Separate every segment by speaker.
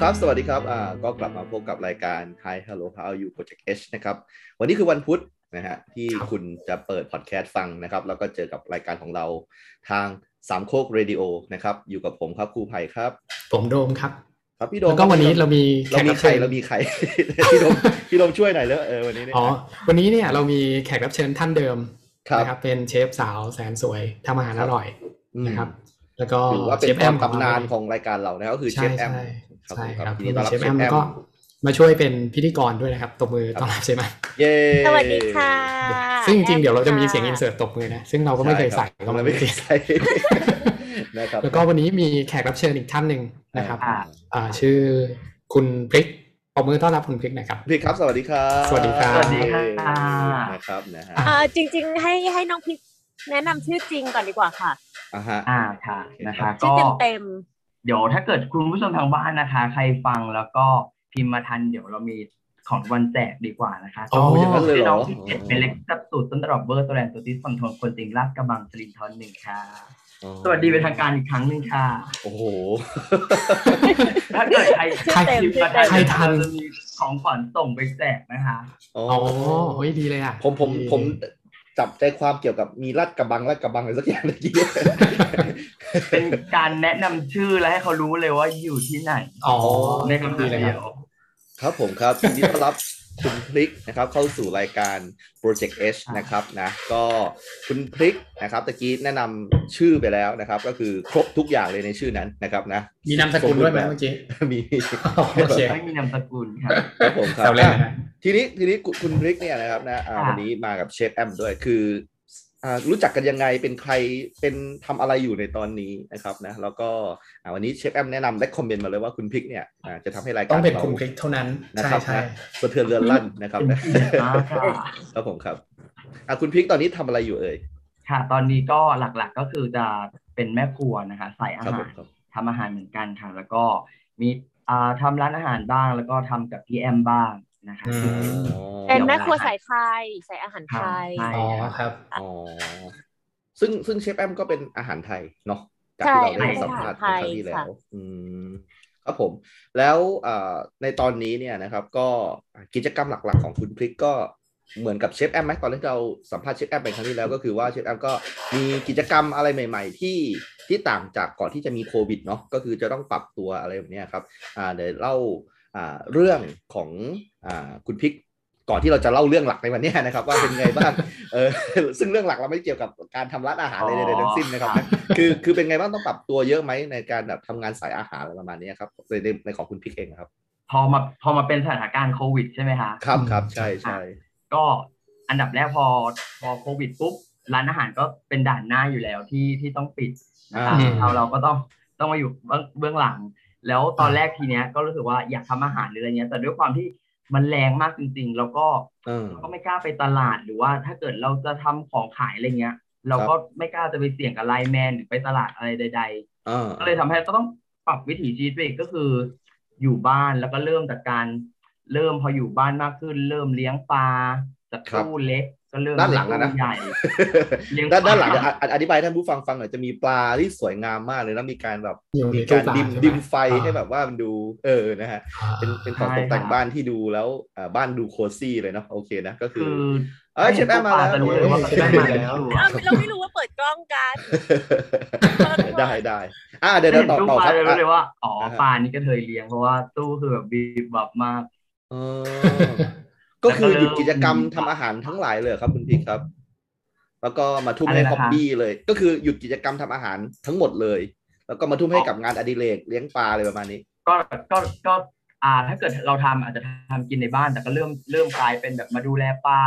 Speaker 1: มค
Speaker 2: รับ สวัสดีครับอ่าก็กลับมาพบกับรายการ Hi Hello How are you Project H นะครับ วันนี้คือวันพุธนะฮะที่คุณจะเปิดพอดแคสต์ฟังนะครับ แล้วก็เจอกับรายการของเราทางสามโคกเรดิโอนะครับ อยู่กับผมครับครูไผ่ครับ
Speaker 3: ผมโดมครับ
Speaker 2: ครับพี่โดม
Speaker 3: แล้วก็วันนี้เรามี
Speaker 2: เรามี
Speaker 3: แขก
Speaker 2: ใคร
Speaker 3: ชิญ
Speaker 2: เรามีใครพี่โดมพี่โดมช่วยหน่อยเลยเออวันนี้เนี่ย
Speaker 3: อ๋อวันนี้เนี่ยเรามีแขกรับเชิญท่านเดิม
Speaker 2: ครับ
Speaker 3: นะครับ เป็นเชฟสาวแสนสวยทำอาหารอร่อย
Speaker 2: อืม
Speaker 3: นะครับแล้วก็
Speaker 2: ถือว่าเป็
Speaker 3: เช
Speaker 2: น
Speaker 3: ฟ
Speaker 2: ค
Speaker 3: แอ
Speaker 2: วาม
Speaker 3: มของ
Speaker 2: ตำนาน
Speaker 3: เรา
Speaker 2: ของรายการเรานะครับก็คือเช
Speaker 3: ใช่
Speaker 2: ฟแอม
Speaker 3: ใช่
Speaker 2: ครับผมครับ
Speaker 3: ใช่ครับ
Speaker 2: ยินดีต้อนรับ
Speaker 3: เชฟ
Speaker 2: เช
Speaker 3: แอ
Speaker 2: ฟ
Speaker 3: ม
Speaker 2: แอ
Speaker 3: แล้ว
Speaker 2: ม
Speaker 3: ก็มาช่วยเป็นพิธีกรด้วยนะครับตบมือต้อนรับเชฟแอม
Speaker 2: เย้
Speaker 4: สวัสดีค่ะ
Speaker 3: ซึ่งจริงๆเดี๋ยวเราจะมีเสียงอินเสิร์ตตบมือนะซึ่งเราก็ไม่เคยใส่
Speaker 2: ก็ไม่เคยใส่นะครับ
Speaker 3: แล้วก็วันนี้มีแขกรับเชิญอีกท่านหนึ่งนะครับ
Speaker 1: อ่า
Speaker 3: อ่าชื่อคุณพริกปรบมือต้อนรับคุณพริกหนะครับ
Speaker 2: พี่ครับ สวัสดีครับ
Speaker 3: สวัสดีครับ
Speaker 1: สวัสดีค่ะ
Speaker 2: นะครับนะฮะ
Speaker 4: เอ่อจริง ๆ ให้ให้น้องพิกแนะนำชื่อจริงก่อนดีกว่าค่ะ
Speaker 2: อ่าฮะ
Speaker 1: อ่าค่ะนะคะ
Speaker 4: ชื่อ
Speaker 1: ก็
Speaker 4: เต็ม
Speaker 1: เดี๋ยวถ้าเกิดคุณผู้ชมทางบ้านนะคะ ใครฟังแล้วก็พิมพ์มาทันเดี๋ยวเรามีของวันแจกดีกว่านะคะ
Speaker 3: อ๋อ
Speaker 2: อย่างนั้นเลยเหรอ
Speaker 1: น้องที่เจ็ดเป็นเล็กสับสูตรต้นตรับเบอร์ตัวแรงตัวที่ฟังทนคนจริงลาดกระบังสลินทอนหนึ่งค่ะ
Speaker 2: อ๋อ
Speaker 1: สวัสดีเป็นทางการอีกครั้งหนึ่งค่ะ
Speaker 2: โอ้โห
Speaker 1: ถ้าเกิดใคร
Speaker 4: ชื่อเต็ม
Speaker 1: พิมพ์มา
Speaker 4: ชื่อเต็ม
Speaker 3: ใครทัน
Speaker 1: เราจะมีของขวัญส่งไปแจกนะคะ
Speaker 2: อ๋อ
Speaker 3: อ๋อเฮ้ยดีเลยอะ
Speaker 2: ผมผม
Speaker 3: ดี
Speaker 2: ผม จับใจความเกี่ยวกับมีลาดกระบังลาดกระบังอะไรสักอย่างเมื่อกี้
Speaker 1: เป็นการแนะนำชื่อและให้เขารู้เลยว่าอยู่ที่ไหน
Speaker 3: อ๋อ
Speaker 1: ในคำ
Speaker 3: ดี
Speaker 1: ถาม
Speaker 3: เลย
Speaker 1: เดี
Speaker 3: ค
Speaker 1: ย
Speaker 3: รับ
Speaker 1: ว
Speaker 2: ครับผมครับยินดีต้อนรับ คุณพริกนะครับเข้าสู่รายการ Project H นะครับนะก็คุณพริกนะครับตะกี้แนะนำชื่อไปแล้วนะครับ ก็คือครบทุกอย่างเลยในชื่อนั้นนะครับนะ
Speaker 3: มีนามสกุลด้วยไหมเมื่อกี้
Speaker 2: มี
Speaker 3: โอเค
Speaker 1: ไม่มีนามสกุลครับ
Speaker 2: ครับผมครั
Speaker 3: แซ
Speaker 2: บ
Speaker 3: วเล่นนะฮะ
Speaker 2: ทีนี้ทีนี้คุณคุณพริกเนี่ยนะครับนะอ่า
Speaker 1: ค่ะ
Speaker 2: วันนี้มากับเชฟแอมด้วยคืออ่า รู้จักกันยังไงเป็นใครเป็นทำอะไรอยู่ในตอนนี้นะครับนะแล้วก็อ่าวันนี้เชฟแอมแนะนำและคอมเมนต์มาเลยว่าคุณพริกเนี่ยอ่าจะทำให้รายการ
Speaker 3: ต้องเป็น
Speaker 2: รา
Speaker 3: คุณพริกเท่านั้น
Speaker 2: นะ
Speaker 3: ใช่
Speaker 2: ครับ
Speaker 3: ใช่
Speaker 2: นะสะเทือนเรือนลั่นนะครับ
Speaker 1: เป็น
Speaker 2: นะ
Speaker 1: เกียรติมากค่ะ
Speaker 2: ครับผมครับอะคุณพริกตอนนี้ทำอะไรอยู่เอ่ย
Speaker 1: ค่ะ ตอนนี้ก็หลักๆก็คือจะเป็นแม่ครัวนะคะใส่อา
Speaker 2: ครับ
Speaker 1: หา
Speaker 2: ผ
Speaker 1: ร
Speaker 2: มครับ
Speaker 1: ทำอาหารเหมือนกันค่ะ แล้วก็มีอ่าทำร้านอาหารบ้าง แล้วก็ทำกับพี่แอมบ้างนะคะ
Speaker 3: อืม
Speaker 4: ๆ เป็นแม่ครัวสายไทยใส่อาหารไทย
Speaker 1: ใช่
Speaker 3: อ๋อครับ
Speaker 2: อ๋อซึ่งซึ่งเชฟแอมก็เป็นอาหารไทยเนาะจาก
Speaker 4: ใช่
Speaker 2: ที่เราได้สัมภาษณ์ในครั้งที่แล้วอืมครับผม แล้วอ่าในตอนนี้เนี่ยนะครับ ก็กิจกรรมหลักๆของคุณพริกก็เหมือนกับเชฟแอมไหมตอนที่เราสัมภาษณ์เชฟแอมไปครั้งที่แล้วก็คือว่าเชฟแอมก็มีกิจกรรมอะไรใหม่ๆ ที่ที่ต่างจากก่อนที่จะมีโควิดเนาะก็คือจะต้องปรับตัวอะไรแบบเนี้ยครับอ่าเดี๋ยวเล่าอ่าเรื่องของอ่าคุณพริก ก่อนที่เราจะเล่าเรื่องหลักในวันเนี้ยนะครับ ว่าเป็นไงบ้างเออซึ่งเรื่องหลักเราไม่เกี่ยวกับการทำร้านอาหารเลยใดๆทั้งสิ้นนะครับนะคือคือเป็นไงบ้างต้องปรับตัวเยอะไหมในการแบบทำงานสายอาหารอะไรประมาณเนี้ยครับในในในของคุณพริกเองครับ
Speaker 1: พอมาพอมาเป็นสถานการณ์โควิดใช่ไหมคะ
Speaker 2: ครับครับใช่ใช่
Speaker 1: ก็อันดับแรกพอพอโควิดปุ๊บร้านอาหารก็เป็นด่านหน้าอยู่แล้วที่ที่ต้องปิดนะคะ
Speaker 3: อ่า
Speaker 1: เราเราก็ต้องต้องมาอยู่เบื้องเบื้องหลัง แล้วตอนแรกทีเนี้ยก็รู้สึกว่าอยากทำอาหารหรืออะไรเงี้ยแต่ด้วยความที่ มันแรงมากจริง ๆ แล้วก็
Speaker 2: เออ
Speaker 1: เราก็ไม่กล้าไปตลาดหรือว่า ถ้าเกิดเราจะทำของขายอะไรเงี้ย เรา
Speaker 2: ครับ
Speaker 1: ก็ไม่กล้าจะไปเสี่ยงกับไลน์แมนหรือไปตลาดอะไรใดๆ
Speaker 2: เออ
Speaker 1: ก็เลยทำให้ก็ต้องปรับวิถีชีวิตไปอีกก็คือ อยู่บ้านแล้วก็เริ่มจากการ เริ่มพออยู่บ้านมากขึ้น เริ่มเลี้ยงปลาจากตู้เล็ก ก็เริ่ม
Speaker 2: ด้านหลังนะนะ
Speaker 1: ตู้ใหญ่เลี้ยง
Speaker 2: ด้าน
Speaker 1: ปลา
Speaker 2: ด้านหลังเนี่ยอะอธิบายให้ท่านผู้ฟังฟังหน่อยจะมีปลาที่สวยงามมากเลยแล้วมีการแบบ
Speaker 3: อยู่ใน
Speaker 2: มี
Speaker 3: ตู้
Speaker 2: การ
Speaker 3: ปลา
Speaker 2: ดิม
Speaker 3: ใช่ไหม
Speaker 2: ดิมไฟ
Speaker 3: อ่า
Speaker 2: ให้แบบว่ามันดู เออนะฮะเป็นเป็นของตกแต่งบ้านที่ดูแล้วอ่าบ้านดูโคซี่เลยเนาะโอเคนะก็คื
Speaker 1: คืออ
Speaker 2: เอ้ยเชฟแอมมาแล้ว
Speaker 1: จะรู้เลยว่า
Speaker 3: เชฟแอมมาแล้ว
Speaker 4: อ้าวเราไม่รู้ว่าเปิดกล้องกัน
Speaker 2: ได้ได้อ่าเดี๋ยวเดี๋ยวต่อ
Speaker 1: ตู้
Speaker 2: ต่อ
Speaker 1: ป
Speaker 2: ค
Speaker 1: ลา
Speaker 2: รับ
Speaker 1: จะรู้เลยว่าอ๋อ
Speaker 2: อ่าฮะ
Speaker 1: ปลานี่ก็เคยเลี้ยงเพราะว่าตู้คือแบบบีบแบบมาก
Speaker 2: เออ ก็คือหยุด
Speaker 1: แล้วก็เริ่ม
Speaker 2: กิจกรรมทำอาหารทั้งหลายเลยเหรอครับคุณพีครับ แล้วก็มาทุ่ม
Speaker 1: อะไร
Speaker 2: ให้
Speaker 1: นะคะ
Speaker 2: ฮอบบี้เลย ก็คือหยุดกิจกรรมทำอาหารทั้งหมดเลย แล้วก็มาทุ่มให้กับงานอดิเรกเลี้ยงปลาอะไรประมาณนี้
Speaker 1: ก็ก็ก็อ่าถ้าเกิดเราทำอาจจะทำกินในบ้าน แต่ก็เริ่มเริ่มกลายเป็นแบบมาดูแลปลา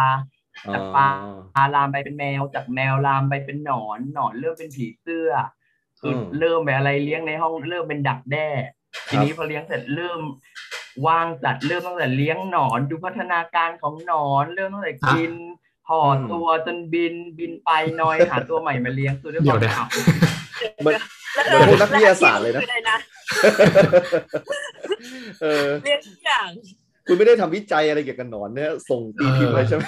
Speaker 1: จากปลาปลาลามไปเป็นแมว จากแมวลามไปเป็นหนอนหนอนเริ่มเป็นผีเสื้อคืออ
Speaker 2: ม
Speaker 1: เริ่มไปอะไรเลี้ยงในห้องเริ่มเป็นดักแด้ ทีนี้พอเลี้ยงเสร็จเริ่ม วางจัดเริ่มตั้งแต่เลี้ยงหนอนดูพัฒนาการของหนอนเริ่มตั้งแต่กินห่ออ
Speaker 2: ม
Speaker 1: ตัวจนบินบินไปนอยหาตัวใหม่มาเลี้ยงคือด้วยค
Speaker 3: เดี๋ยว
Speaker 1: วาม
Speaker 3: นะ
Speaker 1: เหงา
Speaker 2: เหมือน
Speaker 5: แล้ว
Speaker 2: เหมือนพวกนักวิทยาศาสตร์เลยนะ
Speaker 5: แวอนะ
Speaker 2: เออ
Speaker 5: เรียนทุกอย่าง
Speaker 2: คุณไม่ได้ทำวิจัยอะไรเกี่ยวกับหนอนเนี่ยส่งตีพิมพ์เลยใช่ไหม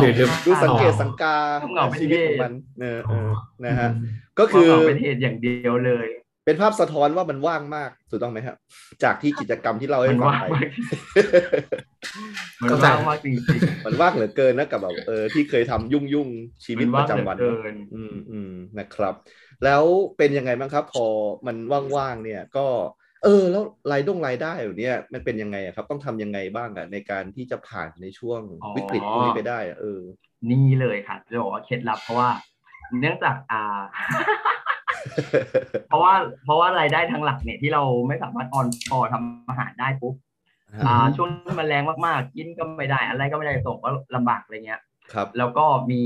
Speaker 3: หรือหรือ
Speaker 2: ดูสังเกตสังกา
Speaker 1: เหงาเป็น
Speaker 2: ชีวิต
Speaker 1: เหตุ
Speaker 2: ของมันเออเออนะฮะ
Speaker 3: อืม
Speaker 2: ก็คือ
Speaker 1: ว่าเหงาเป็นเหตุอย่างเดียวเลย
Speaker 2: เป็นภาพสะท้อนว่ามันว่างมากถูกต้องไหมครับ จากที่กิจกรรมที่เราให้
Speaker 1: มัน
Speaker 2: ฟัง
Speaker 1: ว่าง
Speaker 2: ไป
Speaker 1: มากมัน
Speaker 3: เข้าใจ
Speaker 1: ว่างมากจริง
Speaker 2: มันว่างเหลือเกินนะกับแบบเออที่เคยทำยุ่งยุ่งๆชี
Speaker 1: ๆ
Speaker 2: วิต
Speaker 1: มัน
Speaker 2: ป
Speaker 1: ว่าง
Speaker 2: ระ
Speaker 1: เหลือ
Speaker 2: จำวัน
Speaker 1: เกิน
Speaker 2: อืมอืมนะครับ แล้วเป็นยังไงบ้างครับ พอมันว่างๆเนี่ย ก็ เออ แล้วรายดงรายได้อยู่เนี่ยมันเป็นยังไงอะครับ ต้องทำยังไงบ้างอะในการที่จะผ่านในช่วง
Speaker 1: อ๋อ
Speaker 2: วิกฤตพวกนี้ไปได้อะเออ
Speaker 1: นี่เลยค่ะจะบอกว่าเคล็ดลับเพราะว่า เนื่องจากอ่า เพราะว่าเพราะว่ารายได้ทางหลักเนี่ยที่เราไม่สามารถออนพอทำอาหารได้ปุ๊บอ่าช่วงที่มันแรงมากๆกินก็ไม่ได้ อะไรก็ไม่ได้ส่งก็ลำบากอะไรเงี้ย
Speaker 2: ครับ
Speaker 1: แล้วก็มี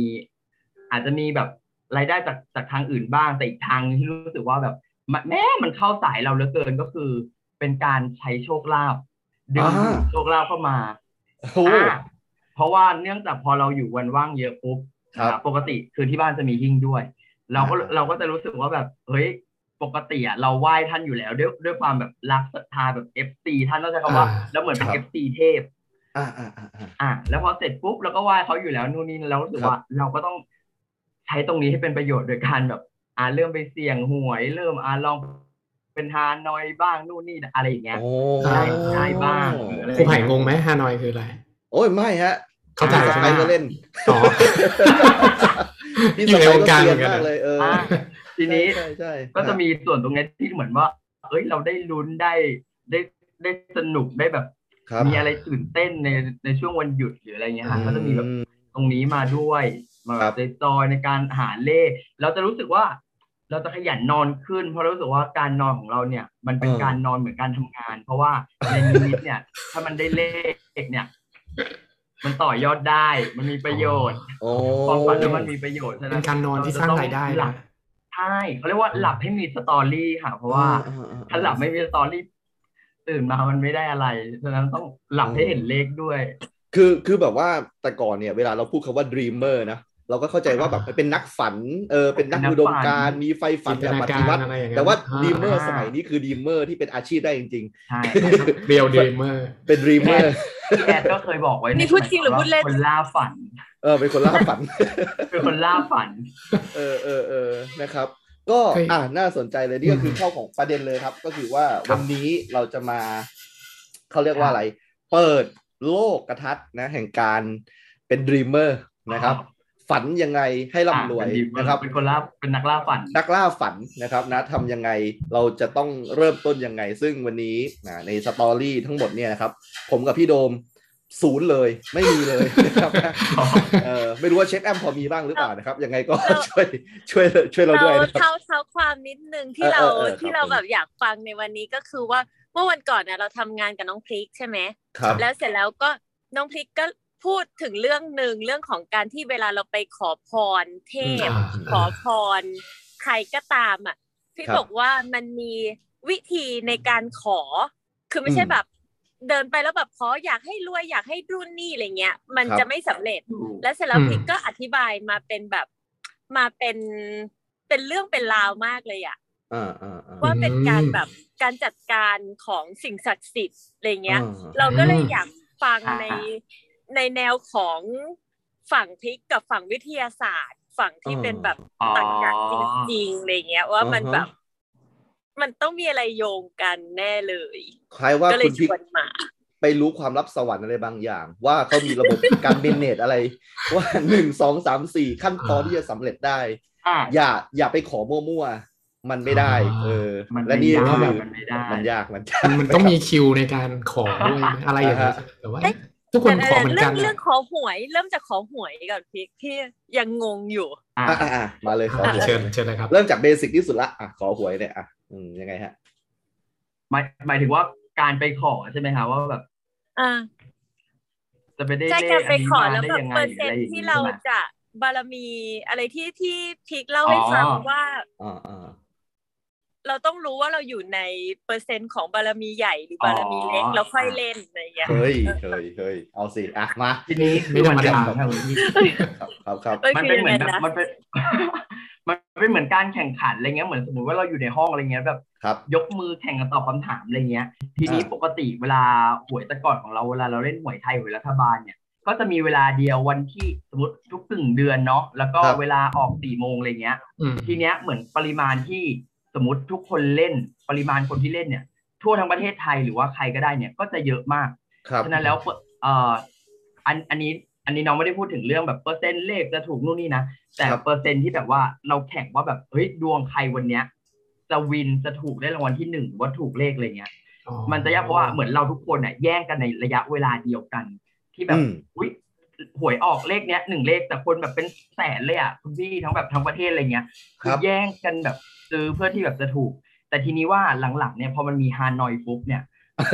Speaker 1: อาจจะมีแบบรายได้จากจากทางอื่นบ้างแต่อีกทางนึงที่รู้สึกว่าแบบมันแม้มันเข้าสายเราเหลือเกินก็คือ เป็นการใช้โชคลาภดึง
Speaker 2: อ่า
Speaker 1: โชคลาภเข้ามา
Speaker 2: โอ้โห
Speaker 1: อ่าเพราะว่าเนื่องจากพอเราอยู่วันว่างเยอะปุ๊บ
Speaker 2: ครับ
Speaker 1: อ่าปกติคือที่บ้านจะมีหิ้งด้วย เราก็
Speaker 2: อ่า
Speaker 1: เราก็จะรู้สึกว่าแบบเฮ้ยปกติอะเราไหว้ท่านอยู่แล้วด้วยด้วยความแบบรักศรัทธาแบบเอฟซีท่านต้องใช้คำว่า
Speaker 3: อ่า
Speaker 1: แล้วเหมือนเป็น
Speaker 2: ครั
Speaker 1: เอบฟซีเทพ
Speaker 2: อ่าอ่าอ่าอ่า
Speaker 1: อะแล้วพอเสร็จปุ๊บเราก็ไหว้เขาอยู่แล้วนู่นนี่เรารู้สึก
Speaker 2: ครับ
Speaker 1: ว่าเราก็ต้องใช้ตรงนี้ให้เป็นประโยชน์โดยการแบบ อ่าเริ่มไปเสี่ยงหวย เริ่มอ่าลองเป็นฮานอยบ้างนู่นนี่อะไรอย่างเงี้ย
Speaker 2: โอ้
Speaker 1: ได้ได้บ้างหรืออะไร
Speaker 3: ครูไผ่งงไหมฮานอยคืออะไร
Speaker 2: โอ้ยไม่ฮะ
Speaker 3: เข้าใจ
Speaker 2: พี่ส
Speaker 3: ใช่
Speaker 2: ไป
Speaker 3: ไหม
Speaker 2: ก็เล่น
Speaker 3: อ๋อ
Speaker 2: พี่
Speaker 3: อยู่
Speaker 2: ส
Speaker 3: ใน
Speaker 2: ไป
Speaker 3: วง
Speaker 2: ก็
Speaker 3: การ
Speaker 2: เซียน
Speaker 3: เหมือนกัน
Speaker 2: มากเลยเออ
Speaker 1: อะทีนี้
Speaker 2: ใช่ใช่
Speaker 1: ก็จะมีส่วนตรงนี้ที่เหมือนว่า เอ้ยเราได้ลุ้นได้ได้ได้สนุกได้แบบ
Speaker 2: ครับ
Speaker 1: มีอะไรตื่นเต้นในในช่วงวันหยุดหรืออะไรเงี้ยฮะก็จะมีแบบ
Speaker 2: อื
Speaker 1: ตรงนี้มาด้วยมา
Speaker 2: ครับ
Speaker 1: ในจอยในการหาเลข เราจะรู้สึกว่า เราจะขยันนอนขึ้น เพราะเรารู้สึกว่าการนอนของเราเนี่ย มันเป็น
Speaker 2: เออ
Speaker 1: การนอนเหมือนการทำงาน เพราะว่าในนิมิตเนี่ย ถ้ามันได้เลขเนี่ย มันต่อยอดได้ มันมีประโยชน์
Speaker 2: โอ้
Speaker 1: ความฝันแล้วมันมีประโยชน์ฉะ
Speaker 3: เป็นการนอนที่สร้างรายได้
Speaker 1: หลั
Speaker 3: นะ
Speaker 1: บใช่เขาเรียกว่าหลับให้มี story ค่ะ เพราะว่า
Speaker 2: อ่อ่อ่
Speaker 1: ถ้าหลับไม่มี story ตื่นมามันไม่ได้อะไรฉะนั้นต้องหลับให้เห็นเลขด้วย
Speaker 2: คือคือแบบว่าแต่ก่อนเนี่ย เวลาเราพูดคำว่า dreamer นะ เราก็เข้าใจว่าแบบเป็นนักฝันเออเป็นนัก
Speaker 1: เป็นนัก
Speaker 2: อุดมการณ์
Speaker 1: ฝัน
Speaker 2: มีไฟฝัน
Speaker 3: จินตนาการ
Speaker 2: แบบป
Speaker 3: การ
Speaker 2: ฏิวัติ
Speaker 3: อะไรอย่างเงี้ย
Speaker 2: แต่ว่า
Speaker 3: อ่า
Speaker 2: dreamer
Speaker 1: อ่า
Speaker 2: สมัยนี้คือ dreamer ที่เป็นอาชีพได้จริง
Speaker 1: ใช่
Speaker 3: real dreamerร์
Speaker 2: ๆเป็น dreamer
Speaker 1: พี่แอดก็เคยบอกไว้
Speaker 5: นี่พูดจริงหรือพูดเล่น
Speaker 1: คนล่าฝัน
Speaker 2: เออเป็นคนล่าฝัน
Speaker 1: เป็นคนล่าฝัน
Speaker 2: เออเออเออนะครับ ก็
Speaker 3: เคย
Speaker 2: อ่าน่าสนใจเลยนี่ก็คือเข้าของประเด็นเลยครับ ก็คือว่า
Speaker 3: ครับ
Speaker 2: วันนี้เราจะมาเขาเรียกว่าอะไร เปิดโลกกระทัดนะ แห่งการเป็น dreamer นะครับ ฝันยังไงให้ร่ำรวย
Speaker 1: อ่าเป็
Speaker 2: นะครับ
Speaker 1: เป็นคนล่าเป็นนักล่าฝัน
Speaker 2: นักล่าฝันนะครับนะทำยังไงเราจะต้องเริ่มต้นยังไง ซึ่งวันนี้นะในสตอรี่ทั้งหมดเนี่ยนะครับ ผมกับพี่โดมศูนย์เลยไม่มีเลยนะครับเออไม่รู้ว่าเชฟแอมพอมีบ้างหรือเปล่านะครับ ยังไงก็
Speaker 5: เรา
Speaker 2: ช่วยช่วยช่วยเรา
Speaker 5: เรา
Speaker 2: ด้วยนะครับ
Speaker 5: เท้าเท้าความนิดนึงที่
Speaker 2: เออ
Speaker 5: เรา
Speaker 2: เออเออครับ
Speaker 5: ที่เรา
Speaker 2: ผม
Speaker 5: แบบอยากฟังในวันนี้ก็คือว่าเมื่อวันก่อนนะเราทำงานกับน้องพริกใช่ไหม
Speaker 2: ครับ
Speaker 5: แล้วเสร็จแล้วก็น้องพริกก็ พูดถึงเรื่องหนึ่งเรื่องของการที่เวลาเราไปขอพรเทพ
Speaker 3: อ่า
Speaker 5: ขอพร ใครก็ตามอะพี่
Speaker 2: ครับ
Speaker 5: บอกว่ามันมีวิธีในการขอ คือไม่ใช่
Speaker 2: อืม
Speaker 5: แบบ เดินไปแล้วแบบขออยากให้รวยอยากให้รุ่นนี่อะไรเงี้ย มัน
Speaker 2: ครับ
Speaker 5: จะไม่สำเร็จ
Speaker 1: ถูก
Speaker 5: แล้วเสร็จแล้ว
Speaker 3: อืม
Speaker 5: พิกก็อธิบายมาเป็นแบบมาเป็นเป็นเรื่องเป็นราวมากเลยอะ
Speaker 2: อ่าอ่าอ่า
Speaker 5: ว่าเป็นการ
Speaker 3: อืม
Speaker 5: แบบการจัดการของสิ่งศักดิ์สิทธิ์อะไรเงี้ย
Speaker 2: อ่า
Speaker 5: เราก็เลย
Speaker 3: อืม
Speaker 5: อยากฟัง
Speaker 1: อ่า
Speaker 5: ใน ในแนวของฝั่งพิกกับฝั่งวิทยาศาสตร์ ฝั่งที่เป็นแบบ
Speaker 1: อ๋อ
Speaker 5: ตรรกะจริงๆอะไรเงี้ย ว่ามัน
Speaker 2: อ่าฮะ
Speaker 5: แบบ มันต้องมีอะไรโยงกันแน่เลย
Speaker 2: คล้ายว่า
Speaker 5: ก็เล
Speaker 2: คุ
Speaker 5: ย
Speaker 2: ณ
Speaker 5: ช
Speaker 2: พิก
Speaker 5: วนมา
Speaker 2: ไปรู้ความลับสวรรค์อะไรบางอย่าง ว่าเขามีระบบการเมนเนจอะไร ว่าหนึ่งสองสามสี่ขั้นตอนที่จะสำเร็จได้
Speaker 1: อ่า
Speaker 2: อย่าอย่าไปขอมั่วๆมันไม่ได้ เออ
Speaker 1: มัน
Speaker 2: และ
Speaker 1: ไม่
Speaker 2: นี่
Speaker 1: ได้
Speaker 2: คือ
Speaker 1: มันไม่ได้
Speaker 2: มันยากมันยาก
Speaker 3: มันมันต้องมีคิวในการขอด้วยไหมอะไรอย่างเงี้ย
Speaker 2: อ่าฮะ
Speaker 3: แต่ว่า
Speaker 5: เอ๊ะ
Speaker 3: ทุกคนขอเหมือน
Speaker 5: เรื่
Speaker 3: กั
Speaker 5: อนง
Speaker 3: อะ
Speaker 5: เรื่องขอหวย เริ่มจากขอหวยก่อนพิกพี่ยังงงอยู่
Speaker 1: อ่า
Speaker 2: อะอะอะมาเลยขอ
Speaker 3: อะ
Speaker 2: หวย
Speaker 3: เชิญเชิญเลยครับ
Speaker 2: เริ่มจากเบสิกที่สุดละอะขอหวยเนี่ยอะอืมยังไงฮะ
Speaker 1: หมายหมายถึงว่าการไปขอใช่ไหมคะว่าแบบ
Speaker 5: อ่า
Speaker 1: จะไปได้
Speaker 4: ใช่
Speaker 1: เล
Speaker 4: การ
Speaker 1: ข
Speaker 4: ไป
Speaker 1: อันนี้
Speaker 4: ขอ
Speaker 1: มา
Speaker 4: แล้ว
Speaker 1: ได้
Speaker 4: แบบ
Speaker 1: ยังไง
Speaker 4: เปอร์
Speaker 1: หรือ
Speaker 4: เซ็น
Speaker 1: อะไรอ
Speaker 4: ต์
Speaker 1: ย่าง
Speaker 4: ที่
Speaker 1: นี้
Speaker 4: เรา
Speaker 1: ใช่ไหม
Speaker 4: จะบารมีอะไรที่ที่พิกเล่าให้ฟัง
Speaker 1: อ๋อ
Speaker 4: ว่า
Speaker 2: อ่าอ่า
Speaker 4: เราต้องรู้ว่าเราอยู่ในเปอร์เซ็นต์ของบารมีใหญ่หรือบารมีเล็กแล้วค่อยเล่นอะไรอย่างเงี้ย
Speaker 2: เฮ้ยเฮ้ยเฮ้ยเอาสิอะมา
Speaker 1: ทีนี้
Speaker 3: ไม่ธรรมดา
Speaker 1: คือมันเป็น
Speaker 2: ครับครับครับ
Speaker 4: เอ้ย
Speaker 1: มัน
Speaker 4: คือ
Speaker 1: เป็น
Speaker 4: ยัง
Speaker 1: เหมื
Speaker 4: ไง
Speaker 1: อนแบบ
Speaker 4: นะ
Speaker 1: มันเป็นมันเป็นเหมือนการแข่งขันอะไรเงี้ยเหมือนสมมติว่าเราอยู่ในห้องอะไรเงี้ยแบบ
Speaker 2: ครับ
Speaker 1: ยกมือแข่งกันตอบคำถามอะไรเงี้ย ทีนี้
Speaker 2: อ่า
Speaker 1: ปกติเวลาหวยแต่ก่อนของเราเวลาเราเล่นหวยไทยหวยรัฐบาลเนี่ยก็จะมีเวลาเดียววันที่สมมติทุกตึ่งเดือนเนาะแล้วก็เวลาออกสี่โมงอะไรเงี้ย
Speaker 3: อืม
Speaker 1: ทีเนี้ยเหมือนปริมาณที่ สมมติทุกคนเล่นปริมาณคนที่เล่นเนี่ย ทั่วทั้งประเทศไทยหรือว่าใครก็ได้เนี่ยก็จะเยอะมาก
Speaker 2: ครับ
Speaker 1: ฉะนั้นแล้วเอ่ออันอันนี้อันนี้น้องไม่ได้พูดถึงเรื่องแบบเปอร์เซ็นต์เลขจะถูกนู่นนี่นะแต่
Speaker 2: ครับ
Speaker 1: เปอร์เซ็นต์ที่แบบว่าเราแข่งว่าแบบเฮ้ยดวงใครวันเนี้ยจะวินจะถูกได้รางวัลที่หนึ่งว่าถูกเลขอะไรเงี้ย
Speaker 3: อ๋อ
Speaker 1: มันจะยากเพราะว่าเหมือนเราทุกคนอะแย่งกันในระยะเวลาเดียวกัน ที่แบบ
Speaker 2: อืม
Speaker 1: อุ้ยหวยออกเลขเนี้ยหนึ่งเลขแต่คนแบบเป็นแสนเลยอะคุณพี่ทั้งแบบทั้งประเทศอะไรเงี้ย
Speaker 2: ครับ
Speaker 1: แย่งกันแบบ ซื้อเพื่อที่แบบจะถูก แต่ทีนี้ว่าหลังๆเนี่ยพอมันมีฮานอยฟุกเนี่ย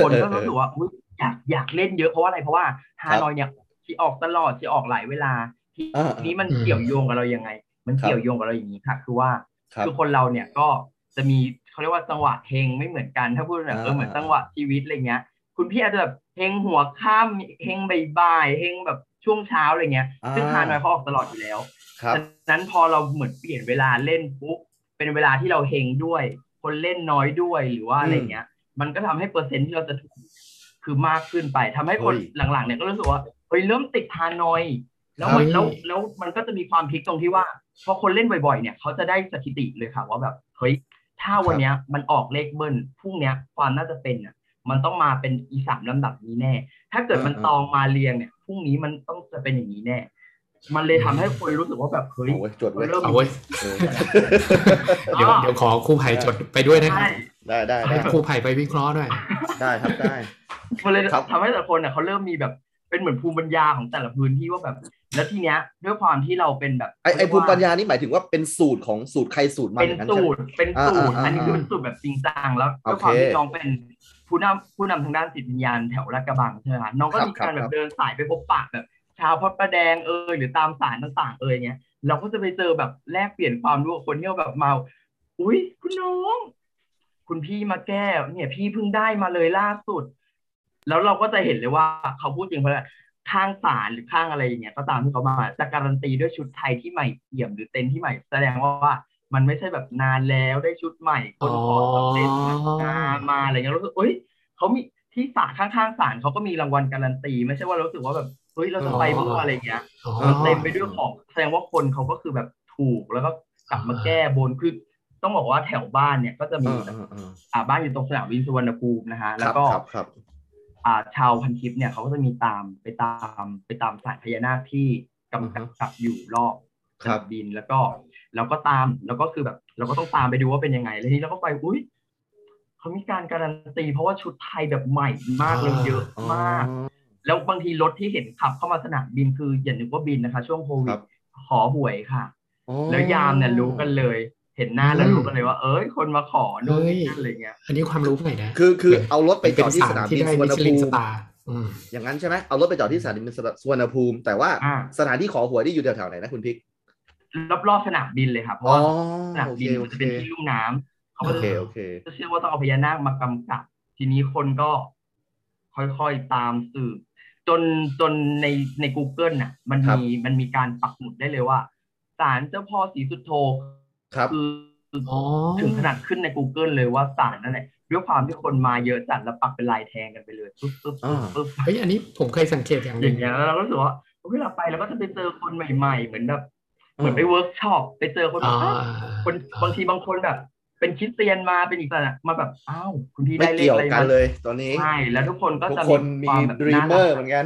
Speaker 1: คนก็รู้สึกว่าอุ๊ยอยากอยากเล่นเยอะเพราะว่าอะไรเพราะว่าฮานอยเนี่ยที่ออกตลอดที่ออกหลายเวลา ที
Speaker 2: อ่า
Speaker 1: นี้มันเกี่ยวโยงกับเรายังไง มัน
Speaker 2: ครับ
Speaker 1: เกี่ยวโยงกับเราอย่างนี้ค่ะ คือว่า
Speaker 2: ครับ
Speaker 1: คือคนเราเนี่ยก็จะมีเขาเรียกว่าจังหวะเฮงไม่เหมือนกันถ้าพูดแบบเออ
Speaker 2: อ่า
Speaker 1: เหมือนจังหวะชีวิตอะไรเงี้ย คุณพี่อาจจะแบบเฮงหัวค่ำเฮงบ่ายๆเฮงแบบช่วงเช้าอะไรเงี้ย ซึ่งฮานอยเขาออกตลอดอยู่แล้ว
Speaker 2: ครับ
Speaker 1: ฉะนั้นพอเราเหมือนเปลี่ยนเวลาเล่นปุ๊บ เป็นเวลาที่เราเฮงด้วย คนเล่นน้อยด้วยหรือว่าอะไรเงี้ย มันก็ทำให้เปอร์เซ็นต์ที่เราจะถูกคือมากขึ้นไปทำให้คน
Speaker 2: เฮ้ย
Speaker 1: หลังๆเนี่ยก็รู้สึกว่าเฮ้ยเริ่มติดฮานอยแล้ว
Speaker 2: ครับ
Speaker 1: มันแล้วแล้วมันก็จะมีความพลิกตรงที่ว่าพอคนเล่นบ่อยๆ เนี่ยเขาจะได้สถิติเลยค่ะว่าแบบเฮ้ยถ้าวันเนี้ยมันออกเลขเบิ้ลพรุ่งเนี้ยความน่าจะเป็นอะมันต้องมาเป็นอีสามลำดับนี้แน่ ถ้าเกิดมัน
Speaker 2: อ่า
Speaker 1: ตองมาเรียงเนี่ยพรุ่งนี้มันต้องจะเป็นอย่างนี้แน่ มันเลยทำให้คนรู้สึกว่าแบบเฮ้ย
Speaker 2: เอาไว้จดไว้
Speaker 1: เริ่ม
Speaker 3: เอาไว้ย
Speaker 2: เออ
Speaker 3: เดี๋ยวเดี๋ยวขอครูไผ่จดไปด้วยนะครั
Speaker 1: ใช่
Speaker 3: บ
Speaker 2: ได้ได้
Speaker 3: ให้
Speaker 2: ได้
Speaker 3: ครูไผ่ไปวิเคราะห์ด้วย
Speaker 2: ได้ครับได้
Speaker 1: มันเลย
Speaker 2: ครับ
Speaker 1: ทำให้แต่ละคนเนี่ยเขาเริ่มมีแบบเป็นเหมือนภูมิปัญญาของแต่ละพื้นที่ว่าแบบ แล้วทีเนี้ยด้วยความที่เราเป็นแบบ
Speaker 2: ไอไอภูมิปัญญานี่หมายถึงว่าเป็นสูตรของสูตรใครสูตรมัน
Speaker 1: เป็น
Speaker 2: อย่างนั้น
Speaker 1: สู
Speaker 2: ใช่ไหม
Speaker 1: ตรเป็นสูตร
Speaker 2: อ่าอ่า
Speaker 1: อันนี้คือ
Speaker 2: อ่า
Speaker 1: เป็นสูตรแบบจริงจังแล้ว
Speaker 2: โอ
Speaker 1: ด้วย
Speaker 2: เค
Speaker 1: ความที่น้องเป็นผู้นำผู้นำทางด้านจิตวิญญาณแถวลาดกระบังใช่ไหมคะน้องก็
Speaker 2: ครับ
Speaker 1: มีการ
Speaker 2: ค
Speaker 1: แบ
Speaker 2: รับบ
Speaker 1: เดินสายไปพบปะแบบ ชาวพระประแดงเอยหรือตามสารต่างๆเอยเนี้ยเราก็จะไปเจอแบบแลกเปลี่ยนความรู้กับคนที่แบบมาอุ้ยคุณน้อง คุณพี่มาแก้เนี่ยพี่เพิ่งได้มาเลยล่าสุด แล้วเราก็จะเห็นเลยว่าเขาพูดจริงเพราะข้างศาลหรือข้างอะไรอย่างเงี้ยก็ตามที่เขามาจะการันตีด้วยชุดไทยที่ใหม่เอี่ยมหรือเต็นที่ใหม่ แสดงว่าวามันไม่ใช่แบบนานแล้วได้ชุดใหม่คนขอเร็จมามาอะไรเงี้ยรู้สึกเอ้ยเขามี ที่ศาลข้างๆศาลเขาก็มีรางวัลการันตี ไม่ใช่ว่าเรารู้สึกว่าแบบเฮ้ยเราจะไปมั่วอะไรเงี้ย
Speaker 3: อ๋อ
Speaker 1: มันเต็มไปด้วยของแสดงว่าคนเขาก็คือแบบถูกแล้วก็กลับมาแก้บนคือต้องบอกว่าแถวบ้านเนี่ยก็จะมี
Speaker 2: อ่าอ่าอ่า
Speaker 1: อ่าบ้านอยู่ตรงสนามบินสุวรรณภูมินะฮะ
Speaker 2: ค
Speaker 1: แล้
Speaker 2: รั
Speaker 1: ว
Speaker 2: บ
Speaker 1: ก็
Speaker 2: ครับครับ
Speaker 1: อ่าชาวพันทิพย์เนี่ยเขาก็จะมีตามไปตามไปตามสายพญานาคที่กำกับกับอยู่รอบส
Speaker 2: ครั
Speaker 1: นา
Speaker 2: บ
Speaker 1: มบินแล้วก็เราก็ตามแล้วก็คือแบบ เราก็ต้องตามไปดูว่าเป็นยังไงแล้วทีนี้เราก็ไปอุ้ย เขามีการการันตี เพราะว่าชุดไทยแบบใหม่มากเลยเยอะมาก แล้วบางทีรถที่เห็นขับเข้ามาสนามบินคืออย่านึกว่าบินนะคะ ช่วงโควิ
Speaker 2: ครั
Speaker 1: ด
Speaker 2: บ
Speaker 1: ขอหวยค่ะ
Speaker 2: อ๋อ
Speaker 1: แล้วยามเนี่ยรู้กันเลย เห็นหน้าแล้วรู้กันเลยว่า เอ้ย คนมาขอนู่นนี่นั่นอะไรเงี้ย
Speaker 3: อันนี้ความรู้ใหม่นะ
Speaker 2: คือคือเอารถไปจอดที่
Speaker 3: เป็
Speaker 2: สนาม
Speaker 3: ที่
Speaker 2: บิน
Speaker 3: ได้
Speaker 2: สุวร
Speaker 3: มิ
Speaker 2: รณ
Speaker 3: ชลิ
Speaker 2: ภู
Speaker 3: นส
Speaker 2: มิ
Speaker 3: ตาร์อืม
Speaker 2: อย่างนั้นใช่ไหมเอารถไปจอดที่สนามบินสุวรรณภูมิ แต่ว่า
Speaker 1: อ่า
Speaker 2: สถานที่ขอหวยที่อยู่แถวๆไหนนะคุณพิก
Speaker 1: รอบๆสนามบินเลยค่ะเพราะ
Speaker 2: อ๋อ
Speaker 1: ว่าสนาม
Speaker 2: โอเค
Speaker 1: บิน
Speaker 2: โอ
Speaker 1: มันจะ
Speaker 2: เค
Speaker 1: เป็นที่ลุ่มน้ำ เขา
Speaker 2: โอ
Speaker 1: ก็จะ
Speaker 2: เคโอเค
Speaker 1: จะเชื่อว่าต้องเอาพญานาคมากำกับ ทีนี้คนก็ค่อยๆตามสืบจนจนในใน Google น่ะ มัน
Speaker 2: ครับ
Speaker 1: มีมันมีการปักหมุดได้เลยว่าศาลเจ้าพ่อศรีสุโธ
Speaker 2: ครับ
Speaker 1: คือ
Speaker 3: อ๋อ
Speaker 1: ถึงขนาดขึ้นใน Google เลยว่าศาลนั่นแหละด้วยความที่คนมาเยอะจัดแล้วปักเป็นลายแทงกันไปเลยปึ๊บปึ๊บปึ๊บปึ๊บ
Speaker 3: เฮ้ยอันนี้ผมเคยสังเกตอย่างห
Speaker 1: อ
Speaker 3: นึ่
Speaker 1: ย่างงเงี้ยแล้วเราก็รู้สึกว่าเวลาไปเราก็จะไปเจอคนใหม่ ๆ เหมือนแบบเหมือนไปเวิร์กช็อปไปเจอคน
Speaker 3: อ่า
Speaker 1: อ้าวคนบางทีบางคนแบบ เป็นคริสเตียนมาเป็นอีกแต่มาแบบอ้าวคุณพี่
Speaker 2: ไม่
Speaker 1: ได้เลข
Speaker 2: เกี่ยว
Speaker 1: อะไร
Speaker 2: กัน
Speaker 1: มา
Speaker 2: เลย ตอนนี้
Speaker 1: ใช่แล้วทุกคนก็
Speaker 2: ทุกคนจะมี
Speaker 1: ความแบบ
Speaker 2: ดรีมเมอร์
Speaker 1: น่า
Speaker 2: เหมือนกัน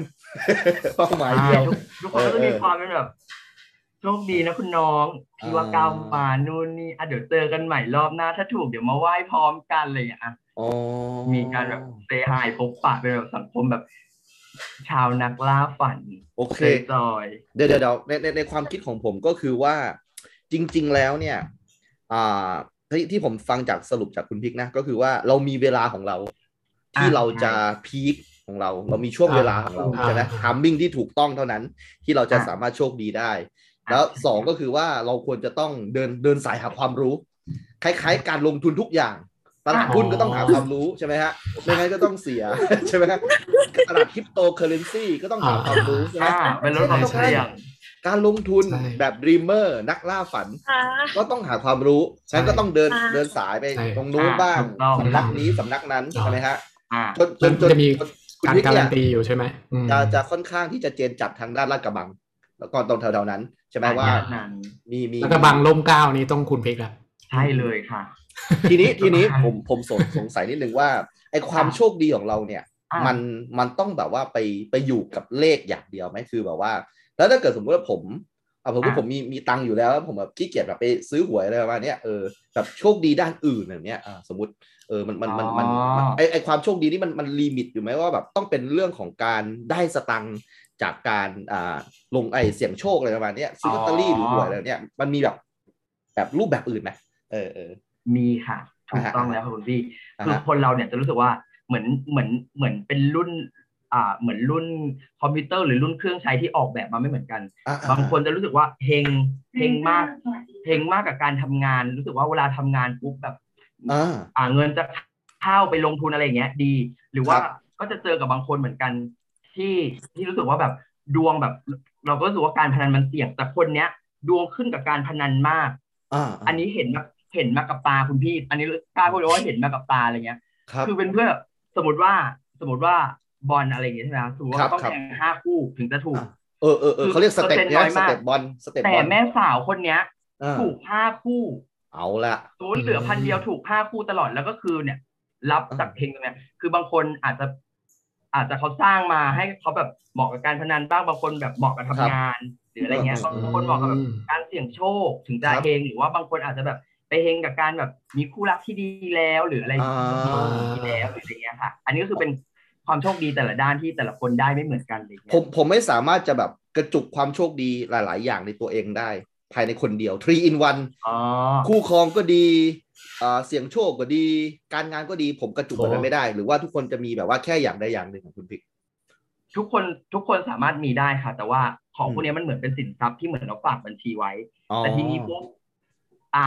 Speaker 2: เป้าหมาย
Speaker 1: ใช่
Speaker 2: เดียว
Speaker 1: ทุกทุกคนก็จะมี
Speaker 2: เออ
Speaker 1: ความเป็นแบบโชคดีนะคุณน้องที่ว่า
Speaker 2: อ่า
Speaker 1: ก้าวมานู่นนี่อะเดี๋ยวเจอกันใหม่รอบหน้า ถ้าถูกเดี๋ยวมาไหว้พร้อมกันอะไรอย่างเลยอะ
Speaker 2: อ๋อ
Speaker 1: มีการแบบ say hi พบปะเป็นแบบสังคมแบบ ชาวนักล่าฝัน
Speaker 2: โอเค
Speaker 1: จอย
Speaker 2: เดี๋ยวเดี๋ยวเดี๋ยวในในในความคิดของผมก็คือว่า จริง ๆ แล้วเนี่ย อ่า ที่ที่ผมฟังจากสรุปจากคุณพิกนะ ก็คือว่าเรามีเวลาของเรา ที่
Speaker 1: อ่า
Speaker 2: เราจะ
Speaker 1: ใช่
Speaker 2: พีคของเรา เรามีช่วงเวลาของเรา
Speaker 3: อ่า
Speaker 2: ใช่ไหมทามมิ่งที่ถูกต้องเท่านั้น ที่เราจะ
Speaker 1: อ่า
Speaker 2: สามารถโชคดีได้ แล้วสองก็คือว่าเราควรจะต้องเดินเดินสายหาความรู้ คล้าย ๆ การลงทุนทุกอย่างตลาดหุ้นก็ต้องหาความรู้ใช่ไหมฮะไม่งั้นก็ต้องเสียใช่ไหมฮะตลาดคริปโตเคอเรนซีก็ต้องหาความรู้ใช่ไหม
Speaker 1: อ่าเป็นรถความเสี่ยง
Speaker 2: การลงทุน
Speaker 3: ใช่
Speaker 2: แบบด e มเมอร์นักล่าฝัน
Speaker 4: ค่ะ
Speaker 2: ก็ต้องหาความรู้ฉะนั้นก็ต้องเดิน
Speaker 4: อ่า
Speaker 2: เดินสายไป
Speaker 3: ใช่
Speaker 2: ตรงนู้นบ้าง
Speaker 1: ถูกต้อง
Speaker 2: สำนักนี้สำนักนั้น
Speaker 3: อ่า
Speaker 2: ใช่ไหมฮะ
Speaker 1: อ่า
Speaker 2: จนจนจน
Speaker 3: จะมี
Speaker 2: จนคุณ
Speaker 3: การ
Speaker 2: วิก
Speaker 3: การั
Speaker 2: เนี่
Speaker 3: น
Speaker 2: ย
Speaker 3: ตีอยู่ใช่ไหมอืม
Speaker 2: จะจะค่อนข้างที่จะเจนจัดทางด้านลาดกระบัง แล้วก็ตรงแถวๆนั้น ใช่ไหมว่า
Speaker 1: นั้น
Speaker 2: มีมี
Speaker 3: แล้วก็บังล่มเกล้านี้ต้องคุณพริกอะ
Speaker 1: ใช่เลยค่ะ
Speaker 2: ทีนี้ทีนี้ผมผมสงสงสัยนิดนึงว่าไอความโชคดีของเราเนี่ย
Speaker 1: อ่า
Speaker 2: มันมันต้องแบบว่าไปไปอยู่กับเลขอย่างเดียวไหมคือแบบว่า แล้วถ้าเกิดสมมติว่าผมอะผมว่าผมมีมีตังค์อยู่แล้วแล้ว ผมแบบขี้เกียจแบบไปซื้อหวยอะไรประมาณเนี้ยเออแบบโชคดีด้านอื่นแบบเนี้ยอะสมมติเออมันมันมันมันมันไอไอความโชคดีนี่มันมัน limit อยู่ไหมว่าแบบต้องเป็นเรื่องของการได้สตังค์จากการอ่าลงไอเสี่ยงโชคอะไรประมาณเนี้ยซื้อลอตเตอรี่หรือหวยอะไรเนี้ยมันมีแบบแบบรูปแบบอื่นไหมเออเออ
Speaker 1: มีค่ะถูกต้องแล้วค่ะคุณพี่
Speaker 2: อ่า
Speaker 1: คือ
Speaker 2: ฮะ
Speaker 1: คนเราเนี่ยจะรู้สึกว่าเหมือนเหมือนเหมือนเป็นรุ่น อ่าเหมือนรุ่นคอมพิวเตอร์หรือรุ่นเครื่องใช้ที่ออกแบบมาไม่เหมือนกัน
Speaker 2: อะ
Speaker 1: บางคนจะรู้สึกว่าเฮงเฮงมากเฮงมากกับการทำงาน รู้สึกว่าเวลาทำงานปุ๊บแบบ
Speaker 2: อ่า
Speaker 1: อ่าเงินจะเข้าไปลงทุนอะไรอย่างเงี้ยดี หรือว่า
Speaker 2: ครับ
Speaker 1: ก็จะเจอกับบางคนเหมือนกัน ที่ที่รู้สึกว่าแบบดวงแบบ เราก็รู้สึกว่าการพนันมันเสี่ยงแต่คนเนี้ย ดวงขึ้นกับการพนันมาก
Speaker 2: อ่า
Speaker 1: อันนี้เห็นมาเห็นมากับตาคุณพี่ อันนี้กล้าพูดเลยว่าเห็นมากับตาอะไรเงี้ย
Speaker 2: ครับ
Speaker 1: คือเป็นเพื่อสมมติว่าสมมติว่า บอลอะไรอย่างเงี้ยใช่ไหมครับสมมติ
Speaker 2: ครั
Speaker 1: ว่า
Speaker 2: บ
Speaker 1: ต้อง
Speaker 2: ครับ
Speaker 1: แข่งห้าคู่ถึงจะถูก
Speaker 2: อะเออเออเออเขาเรียกสเต็ป
Speaker 1: เปอร์เซ็นต์
Speaker 2: เนี่ย
Speaker 1: น้อย
Speaker 2: ส
Speaker 1: มาก
Speaker 2: เต็ปบอลสเต็ป
Speaker 1: แต่
Speaker 2: บอล
Speaker 1: แม่สาวคนเนี้ย
Speaker 2: อ่า
Speaker 1: ถูกห้าคู่
Speaker 2: เอาละ
Speaker 1: สมมติเหลือพันเดียวถูกห้าคู่ตลอดแล้วก็คือเนี่ย รับ
Speaker 2: อ่า
Speaker 1: จากเพลงตรงเนี้ยคือบางคนอาจจะ อาจจะเขาสร้างมาให้เขาแบบเหมาะกับการพนันบ้างบางคนแบบเหมาะกับทำงาน หรืออะไรเงี้ย
Speaker 2: อืม
Speaker 1: บางคนเหมาะกับแบบการเสี่ยงโชคถึงจะ
Speaker 2: ครับ
Speaker 1: เฮงหรือว่าบางคนอาจจะแบบไปเฮงกับการแบบมีคู่รักที่ดีแล้วหรืออะไร
Speaker 2: อ่า
Speaker 1: ที่ดีแล้วหรืออะไรเงี้ยค่ะ อันนี้ก็คือเป็น ความโชคดีแต่ละด้านที่แต่ละคนได้ไม่เหมือนกันเลย
Speaker 2: ผมผมไม่สามารถจะแบบกระจุกความโชคดีหลาย ๆ อย่างในตัวเองได้ ภายในคนเดียว three in one
Speaker 1: อ๋อ
Speaker 2: คู่ครองก็ดีอ่าเสียงโชคก็ดี การงานก็ดีผมกระจุกแบบนั้นไม่ได้ หรือว่าทุกคนจะมีแบบว่าแค่อย่างใดอย่างหนึ่งของคุณพิก
Speaker 1: ทุกคนทุกคนสามารถมีได้ค่ะ แต่ว่าของ
Speaker 2: อืม
Speaker 1: พวกนี้มันเหมือนเป็นสินทรัพย์ที่เหมือนเราฝากบัญชีไว้
Speaker 2: อ๋อ
Speaker 1: แต่ทีนี้ปุ๊บอ่า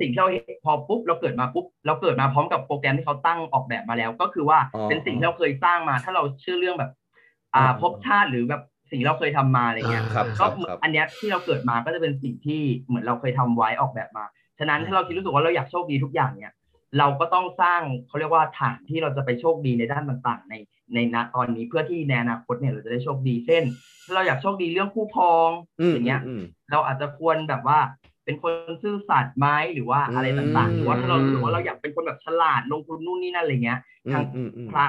Speaker 1: สิ่งที่เราเห็นพอปุ๊บเราเกิดมาปุ๊บเราเกิดมาพร้อมกับโปรแกรมที่เขาตั้งออกแบบมาแล้ว ก็คือว่า
Speaker 2: อ๋อ
Speaker 1: เป็นสิ่งที่เราเคยสร้างมา ถ้าเราเชื่อเรื่องแบบ อ่า
Speaker 2: อ๋อ
Speaker 1: ภพชาติหรือแบบสิ่งที่เราเคยทำมาอะไรเงี้ย
Speaker 2: ครับค
Speaker 1: ก็
Speaker 2: รับ
Speaker 1: เหมือน
Speaker 2: ครับ
Speaker 1: อันเนี้ยที่เราเกิดมาก็จะเป็นสิ่งที่เหมือนเราเคยทำไว้ออกแบบมา ฉะนั้นถ้าเราคิดรู้สึกว่าเราอยากโชคดีทุกอย่างเนี่ยเราก็ต้องสร้างเขาเรียกว่าฐานที่เราจะไปโชคดีในด้านต่างๆ ในในณตอนนี้เพื่อที่ในอนาคตเนี่ยเราจะได้โชคดีเช่น ถ้าเราอยากโชคดีเรื่องคู่ครอง
Speaker 2: อืม
Speaker 1: อย่างเงี้ย
Speaker 2: อืม
Speaker 1: เราอาจจะควรแบบว่า เป็นคนซื่อสัตย์ไหมหรือว่าอะไรต่างๆหรือว่าถ้าเรารู้สึกว่าเราอยากเป็นคนแบบฉลาดลงทุนนู่นนี่นั่นอะไรเงี้ย
Speaker 2: อื
Speaker 1: ทาง
Speaker 2: มอืมอืม
Speaker 1: พระ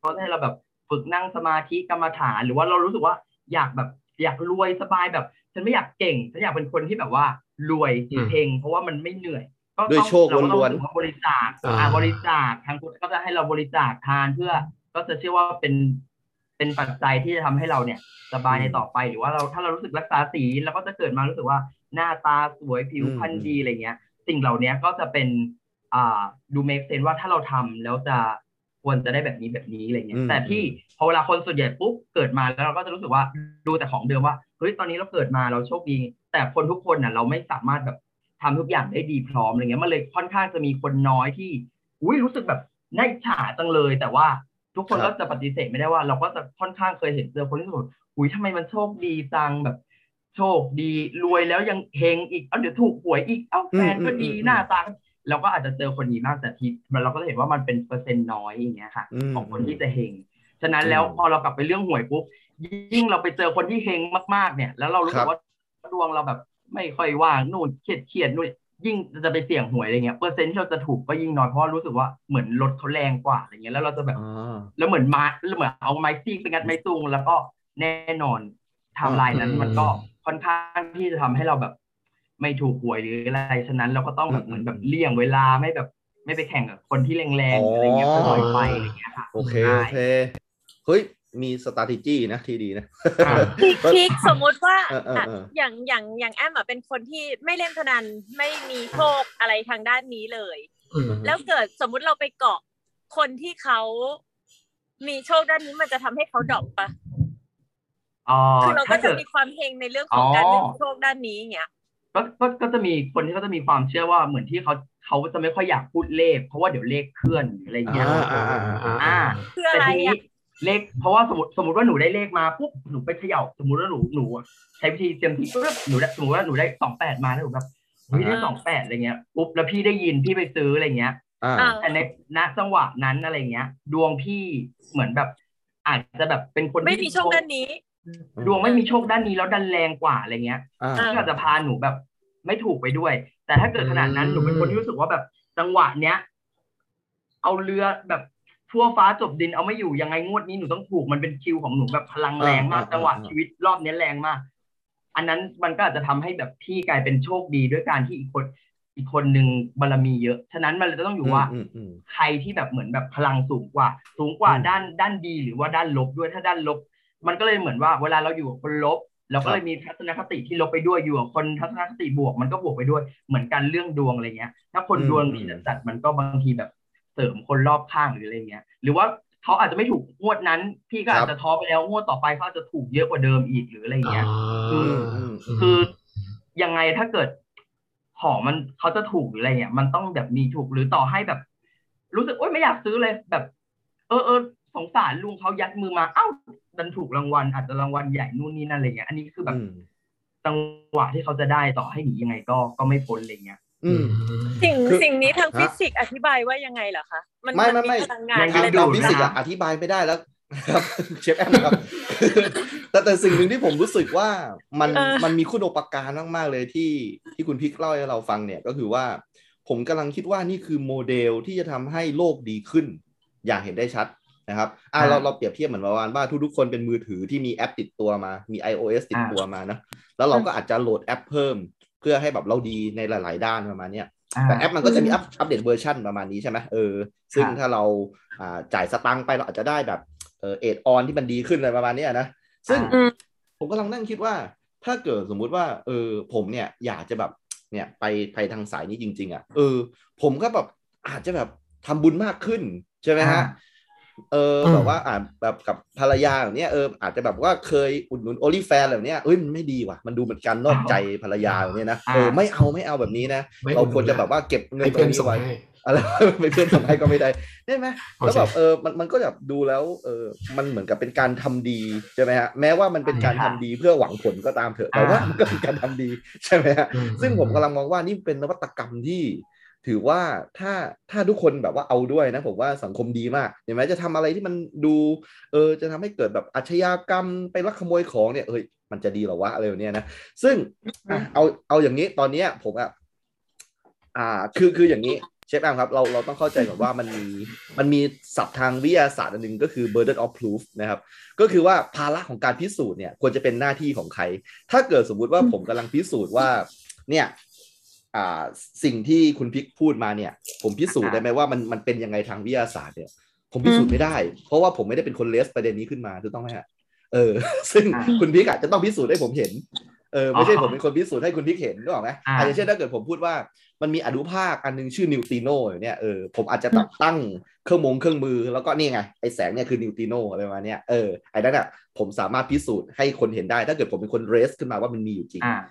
Speaker 1: เขาจะให้เราแบบฝึกนั่งสมาธิกรรมฐาน หรือว่าเรารู้สึกว่าอยากแบบอยากรวยสบายแบบ ฉันไม่อยากเก่งฉันอยากเป็นคนที่แบบว่ารวย
Speaker 3: อืม
Speaker 1: เฮงเพราะว่ามันไม่เหนื่อยก็
Speaker 2: ด้วย
Speaker 1: ต้อง
Speaker 2: โชค
Speaker 1: เราก็ต้อง
Speaker 2: ล้วนๆ
Speaker 1: รู้สึกว่าบริจาค
Speaker 3: อ่า
Speaker 1: อ่าบริจาคทางพุทธก็จะให้เราบริจาคทานเพื่อ ก็จะเชื่อว่าเป็น เป็นปัจจัยที่จะทำให้เราเนี่ยสบายในต่อไปหรือว่าเราถ้าเรารู้สึกรักษาศีลเราก็จะเกิดมารู้สึกว่าหน้าตาสวยผิวพรรณดีอะไรเงี้ย สิ่งเหล่านี้ก็จะเป็นอ่าดูเมคเซนว่าถ้าเราทำแล้วจะควรจะได้แบบนี้แบบนี้อะไรเงี้
Speaker 2: อื
Speaker 1: ย
Speaker 2: ม
Speaker 1: แต่ที่พอเวลาคนส่วนใหญ่ปุ๊บเกิดมาแล้วเราก็จะรู้สึกว่าดูแต่ของเดิมว่าเฮ้ยตอนนี้เราเกิดมาเราโชคดีแต่คนทุกคนน่ะเราไม่สามารถแบบทำทุกอย่างได้ดีพร้อมอะไรเงี้ยมันเลยค่อนข้างจะมีคนน้อยที่อุ้ยรู้สึกแบบน่าอิจฉาจังเลย แต่ว่า ทุกคน
Speaker 2: ครั
Speaker 1: ก็
Speaker 2: บ
Speaker 1: จะปฏิเสธไม่ได้ว่า เราก็จะค่อนข้างเคยเห็นเจอคนที่รู้สึกว่าอุ้ยทำไมมันโชคดีจังแบบ โชคดีรวยแล้วยังเฮงอีกเอาเดี๋ยวถูกหวยอีกเอ้าแฟนก็ดี
Speaker 2: อืมอืม
Speaker 1: หน้าตาก็เราก็อาจจะเจอคนนี้มากแต่ทีเราก็จะเห็นว่ามันเป็นเปอร์เซ็นต์น้อยอย่างเงี้ยค่ะ
Speaker 2: อืม
Speaker 1: ของคนที่จะเฮงฉะนั้นแล้วพอเรากลับไปเรื่องหวยปุ๊บยิ่งเราไปเจอคนที่เฮงมากๆ เนี่ย แล้วเรารู้สึกว่าดวงเราแบบไม่ค่อยว่างนู่นเครียดเครียดนู่น ยิ่งจะไปเสี่ยงหวยอะไรเงี้ยเปอร์เซ็นต์ที่เราจะถูกก็ยิ่งน้อยเพราะว่ารู้สึกว่าเหมือนรถเขาแรงกว่าอะไรเงี้ยแล้วเราจะแบบ
Speaker 2: อ่า
Speaker 1: แล้วเหมือนมาแล้วเหมือนเอาไม้ซีกไปงัดไม้ซุงแล้วก็แน่นอนไทม์ไลน์นั้น
Speaker 3: อืม
Speaker 1: มันก็ค่อนข้างที่จะทำให้เราแบบ ไม่ถูกหวยหรืออะไรฉะนั้นเราก็ต้องแบบ
Speaker 2: อืม
Speaker 1: เหมือนแบบเลี่ยงเวลาไม่แบบไม่ไปแข่งกับคนที่แรง
Speaker 2: อ๋อ
Speaker 1: ๆอะไรเงี้ยปล่อยไปอะไรเงี้ยค่ะ
Speaker 2: โอเค
Speaker 1: ใช่
Speaker 2: โอเคเฮ้ย มี strategy นะที่ดีนะ
Speaker 1: อ่า
Speaker 4: พลิกพลิกสมมุติว่า
Speaker 2: เออเออ
Speaker 4: อะ
Speaker 2: เออ
Speaker 4: อย่างอย่างอย่างแอมอะเป็นคนที่ไม่เล่นพนันไม่มีโชคอะไรทางด้านนี้เลย
Speaker 3: อืม
Speaker 4: แล้วเกิดสมมุติเราไปเกาะคนที่เขามีโชคด้านนี้มันจะทำให้เขาดรอปปะ
Speaker 1: อ๋อ
Speaker 4: คือเราก็
Speaker 1: ถ้า
Speaker 4: จะ
Speaker 1: เกิด
Speaker 4: มีความเฮงในเรื่องของการ
Speaker 1: อ๋อ
Speaker 4: เลือกโชคด้านนี้อย่างเงี้ย
Speaker 1: ก็ก็ก็จะมีคนที่เขาจะมีความเชื่อว่าเหมือนที่เขาเขาจะไม่ค่อยอยากพูดเลข เพราะว่าเดี๋ยวเลขเคลื่อนหรืออะไรเงี้ย
Speaker 2: อ่าอ่าอ่าอ่า
Speaker 1: อ่า
Speaker 4: คืออะไร
Speaker 1: แต่ทีนี้
Speaker 4: อะ
Speaker 1: เลข เพราะว่าสมมติสมมติว่าหนูได้เลขมาปุ๊บหนูไปเขย่าสมมติว่าหนูหนูใช้วิธีเซียมทีปุ๊บหนูได้สมมติว่าหนูได้สองแปดมาแล้วหนูแบบเฮ้ยได้สองแปดอะไรเงี้ยปุ๊บแล้วพี่ได้ยินพี่ไปซื้ออะไรเงี้ย
Speaker 2: อ่า
Speaker 4: อ่า
Speaker 1: แต่ในณจังหวะนั้นอะไรเงี้ย ดวงพี่เหมือนแบบ อาจจะแบบเป็นคนที่
Speaker 4: ไม่มีโชคด้านนี้
Speaker 1: ดวงไม่มีโชคด้านนี้แล้วดันแรงกว่าอะไรเงี้ย
Speaker 2: อ่า
Speaker 4: อ่า
Speaker 1: ก็อาจจะพาหนูแบบ ไม่ถูกไปด้วย แต่ถ้าเกิดขนาดนั้นหนูเป็นคนที่รู้สึกว่าแบบจังหวะเนี้ยเอาเรือแบบ ทั่วฟ้าจบดินเอาไม่อยู่ยังไงงวดนี้หนูต้องถูกมันเป็นคิวของหนูแบบพลังแรงมาก
Speaker 2: อ่าอ่า
Speaker 1: จังหวะ
Speaker 2: อ่า
Speaker 1: ชีวิตรอบเนี้ยแรงมาก อันนั้นมันก็อาจจะทำให้แบบพี่กลายเป็นโชคดีด้วยการที่อีกคนอีกคนหนึ่งบารมีเยอะ ฉะนั้นมันเลยจะต้องอยู่ว่า
Speaker 2: อืมอืม
Speaker 1: ใครที่แบบเหมือนแบบพลังสูงกว่า สูงกว่า
Speaker 2: อืม
Speaker 1: ด้านด้านดีหรือว่าด้านลบด้วยถ้าด้านลบ มันก็เลยเหมือนว่า เวลาเราอยู่กับคนลบเราก็เลยมีทัศนคติที่ลบไปด้วยอยู่กับคนทัศนคติบวกมันก็บวกไปด้วยเหมือนกันเรื่องดวงอะไรเงี้ย ถ้าคน
Speaker 2: อืม
Speaker 1: ดวง
Speaker 2: อืม
Speaker 1: ดีจัดๆมันก็บางทีแบบ เสริมคนรอบข้างหรืออะไรเงี้ย หรือว่าเขาอาจจะไม่ถูกงวดนั้น พี่ก็อาจจะท้อไปแล้วงวดต่อไปเขาอาจจะถูกเยอะกว่าเดิมอีกหรืออะไรเงี้ย
Speaker 2: อืมอืม
Speaker 1: คือยังไงถ้าเกิดของมันเขาจะถูกหรืออะไรเงี้ยมันต้องแบบมีถูกหรือต่อให้แบบ รู้สึกโอ๊ยไม่อยากซื้อเลยแบบ เออเออสงสารลุงเขายัดมือมาเอ้าดันถูกรางวัลอาจจะรางวัลใหญ่นู่นนี่นั่นอะไรเงี้ย อันนี้คือแบบ
Speaker 2: อืม
Speaker 1: จังหวะที่เขาจะได้ต่อให้หนียังไงก็ก็ไม่พ้นอะไรเงี้ย
Speaker 2: อืม
Speaker 4: สิ่ง
Speaker 2: คือ
Speaker 4: สิ่งนี้ทาง
Speaker 2: ฮะ
Speaker 4: ฟิสิกส์อธิบายว่ายังไงเหรอคะมัน
Speaker 2: ไม่ไม่
Speaker 4: น
Speaker 2: ไม่
Speaker 4: พลังงาน
Speaker 1: ยัง
Speaker 2: ทาง
Speaker 4: อะไร
Speaker 1: ดู
Speaker 2: ทาง
Speaker 4: แบบ
Speaker 2: ฟิ
Speaker 1: นะ
Speaker 2: สิกส์อะอธิบายไม่ได้แล้วครับเชฟแอมครับแต่แต่สิ่งหนึ่งที่ผมรู้สึกว่ามัน
Speaker 4: เออ
Speaker 2: มันมีคุณูปการมากๆเลยที่ที่คุณพริกเล่าให้เราฟังเนี่ยก็คือว่า ผมกำลังคิดว่านี่คือโมเดลที่จะทำให้โลกดีขึ้น อย่างเห็นได้ชัดนะครับอ่า
Speaker 1: อ่า
Speaker 2: เราเราเปรียบเทียบเหมือนประมาณว่าทุกๆคนเป็นมือถือที่มีแอปติดตัวมา มี iOS ติด
Speaker 1: อ่า
Speaker 2: ตัวมานะ แล้วเราก็อาจจะโหลดแอปเพิ่มเพื่อให้แบบเราดีในหลาย ๆ ด้านประมาณเนี้ยแต่แอปมันก็จะมีอัป update version ประมาณนี้ใช่ไหมเออซึ่ง
Speaker 1: ครับ
Speaker 2: ถ้าเราอ่าจ่ายสตังค์ไปเราอาจจะได้แบบเออเอดออนที่มันดีขึ้นอะไรประมาณเนี้ยนะซึ่ง
Speaker 4: อืม
Speaker 2: ผมกำลังนั่งคิดว่า ถ้าเกิดสมมุติว่าเออผมเนี่ยอยากจะแบบเนี่ยไปไปทางสายนี้จริง ๆ อะเออ ผมก็แบบอาจจะแบบทำบุญมากขึ้นใช่ไหมฮะ
Speaker 1: อ่า
Speaker 2: เออ
Speaker 3: อืม
Speaker 2: แบบว่าอ่าแบบกับภรรยาแบบเนี้ยเอออาจจะแบบว่าเคยอุดหนุนโอลิแฟนแบบเนี้ยเอ้ยมันไม่ดีว่ะมันดูเหมือนการนอกใจภรรยาแบบเนี้ยนะเออไม่เอาไม่เอาแบบนี้นะ
Speaker 3: ไม่
Speaker 2: เรา
Speaker 3: อุดหนุน
Speaker 2: ควรจะแบบว่าเก็บเงิน
Speaker 3: ให้
Speaker 2: ตร
Speaker 3: เพื่อน
Speaker 2: งนี้
Speaker 3: ส่ง
Speaker 2: ไว้
Speaker 3: ให้
Speaker 2: อะไรไม่เพื่อนส่งให้ก็ไม่ได้ได้ไหม
Speaker 3: โอเค
Speaker 2: แล้วแบบเออมันมันก็แบบดูแล้วเออมันเหมือนกับเป็นการทำดีใช่ไหมฮะแม้ว่ามันเป็นการทำดีเพื่อหวังผลก็ตามเถอะแต่ว่ามันก็เป็นการทำดีใช่ไหมฮะ
Speaker 3: อื
Speaker 2: ซึ่งผมกำลังมองว่านี่เป็นนวัตกรรมที่ ถือว่าถ้าถ้าทุกคนแบบว่าเอาด้วยนะผมว่าสังคมดีมากเห็นไหมจะทำอะไรที่มันดูเออจะทำให้เกิดแบบอาชญากรรมไปลักขโมยของเนี่ยเอ้ยมันจะดีเหรอวะอะไรแบบเนี้ยนะซึ่งอะเอาเอาอย่างนี้ตอนเนี้ยผมอะอ่าคือคืออย่างนี้เชฟแอมครับเราเราต้องเข้าใจก่อนว่ามันมีมันมีศัพท์ทางวิทยาศาสตร์อันหนึ่งก็คือ burden of proof นะครับก็คือว่าภาระของการพิสูจน์เนี่ยควรจะเป็นหน้าที่ของใคร ถ้าเกิดสมมุติว่าผมกำลังพิสูจน์ว่าเนี่ยอ่า สิ่งที่คุณพิกพูดมาเนี่ย ผมพิสูจน์ได้ไหมว่ามันมันเป็นยังไงทางวิทยาศาสตร์เนี่ย ผมพิสูจน์ไม่ได้ เพราะว่าผมไม่ได้เป็นคนเลสประเด็นนี้ขึ้นมาถูกต้องไหมฮะเออ ซึ่ง
Speaker 1: อ่า
Speaker 2: คุณพิกอาจจะต้องพิสูจน์ให้ผมเห็นเออไม่ใช่
Speaker 1: อ๋อ
Speaker 2: ผมเป็นคนพิสูจน์ให้คุณพิกเห็นนึกออกไหม
Speaker 1: อ่า
Speaker 2: อาจจะเช่นถ้าเกิดผมพูดว่ามันมีอนุภาคอันหนึงชื่อนิวติโนอย่างเนี้ยเออผมอาจจะตัดตั้งเครื่องมงเครื่องมือแล้วก็นี่ไงไอแสงเนี่ยคือนิวติโนอะไรประมาณเนี้ยเออไอ้นั่นอะผมสามารถพิสูจน์ให้คนเห็นได้ ถ้าเกิดผมเป็นคนเรสขึ้นมาว่ามันมีอยู่จริง
Speaker 1: อ่า
Speaker 2: เออ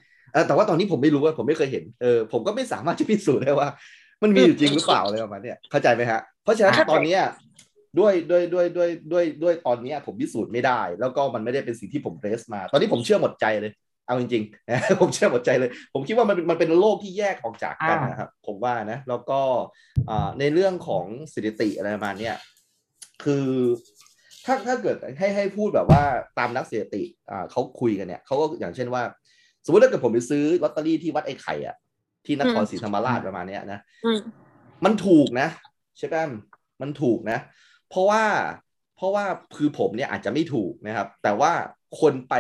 Speaker 2: แต่ว่าตอนนี้ผมไม่รู้ว่าผมไม่เคยเห็นเออผมก็ไม่สามารถจะพิสูจน์ได้ว่า มันมีอยู่จริงหรือเปล่าอะไรประมาณเนี้ยเข้าใจไหมฮะ เพราะฉะนั้น
Speaker 1: เข้าใจ
Speaker 2: ตอนเนี้ยด้วยด้วยด้วยด้วยด้วยด้วยตอนเนี้ยผมพิสูจน์ไม่ได้ แล้วก็มันไม่ได้เป็นสิ่งที่ผมเรสมา ตอนนี้ผมเชื่อหมดใจเลย เอาจริงๆผมเชื่อหมดใจเลย ผมคิดว่ามันเป็นมันเป็นโลกที่แยกออกจากกัน
Speaker 1: อ่าน
Speaker 2: นะครับผมว่านะ แล้วก็อ่าในเรื่องของสถิติอะไรประมาณเนี้ยคือถ้าถ้าเกิดให้ให้พูดแบบว่าตามนักสถิติอ่าเขาคุยกันเนี่ยเขาก็อย่างเช่นว่า สมมติถ้าเกิดผมไปซื้อลอตเตอรี่ที่วัดไอ้ไข่อะที่นครศรีธรรมราชประมาณเนี้ยนะ
Speaker 4: อืม
Speaker 2: มันถูกนะใช่ไหมมันถูกนะ เพราะว่าเพราะว่าคือผมเนี่ยอาจจะไม่ถูกนะครับ แต่ว่าคนไป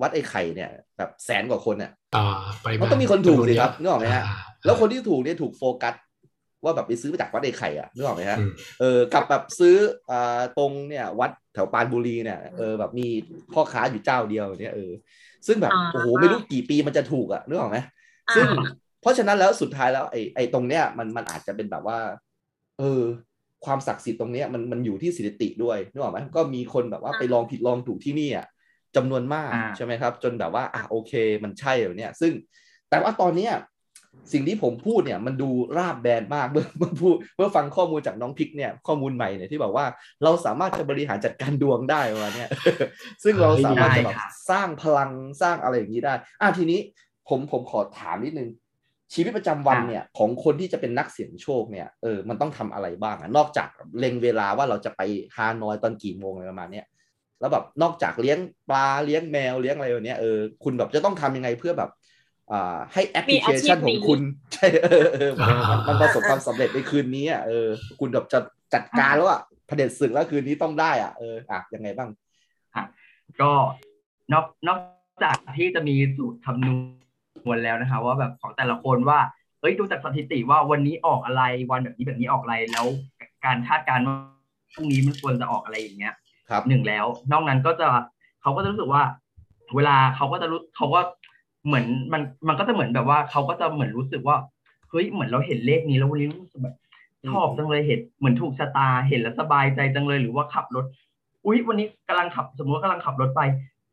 Speaker 2: วัดไอ้ไข่เนี่ย แบบแสนกว่าคนเนี่ย
Speaker 3: อ่าไป
Speaker 2: มันต้องมีคนถูกสิครับนึกออกไหมฮะ
Speaker 3: อ่า
Speaker 2: แล้วคนที่ถูกเนี่ยถูกโฟกัสว่าแบบไปซื้อมาจากวัดไอ้ไข่อะนึกออกไหมฮะ
Speaker 3: อืม
Speaker 2: เออกลับแบบซื้ออ่าตรงเนี่ยวัด แถวปรานบุรีเนี่ยเออแบบมีพ่อค้าอยู่เจ้าเดียวเนี่ยเออซึ่งแบบ
Speaker 4: อ่า
Speaker 2: โอ้โหไม่รู้กี่ปีมันจะถูกอะนึกออกไหมซึ่ง
Speaker 4: อ่า
Speaker 2: เพราะฉะนั้นแล้วสุดท้ายแล้วไอ้ไอ้ตรงเนี้ยมันมันอาจจะเป็นแบบว่า เออ ความศักดิ์สิทธิ์ตรงเนี้ยมันมันอยู่ที่สถิติด้วยนึกออกไหมก็มีคนแบบว่าไปลองผิดลองถูกที่นี่อะจำนวนมาก
Speaker 1: อ่า
Speaker 2: ใช่ไหมครับ จนแบบว่าอะโอเค มันใช่แบบเนี้ยซึ่งแต่ว่าตอนเนี้ย สิ่งที่ผมพูดเนี่ยมันดูราบแบนมากเมื่อเมื่อพูดเมื่อฟังข้อมูลจากน้องพิกเนี่ยข้อมูลใหม่เนี่ยที่บอกว่าเราสามารถจะบริหารจัดการดวงได้ประมาณเนี้ยซึ่งเราสามารถจะแบบ
Speaker 1: ได้ค่ะ
Speaker 2: สร้างพลังสร้างอะไรอย่างนี้ได้อะทีนี้ผมผมขอถามนิดนึงชีวิตประจำวันเนี่ยของคนที่จะเป็นนักเสี่ยงโชคเนี่ยเออมันต้องทำอะไรบ้างอะนอกจากเล็งเวลาว่าเราจะไปฮานอยตอนกี่โมงอะไรประมาณเนี้ยแล้วแบบนอกจากเลี้ยงปลาเลี้ยงแมวเลี้ยงอะไรแบบเนี้ยเออคุณแบบจะต้องทำยังไงเพื่อแบบอ่า ให้แอปพลิเคชันของคุณใช่เออเออมันมันประสบความสำเร็จในคืนนี้อะเออคุณแบบจะจัดการแล้วอะเผด็จศึกแล้วคืนนี้ต้องได้อะเอออะยังไงบ้าง
Speaker 1: ก็นอกนอกจากที่จะมีสูตรคำนวณแล้วนะคะ ว่าแบบของแต่ละคนว่าเอ้ยดูจากสถิติว่าวันนี้ออกอะไรวันแบบนี้แบบนี้ออกอะไรแล้วการคาดการณ์ว่าพรุ่งนี้มันควรจะออกอะไรอย่างเงี้ย
Speaker 2: ครับ
Speaker 1: หนึ่งแล้ว นอกนั้นก็จะเขาก็จะรู้สึกว่า เวลาเขาก็จะรู้เขาก็ เหมือนมันมันก็จะเหมือนแบบว่าเขาก็จะเหมือนรู้สึกว่าเฮ้ยเหมือนเราเห็นเลขนี้แล้ววันนี้รู้สึกแบบ
Speaker 2: อืม
Speaker 1: ชอบจังเลยเห็นเหมือนถูกชะตาเห็นแล้วสบายใจจังเลยหรือว่าขับรถ อุ๊ยวันนี้กำลังขับสมมติว่ากำลังขับรถไป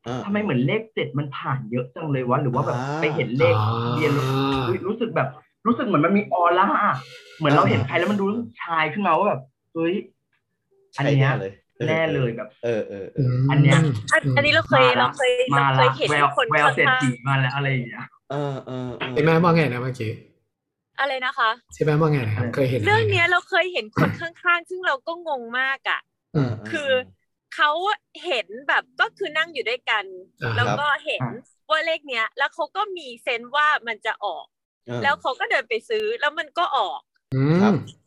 Speaker 2: อ่า
Speaker 1: ทำไมเหมือนเลขเจ็ดมันผ่านเยอะจังเลยวะหรือว่าแบบ
Speaker 2: อ่า
Speaker 1: ไปเห็นเลข
Speaker 3: อ่า
Speaker 1: ทะเบียนรถอุ๊ยรู้สึกแบบ รู้สึกเหมือนมันมีออร่าเหมือนเรา
Speaker 2: อ่า
Speaker 1: เห็นใครแล้วมันดูชายขึ้นมาว่าแบบเฮ้ยอัน
Speaker 2: ใช่
Speaker 1: เนี้ย
Speaker 2: แน่เลยออ
Speaker 1: แน่เลยแบบ
Speaker 2: เออเออเอ
Speaker 3: อื
Speaker 2: อ
Speaker 3: ม
Speaker 1: อันเนี้ย
Speaker 4: อันอันนี้เราเคย
Speaker 1: มาละ
Speaker 4: เราเคย
Speaker 1: มา
Speaker 4: เราเค
Speaker 1: ละ
Speaker 4: ยเห็น
Speaker 1: แวว
Speaker 4: คน
Speaker 1: แวว
Speaker 4: ข้าง
Speaker 1: เศรษฐีมาแล้วอะไรอย่างเงี้ย
Speaker 2: เออเออเออ
Speaker 3: ใช่ไหมว่าไงนะเมื่อกี้
Speaker 4: ๆอะไรนะคะ
Speaker 3: ใช่ไหมว่าไงนะครับเคยเห็น
Speaker 4: เรื่องเนี้ยเราเคยเห็นคนข้างๆ ซึ่งเราก็งงมากอะ
Speaker 2: เออ
Speaker 4: คือเขาเห็นแบบก็คือนั่งอยู่ด้วยกัน
Speaker 3: อ่า
Speaker 4: แล้วก็เห็น
Speaker 1: ครับ
Speaker 4: ว่าเลขเนี้ย แล้วเขาก็มีเซนส์ว่ามันจะออก
Speaker 2: เออ
Speaker 4: แล้วเขาก็เดินไปซื้อแล้วมันก็ออก
Speaker 3: อื
Speaker 2: ครับ
Speaker 3: ม
Speaker 2: ออ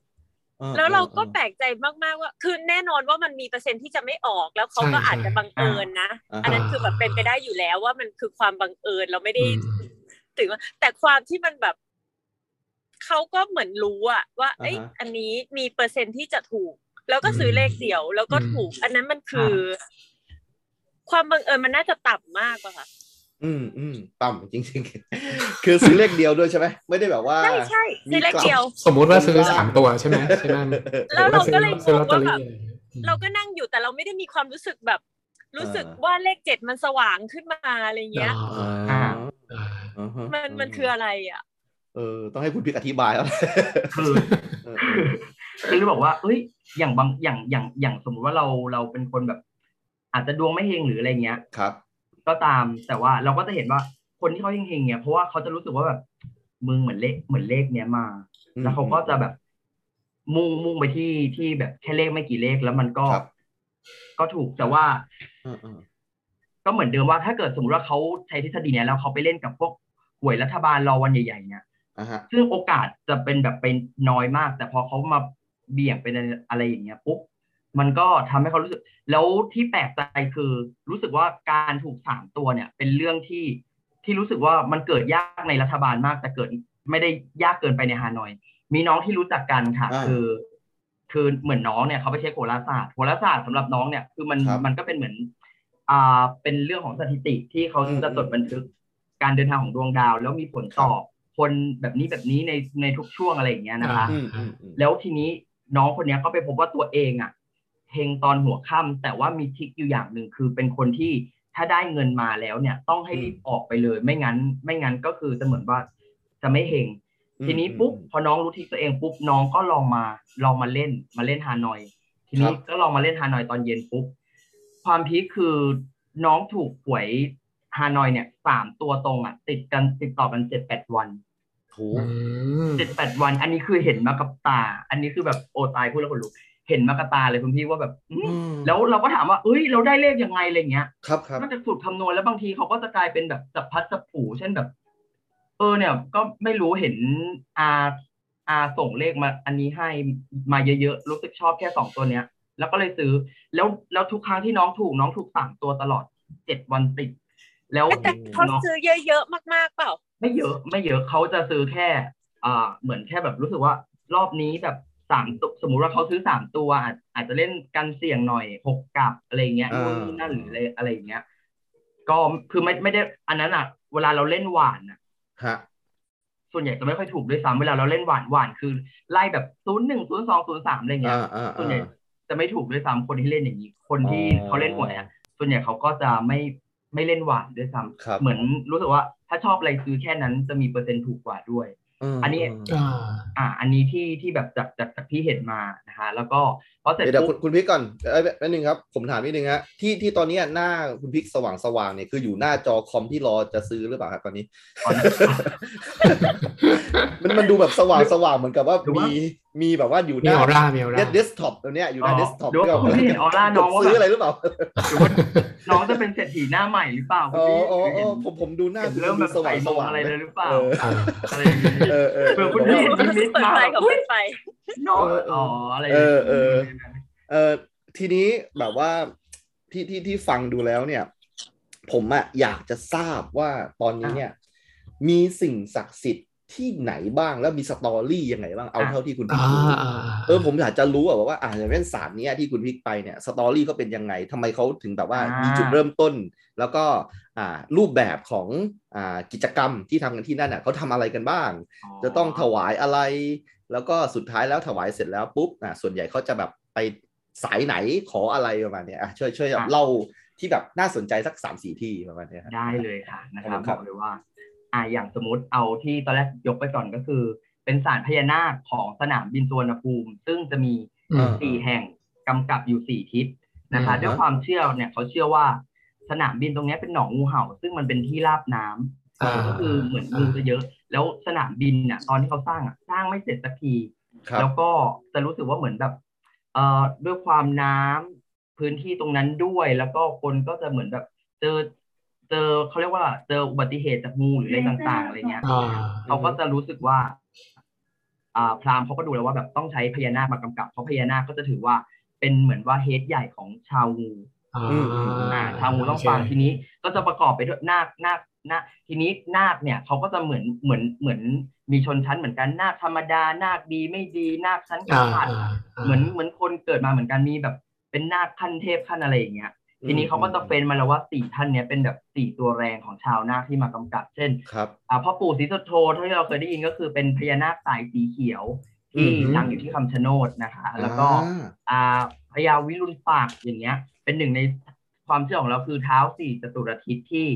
Speaker 4: แล้วเราก็
Speaker 2: ออ
Speaker 4: แปลกใจมากๆว่า คือแน่นอนว่ามันมีเปอร์เซ็นต์ที่จะไม่ออกแล้วเขาก็
Speaker 3: ใช่
Speaker 4: อาจจะ
Speaker 3: ใช่
Speaker 4: บังเอิญนะ
Speaker 2: อ่า
Speaker 4: อันนั้นคือแบบเป็นไปได้อยู่แล้วว่ามันคือความบังเอิญเราไม่ได้
Speaker 3: อืม
Speaker 4: ถึงว่าแต่ความที่มันแบบเขาก็เหมือนรู้อะว่า เอ้ย
Speaker 2: อ่าฮะ
Speaker 4: อันนี้มีเปอร์เซ็นต์ที่จะถูก แล้วก็ซื้อเลขเดียว แล้วก็ถูก อันนั้นมันคือ ความบังเอิญมันน่าจะต่ำมากกว่าค่ะ
Speaker 2: อืมอืมต่ำจริงๆ คือซื้อเลขเดียวด้วยใช่ไหมไม่ได้แบบว่า
Speaker 4: ใช่ใช่ซื้อเลขเดียว
Speaker 3: สมมุติว่าซื้อสามตัวใช่ไหมใช่ไหม
Speaker 4: แล้วเราก็เลย
Speaker 3: ซื้อล
Speaker 4: ง
Speaker 3: องตเตอ
Speaker 4: ว่า
Speaker 3: รี่
Speaker 4: แบบ
Speaker 3: อะไรอย่างเงี้ยอืม
Speaker 4: เราก็นั่งอยู่แต่เราไม่ได้มีความรู้สึกแบบ รู้สึก
Speaker 2: อ่า
Speaker 4: ว่าเลขเจ็ดมันสว่างขึ้นมาอะไรเงี้ย
Speaker 3: อ๋อ
Speaker 1: อ่า
Speaker 3: อ่า
Speaker 2: อ่าฮะ
Speaker 4: มันมันคืออะไรอะ
Speaker 2: เออ ต้องให้คุณพิกอธิบายแล้ว
Speaker 1: คือ
Speaker 2: เออ
Speaker 1: คือคือบอกว่า เอ้ย อย่างบางอย่างอย่างอย่างสมมติว่าเราเราเป็นคนแบบ อาจจะดวงไม่เฮงหรืออะไรเงี้ย
Speaker 2: ครับ
Speaker 1: ก็ตาม แต่ว่าเราก็จะเห็นว่าคนที่เขาเฮงๆเนี่ยเพราะว่าเขาจะรู้สึกว่าแบบมึงเหมือนเลขเหมือนเลขเนี้ยมา
Speaker 2: อืม
Speaker 1: แล้วเขาก็จะแบบ มุ่งมุ่งไปที่ที่แบบแค่เลขไม่กี่เลขแล้วมันก็
Speaker 2: ครับ
Speaker 1: ก็ถูกแต่ว่า
Speaker 2: เออเออ
Speaker 1: ก็เหมือนเดิมว่าถ้าเกิดสมมติว่าเขาใช้ทฤษฎีเนี้ยแล้วเขาไปเล่นกับพวกหวยรัฐบาลรอวันใหญ่ๆเนี่ย
Speaker 2: อ่าฮะ
Speaker 1: ซึ่งโอกาสจะเป็นแบบเป็นน้อยมาก แต่พอเขามาเบี่ยงเป็นอะไรอย่างเงี้ยปุ๊บ มันก็ทำให้เขารู้สึก แล้วที่แปลกใจคือ รู้สึกว่าการถูกสามตัวเนี่ย เป็นเรื่องที่ที่รู้สึกว่ามันเกิดยากในรัฐบาลมาก แต่เกิดไม่ได้ยากเกินไปในฮานอย มีน้องที่รู้จักกันค่ะ
Speaker 2: อ่า
Speaker 1: คือ คือเหมือนน้องเนี่ยเขาไปเช็คโหราศาสตร์โหราศาสตร์สำหรับน้องเนี่ยคือมัน
Speaker 2: ครับ
Speaker 1: มันก็เป็นเหมือนอ่าเป็นเรื่องของสถิติที่เขา
Speaker 2: อืม
Speaker 1: จะจดบันทึกการเดินทางของดวงดาว แล้วมีผลต่อคนแบบนี้แบบนี้ในในทุกช่วงอะไรอย่างเงี้ยนะคะ
Speaker 2: อืมอืมอืม
Speaker 1: แล้วทีนี้น้องคนเนี้ยก็ไปพบว่าตัวเองอะ เฮงตอนหัวค่ำแต่ว่ามีทริกอยู่อย่างหนึ่งคือเป็นคนที่ถ้าได้เงินมาแล้วเนี่ยต้องให้รีบออกไปเลย ไม่งั้น ไม่งั้นก็คือจะเหมือนว่าจะไม่เฮงทีนี้ปุ๊บพอน้องรู้ทริกตัวเองปุ๊บน้องก็ลองมาลองมาเล่นมาเล่นฮานอย ทีนี้ก็ลองมาเล่นฮานอยตอนเย็นปุ๊บความพีคคือน้องถูกหวยฮานอยเนี่ยสามตัวตรงอะ ติดกันติดต่อกันเจ็ดแปดวัน
Speaker 2: โห
Speaker 3: อืม
Speaker 1: เจ็ดแปดวัน อันนี้คือเห็นมากับตา อันนี้คือแบบโอตายพูดแล้วคนลุก เห็นมากับตาเลยคุณพี่ว่าแบบอืม
Speaker 2: อืม
Speaker 1: แล้วเราก็ถามว่าเอ้ยเราได้เลขยังไงอะไรเงี้ย
Speaker 2: ครับครับ
Speaker 1: นอกจากสูตรคำนวณแล้วบางทีเขาก็จะกลายเป็นแบบจับพัดจับผูเช่นแบบ เออเนี่ย ก็ไม่รู้เห็นอาอาส่งเลขมา อันนี้ให้มาเยอะๆรู้สึกชอบแค่สองตัวเนี้ย แล้วก็เลยซื้อ แล้วแล้วทุกครั้งที่น้องถูกน้องถูกสามตัวตลอดเจ็ดวันติด แล้ว
Speaker 4: แต่เขา
Speaker 1: น้อง
Speaker 4: ซื้อเยอะๆมากๆเปล่า
Speaker 1: ไม่เยอะ ไม่เยอะเขาจะซื้อแค่ อ่าเหมือนแค่แบบรู้สึกว่ารอบนี้แบบ สามตัวสมมุติว่าเขาซื้อสามตัว อาจอาจจะเล่นกันเสี่ยงหน่อยหกกลับอะไรเงี้ย
Speaker 2: อ่า
Speaker 1: นู่นนี่นั่นหรืออะไรอะไรอย่างเงี้ย ก็คือไม่ไม่ได้อันนั้นอะ เวลาเราเล่นหวานอะ
Speaker 2: ฮะ
Speaker 1: ส่วนใหญ่จะไม่ค่อยถูกด้วยซ้ำเวลาเราเล่นหวานหวานคือไล่แบบศูนย์หนึ่งศูนย์สองศูนย์สามอะไรเงี้ย
Speaker 2: อ่าอ่า
Speaker 1: ส่วนใหญ่
Speaker 2: อ่า
Speaker 1: จะไม่ถูกด้วยซ้ำคนที่เล่นอย่างนี้ คนที่
Speaker 2: อ๋อ
Speaker 1: เขาเล่นหวยอะส่วนใหญ่เขาก็จะไม่ไม่เล่นหวานด้วยซ้
Speaker 2: ครับำ
Speaker 1: เหมือนรู้สึกว่าถ้าชอบอะไรซื้อแค่นั้นจะมีเปอร์เซ็นต์ถูกกว่าด้วย อันนี้
Speaker 3: อ่า
Speaker 1: อ่า อันนี้ที่ที่แบบจากจากจากที่เห็นมานะคะแล้วก็พอเสร็จ
Speaker 2: เดี๋ยว
Speaker 1: ปุ๊
Speaker 2: คุณ
Speaker 1: บ
Speaker 2: คุณพิกก่อนเอ้ยแป๊บนึงครับ ผมถามนิดนึงฮะที่ที่ตอนเนี้ยหน้าคุณพิกสว่างสว่างๆเนี่ยคืออยู่หน้าจอคอมที่รอจะซื้อหรือเปล่าครับตอนนี้
Speaker 1: ก่อน
Speaker 2: มันมันดูแบบสว่างสว่างเหมือนกับว่า
Speaker 1: หรือว่า
Speaker 2: มี มีแบบว่าอยู่ห
Speaker 3: มี
Speaker 2: น้า
Speaker 3: ออร่ามีออร่า
Speaker 2: เดสก์ท็อปตัวเนี้ยอยู่หน้าเดสก์ท็อป
Speaker 1: หรือว่าคุณไม่เห็นออร่าน้องว่า
Speaker 2: ซื้อ
Speaker 1: แบ
Speaker 2: อะไร
Speaker 1: บ
Speaker 2: หรือเปล่า
Speaker 1: หรือว่าน้องจะเป็นเศรษฐีหน้าใหม่หรือเปล่าคุ
Speaker 2: อ๋
Speaker 1: ณ
Speaker 2: อ
Speaker 1: พี่
Speaker 2: อ๋อ
Speaker 1: เห็
Speaker 2: อ๋อนผมผมดูหน้า
Speaker 1: เห็นเริ่มแบบ
Speaker 2: สว่า
Speaker 1: ใส่
Speaker 2: ง
Speaker 1: ม
Speaker 2: ส
Speaker 1: ง
Speaker 2: ว่าง
Speaker 1: อะไรเลยหรือเปล่า
Speaker 2: เออ
Speaker 3: อ่า
Speaker 1: อะไรอย่างนี้
Speaker 2: เออเออ
Speaker 1: เผื่อคุณพี่เห็นนิมิต
Speaker 4: เปิด
Speaker 1: มา
Speaker 4: ไฟ
Speaker 1: แบบ
Speaker 4: กับ
Speaker 1: อุ๊
Speaker 4: เปิ
Speaker 1: ย
Speaker 4: ดไฟ
Speaker 1: น้องอ๋ออะไรอย่าง
Speaker 2: เอ
Speaker 1: นี้
Speaker 2: อเออเออทีนี้แบบว่าที่ที่ที่ฟังดูแล้วเนี่ย ผมอะอยากจะทราบว่าตอนนี้เนี่ย มีสิ่งศักดิ์สิทธิ์ ที่ไหนบ้างแล้วมีสตอรี่ยังไงบ้างเอาเท่าที่คุณพิก
Speaker 3: อ่า
Speaker 2: รู้
Speaker 3: อ่า
Speaker 2: เออผมอยากจะรู้อะว่าอ่าอย่างเช่นศาสตร์เนี้ยที่คุณพิกไปเนี่ยสตอรี่เขาเป็นยังไงทำไมเขาถึงแบบว่า
Speaker 1: อ่ามี
Speaker 2: มีจุดเริ่มต้น แล้วก็อ่ารูปแบบของอ่ากิจกรรมที่ทำกันที่นั่นอะเขาทำอะไรกันบ้าง จะต้องถวายอะไร แล้วก็สุดท้ายแล้วถวายเสร็จแล้วปุ๊บอะส่วนใหญ่เขาจะแบบไปสายไหนขออะไรประมาณเนี้ยอะช่วยช่วยแบบเล่าที่แบบน่าสนใจสักสามสี่ที่ประมาณเนี้ยครับ
Speaker 1: ได้เลยค่ะนะครับ
Speaker 2: ครับ
Speaker 1: บอกเลยว่า อ่าอย่างสมมติเอาที่ตอนแรกยกไปก่อนก็คือ เป็นศาลพญานาคของสนามบินสุวรรณภูมิ ซึ่งจะมี
Speaker 3: อืม
Speaker 1: สี่แห่งกำกับอยู่สี่ทิศนะคะ
Speaker 2: อืม
Speaker 1: ด้วยความเชื่อเนี่ยเขาเชื่อว่าสนามบินตรงเนี้ยเป็นหนองงูเห่า ซึ่งมันเป็นที่ราบน้ำ
Speaker 3: อ่า
Speaker 1: ก็คือเหมือนงูจะเยอะ แล้วสนามบินเนี่ยตอนที่เขาสร้างอะสร้างไม่เสร็จสักที
Speaker 2: ครับ
Speaker 1: แล้วก็จะรู้สึกว่าเหมือนแบบเอ่อด้วยความน้ำพื้นที่ตรงนั้นด้วย แล้วก็คนก็จะเหมือนแบบเจอ เจอเขาเรียกว่าเจออุบัติเหตุจากงูหรืออะไรต่าง ๆอะไรเงี้ย
Speaker 3: อ่า
Speaker 1: เขาก็จะรู้สึกว่า อ่า พราหมณ์เขาก็ดูแล้วว่าแบบต้องใช้พญานาคมากำกับ เพราะพญานาคก็จะถือว่าเป็นเหมือนว่าเฮดใหญ่ของชาวงู
Speaker 3: อ่า
Speaker 2: อืมอืม
Speaker 1: อ่าชาวงูต้องฟังทีนี้ ก็จะประกอบไปด้วยนาคนาคนาคทีนี้นาคเนี่ยเขาก็จะเหมือนเหมือนเหมือนมีชนชั้นเหมือนกันนาคธรรมดานาคดีไม่ดีนาคชั้นก
Speaker 3: อ่า
Speaker 1: ษัตริย์
Speaker 3: อ่า
Speaker 1: เหมือนเหมือนคนเกิดมาเหมือนกันมีแบบเป็นนาคขั้นเทพขั้นอะไรอย่างเงี้ย ทีนี้เขาก็จะเฟ้นมาแล้วว่าสี่ท่านเนี้ยเป็นแบบสี่ตัวแรงของชาวนาคที่มากำกับ เช่น
Speaker 2: ครับ
Speaker 1: อ่าพ่อปู่ศรีสุโธที่เราเคยได้ยินก็คือเป็นพญานาคสายสีเขียวที่
Speaker 2: อืม
Speaker 1: ตั้งอยู่ที่คำชะโนดนะคะ แล้วก็
Speaker 2: อ่า
Speaker 1: อ่าพญาวิรุณปากอย่างเงี้ย เป็นหนึ่งในความเชื่อของเราคือเท้าสี่จตุรทิศที่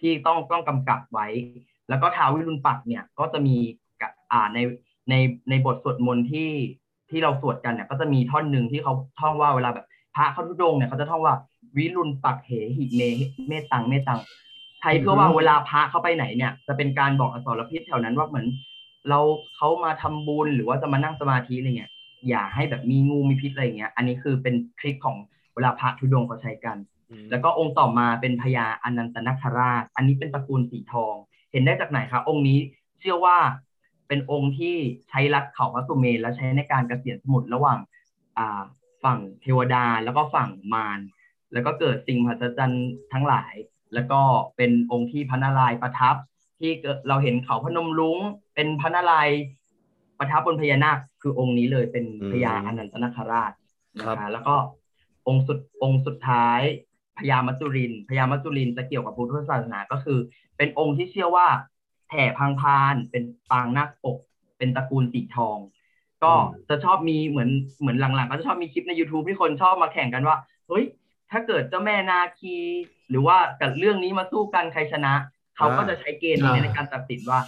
Speaker 1: ที่ต้องต้องกำกับไว้ แล้วก็เท้าวิรุณปักษ์เนี่ยก็จะมีกะอ่าในในในบทสวดมนต์ที่ที่เราสวดกันเนี่ยก็จะมีท่อนหนึ่งที่เขาท่องว่าเวลาแบบพระเขาทุดงค์เนี่ยเขาจะท่องว่า วิรุณปักษ์เหหิเมเมตังเมตังใช้เพื่อว่าเวลาพระเข้าไปไหนเนี่ย จะเป็นการบอกอสรพิษแถวนั้นว่าเหมือน เราเขามาทำบุญหรือว่าจะมานั่งสมาธิอะไรเงี้ยอย่าให้แบบมีงูมีพิษอะไรเงี้ย อันนี้คือเป็นทริคของเวลาพระธุดงค์เขาใช้กัน แล้วก็องค์ต่อมาเป็นพญาอนันตนาคราช อันนี้เป็นตระกูลสีทอง เห็นได้จากไหนคะองค์นี้เชื่อว่าเป็นองค์ที่ใช้รัดเขาพระสุเมนและใช้ในการเกษียณสมุทรระหว่างอ่าฝั่งเทวดาแล้วก็ฝั่งมาร แล้วก็เกิดสิ่งมหัศจรรย์ทั้งหลาย แล้วก็เป็นองค์ที่พระนารายณ์ประทับ ที่เกิดเราเห็นเขาพนมรุ้งเป็นพระนารายณ์ประทับบนพญานาคคือองค์นี้เลยเป็นพญาอนันตนาคราชนะคะแล้วก็องค์สุดองค์สุดท้ายพญามัจจุรินทร์พญามัจจุรินทร์จะเกี่ยวกับพุทธศาสนาก็คือ เป็นองค์ที่เชื่อว่าแผ่พังพานเป็นปางนาคปก เป็นตระกูลสีทอง ก็จะชอบมีเหมือนเหมือนหลังๆ ก็จะชอบมีคลิปใน YouTube ที่คนชอบมาแข่งกันว่า เฮ้ย ถ้าเกิดเจ้าแม่นาคี หรือว่ากับเรื่องนี้มาสู้กันใครชนะ เขาก็จะใช้เกณฑ์นี้ในการตัดสินว่า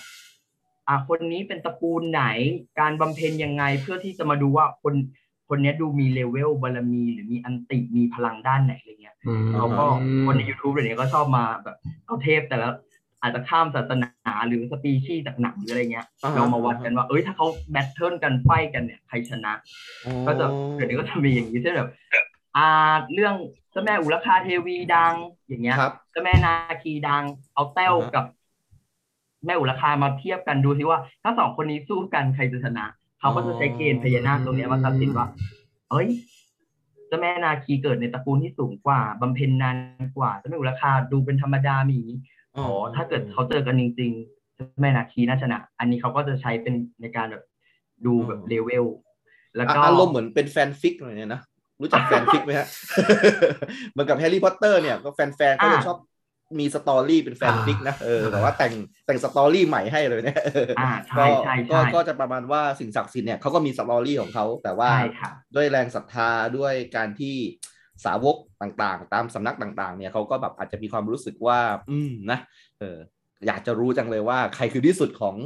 Speaker 1: อ่าคนนี้เป็นตระกูลไหน การบำเพ็ญยังไงเพื่อที่จะมาดูว่าคนคนเนี้ยดูมีเลเวลบารมี หรือมีอันติมีพลังด้านไหนอะไรเงี้ย
Speaker 3: อืม
Speaker 1: เขาก็คนใน YouTube เดี๋ยวนี้ก็ชอบมาแบบเอาเทพแต่ละอาจจะข้ามศาสนาหรือสปีชีส์จากหนังหรืออะไรเงี้ย
Speaker 2: อ่าฮะ
Speaker 1: เรามาวัดกันว่า เอ้ยถ้าเขา battle กัน fight กันเนี่ยใครชนะ ก็จะเดี๋ยวนี้ก็จะมีอย่างนี้เช่นแบบ อ่าเรื่องเจ้าแม่อุรคาเทวีดังอย่างเงี้ย
Speaker 2: ครับ
Speaker 1: เจ้าแม่นาคีดัง เอาแต้ว
Speaker 2: อ่าฮะ
Speaker 1: กับแม่อุรคามาเทียบกันดูซิว่า ถ้าสองคนนี้สู้กันใครจะชนะ เขาก็จะใช้เกณฑ์พญานาคตรงเนี้ยมาตัดสินว่าเอ้ยเจ้าแม่นาคีเกิดในตระกูลที่สูงกว่าบำเพ็ญนานกว่าเจ้าแม่อุรคาดูเป็นธรรมดามีอย่างนี้อ๋อถ้าเกิดเขาเจอกันจริงๆเจ้าแม่นาคีน่าชนะ อันนี้เขาก็จะใช้เป็นในการแบบดูแบบเลเวลแล้วก็
Speaker 2: อารมณ์เหมือนเป็นแฟนฟิกหน่อยเนี่ยนะ รู้จักแฟนฟิกไหมฮะเหมือนกับแฮร์รี่พอตเตอร์เนี่ยก็แฟนๆก็จะ
Speaker 1: อ่า
Speaker 2: ชอบมี story เป็นแฟนฟิกนะเออแต่ว่าแต่งแต่ง story ใหม่ให้เลยเนี่ยเออ
Speaker 1: อ่า
Speaker 2: ก็
Speaker 1: ใช่ใช่
Speaker 2: ก็
Speaker 1: ใช่
Speaker 2: ก็จะประมาณว่าสิ่งศักดิ์สิทธิ์เนี่ยเขาก็มี story ของเขาแต่ว่า
Speaker 1: ใช่ค่ะ
Speaker 2: ด้วยแรงศรัทธาด้วยการที่สาวกต่างๆ ตามสำนักต่าง ๆ เนี่ยเขาก็แบบอาจจะมีความรู้สึกว่า อืมนะเอออยากจะรู้จังเลยว่าใครคือที่สุดของ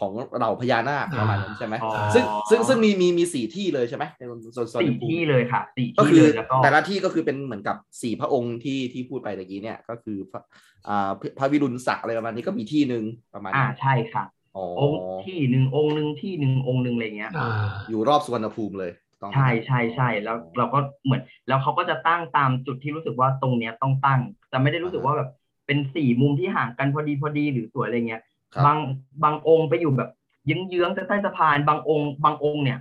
Speaker 2: ของเหล่าพญานาคประมาณนั้นใช่ไหม
Speaker 1: อ๋อ
Speaker 2: ซึ่งซึ่งซึ่งมีมีมีสี่ที่เลยใช่ไหมในโซนโซน
Speaker 1: สี่
Speaker 2: ภูมิ
Speaker 1: ที่เลยค่ะสี่
Speaker 2: ก็
Speaker 1: ที่
Speaker 2: คือ
Speaker 1: เลยแล้วก็
Speaker 2: แต่ละที่ก็คือเป็นเหมือนกับสี่พระองค์ที่ที่พูดไปตะกี้เนี่ยก็คือพระอ่าพระพระวิรุณศักดิ์อะไรประมาณนี้ก็มีที่หนึ่งประมาณ
Speaker 1: อ่า
Speaker 2: นี้
Speaker 1: ใช่ค่ะ
Speaker 2: อ๋อ
Speaker 1: องค์ที่หนึ่งองค์หนึ่งที่หนึ่งองค์หนึ่งอะไรเงี้ย
Speaker 3: อ่า
Speaker 2: อยู่รอบสุวรรณภูมิเลยต้อง
Speaker 1: ใช่ใช่ใช่แล้วเราก็เหมือน แล้วเขาก็จะตั้งตามจุดที่รู้สึกว่าตรงเนี้ยต้องตั้งจะไม่ได้รู้สึกว่าแบบเป็นสี่มุมที่ห่างกันพอดีพอดีหรือสวยอะไรเงี้ย
Speaker 2: ครั บ
Speaker 1: บางบางองค์ไปอยู่แบบเยื้องๆใต้สะพานบางองค์บางองค์เนี่ย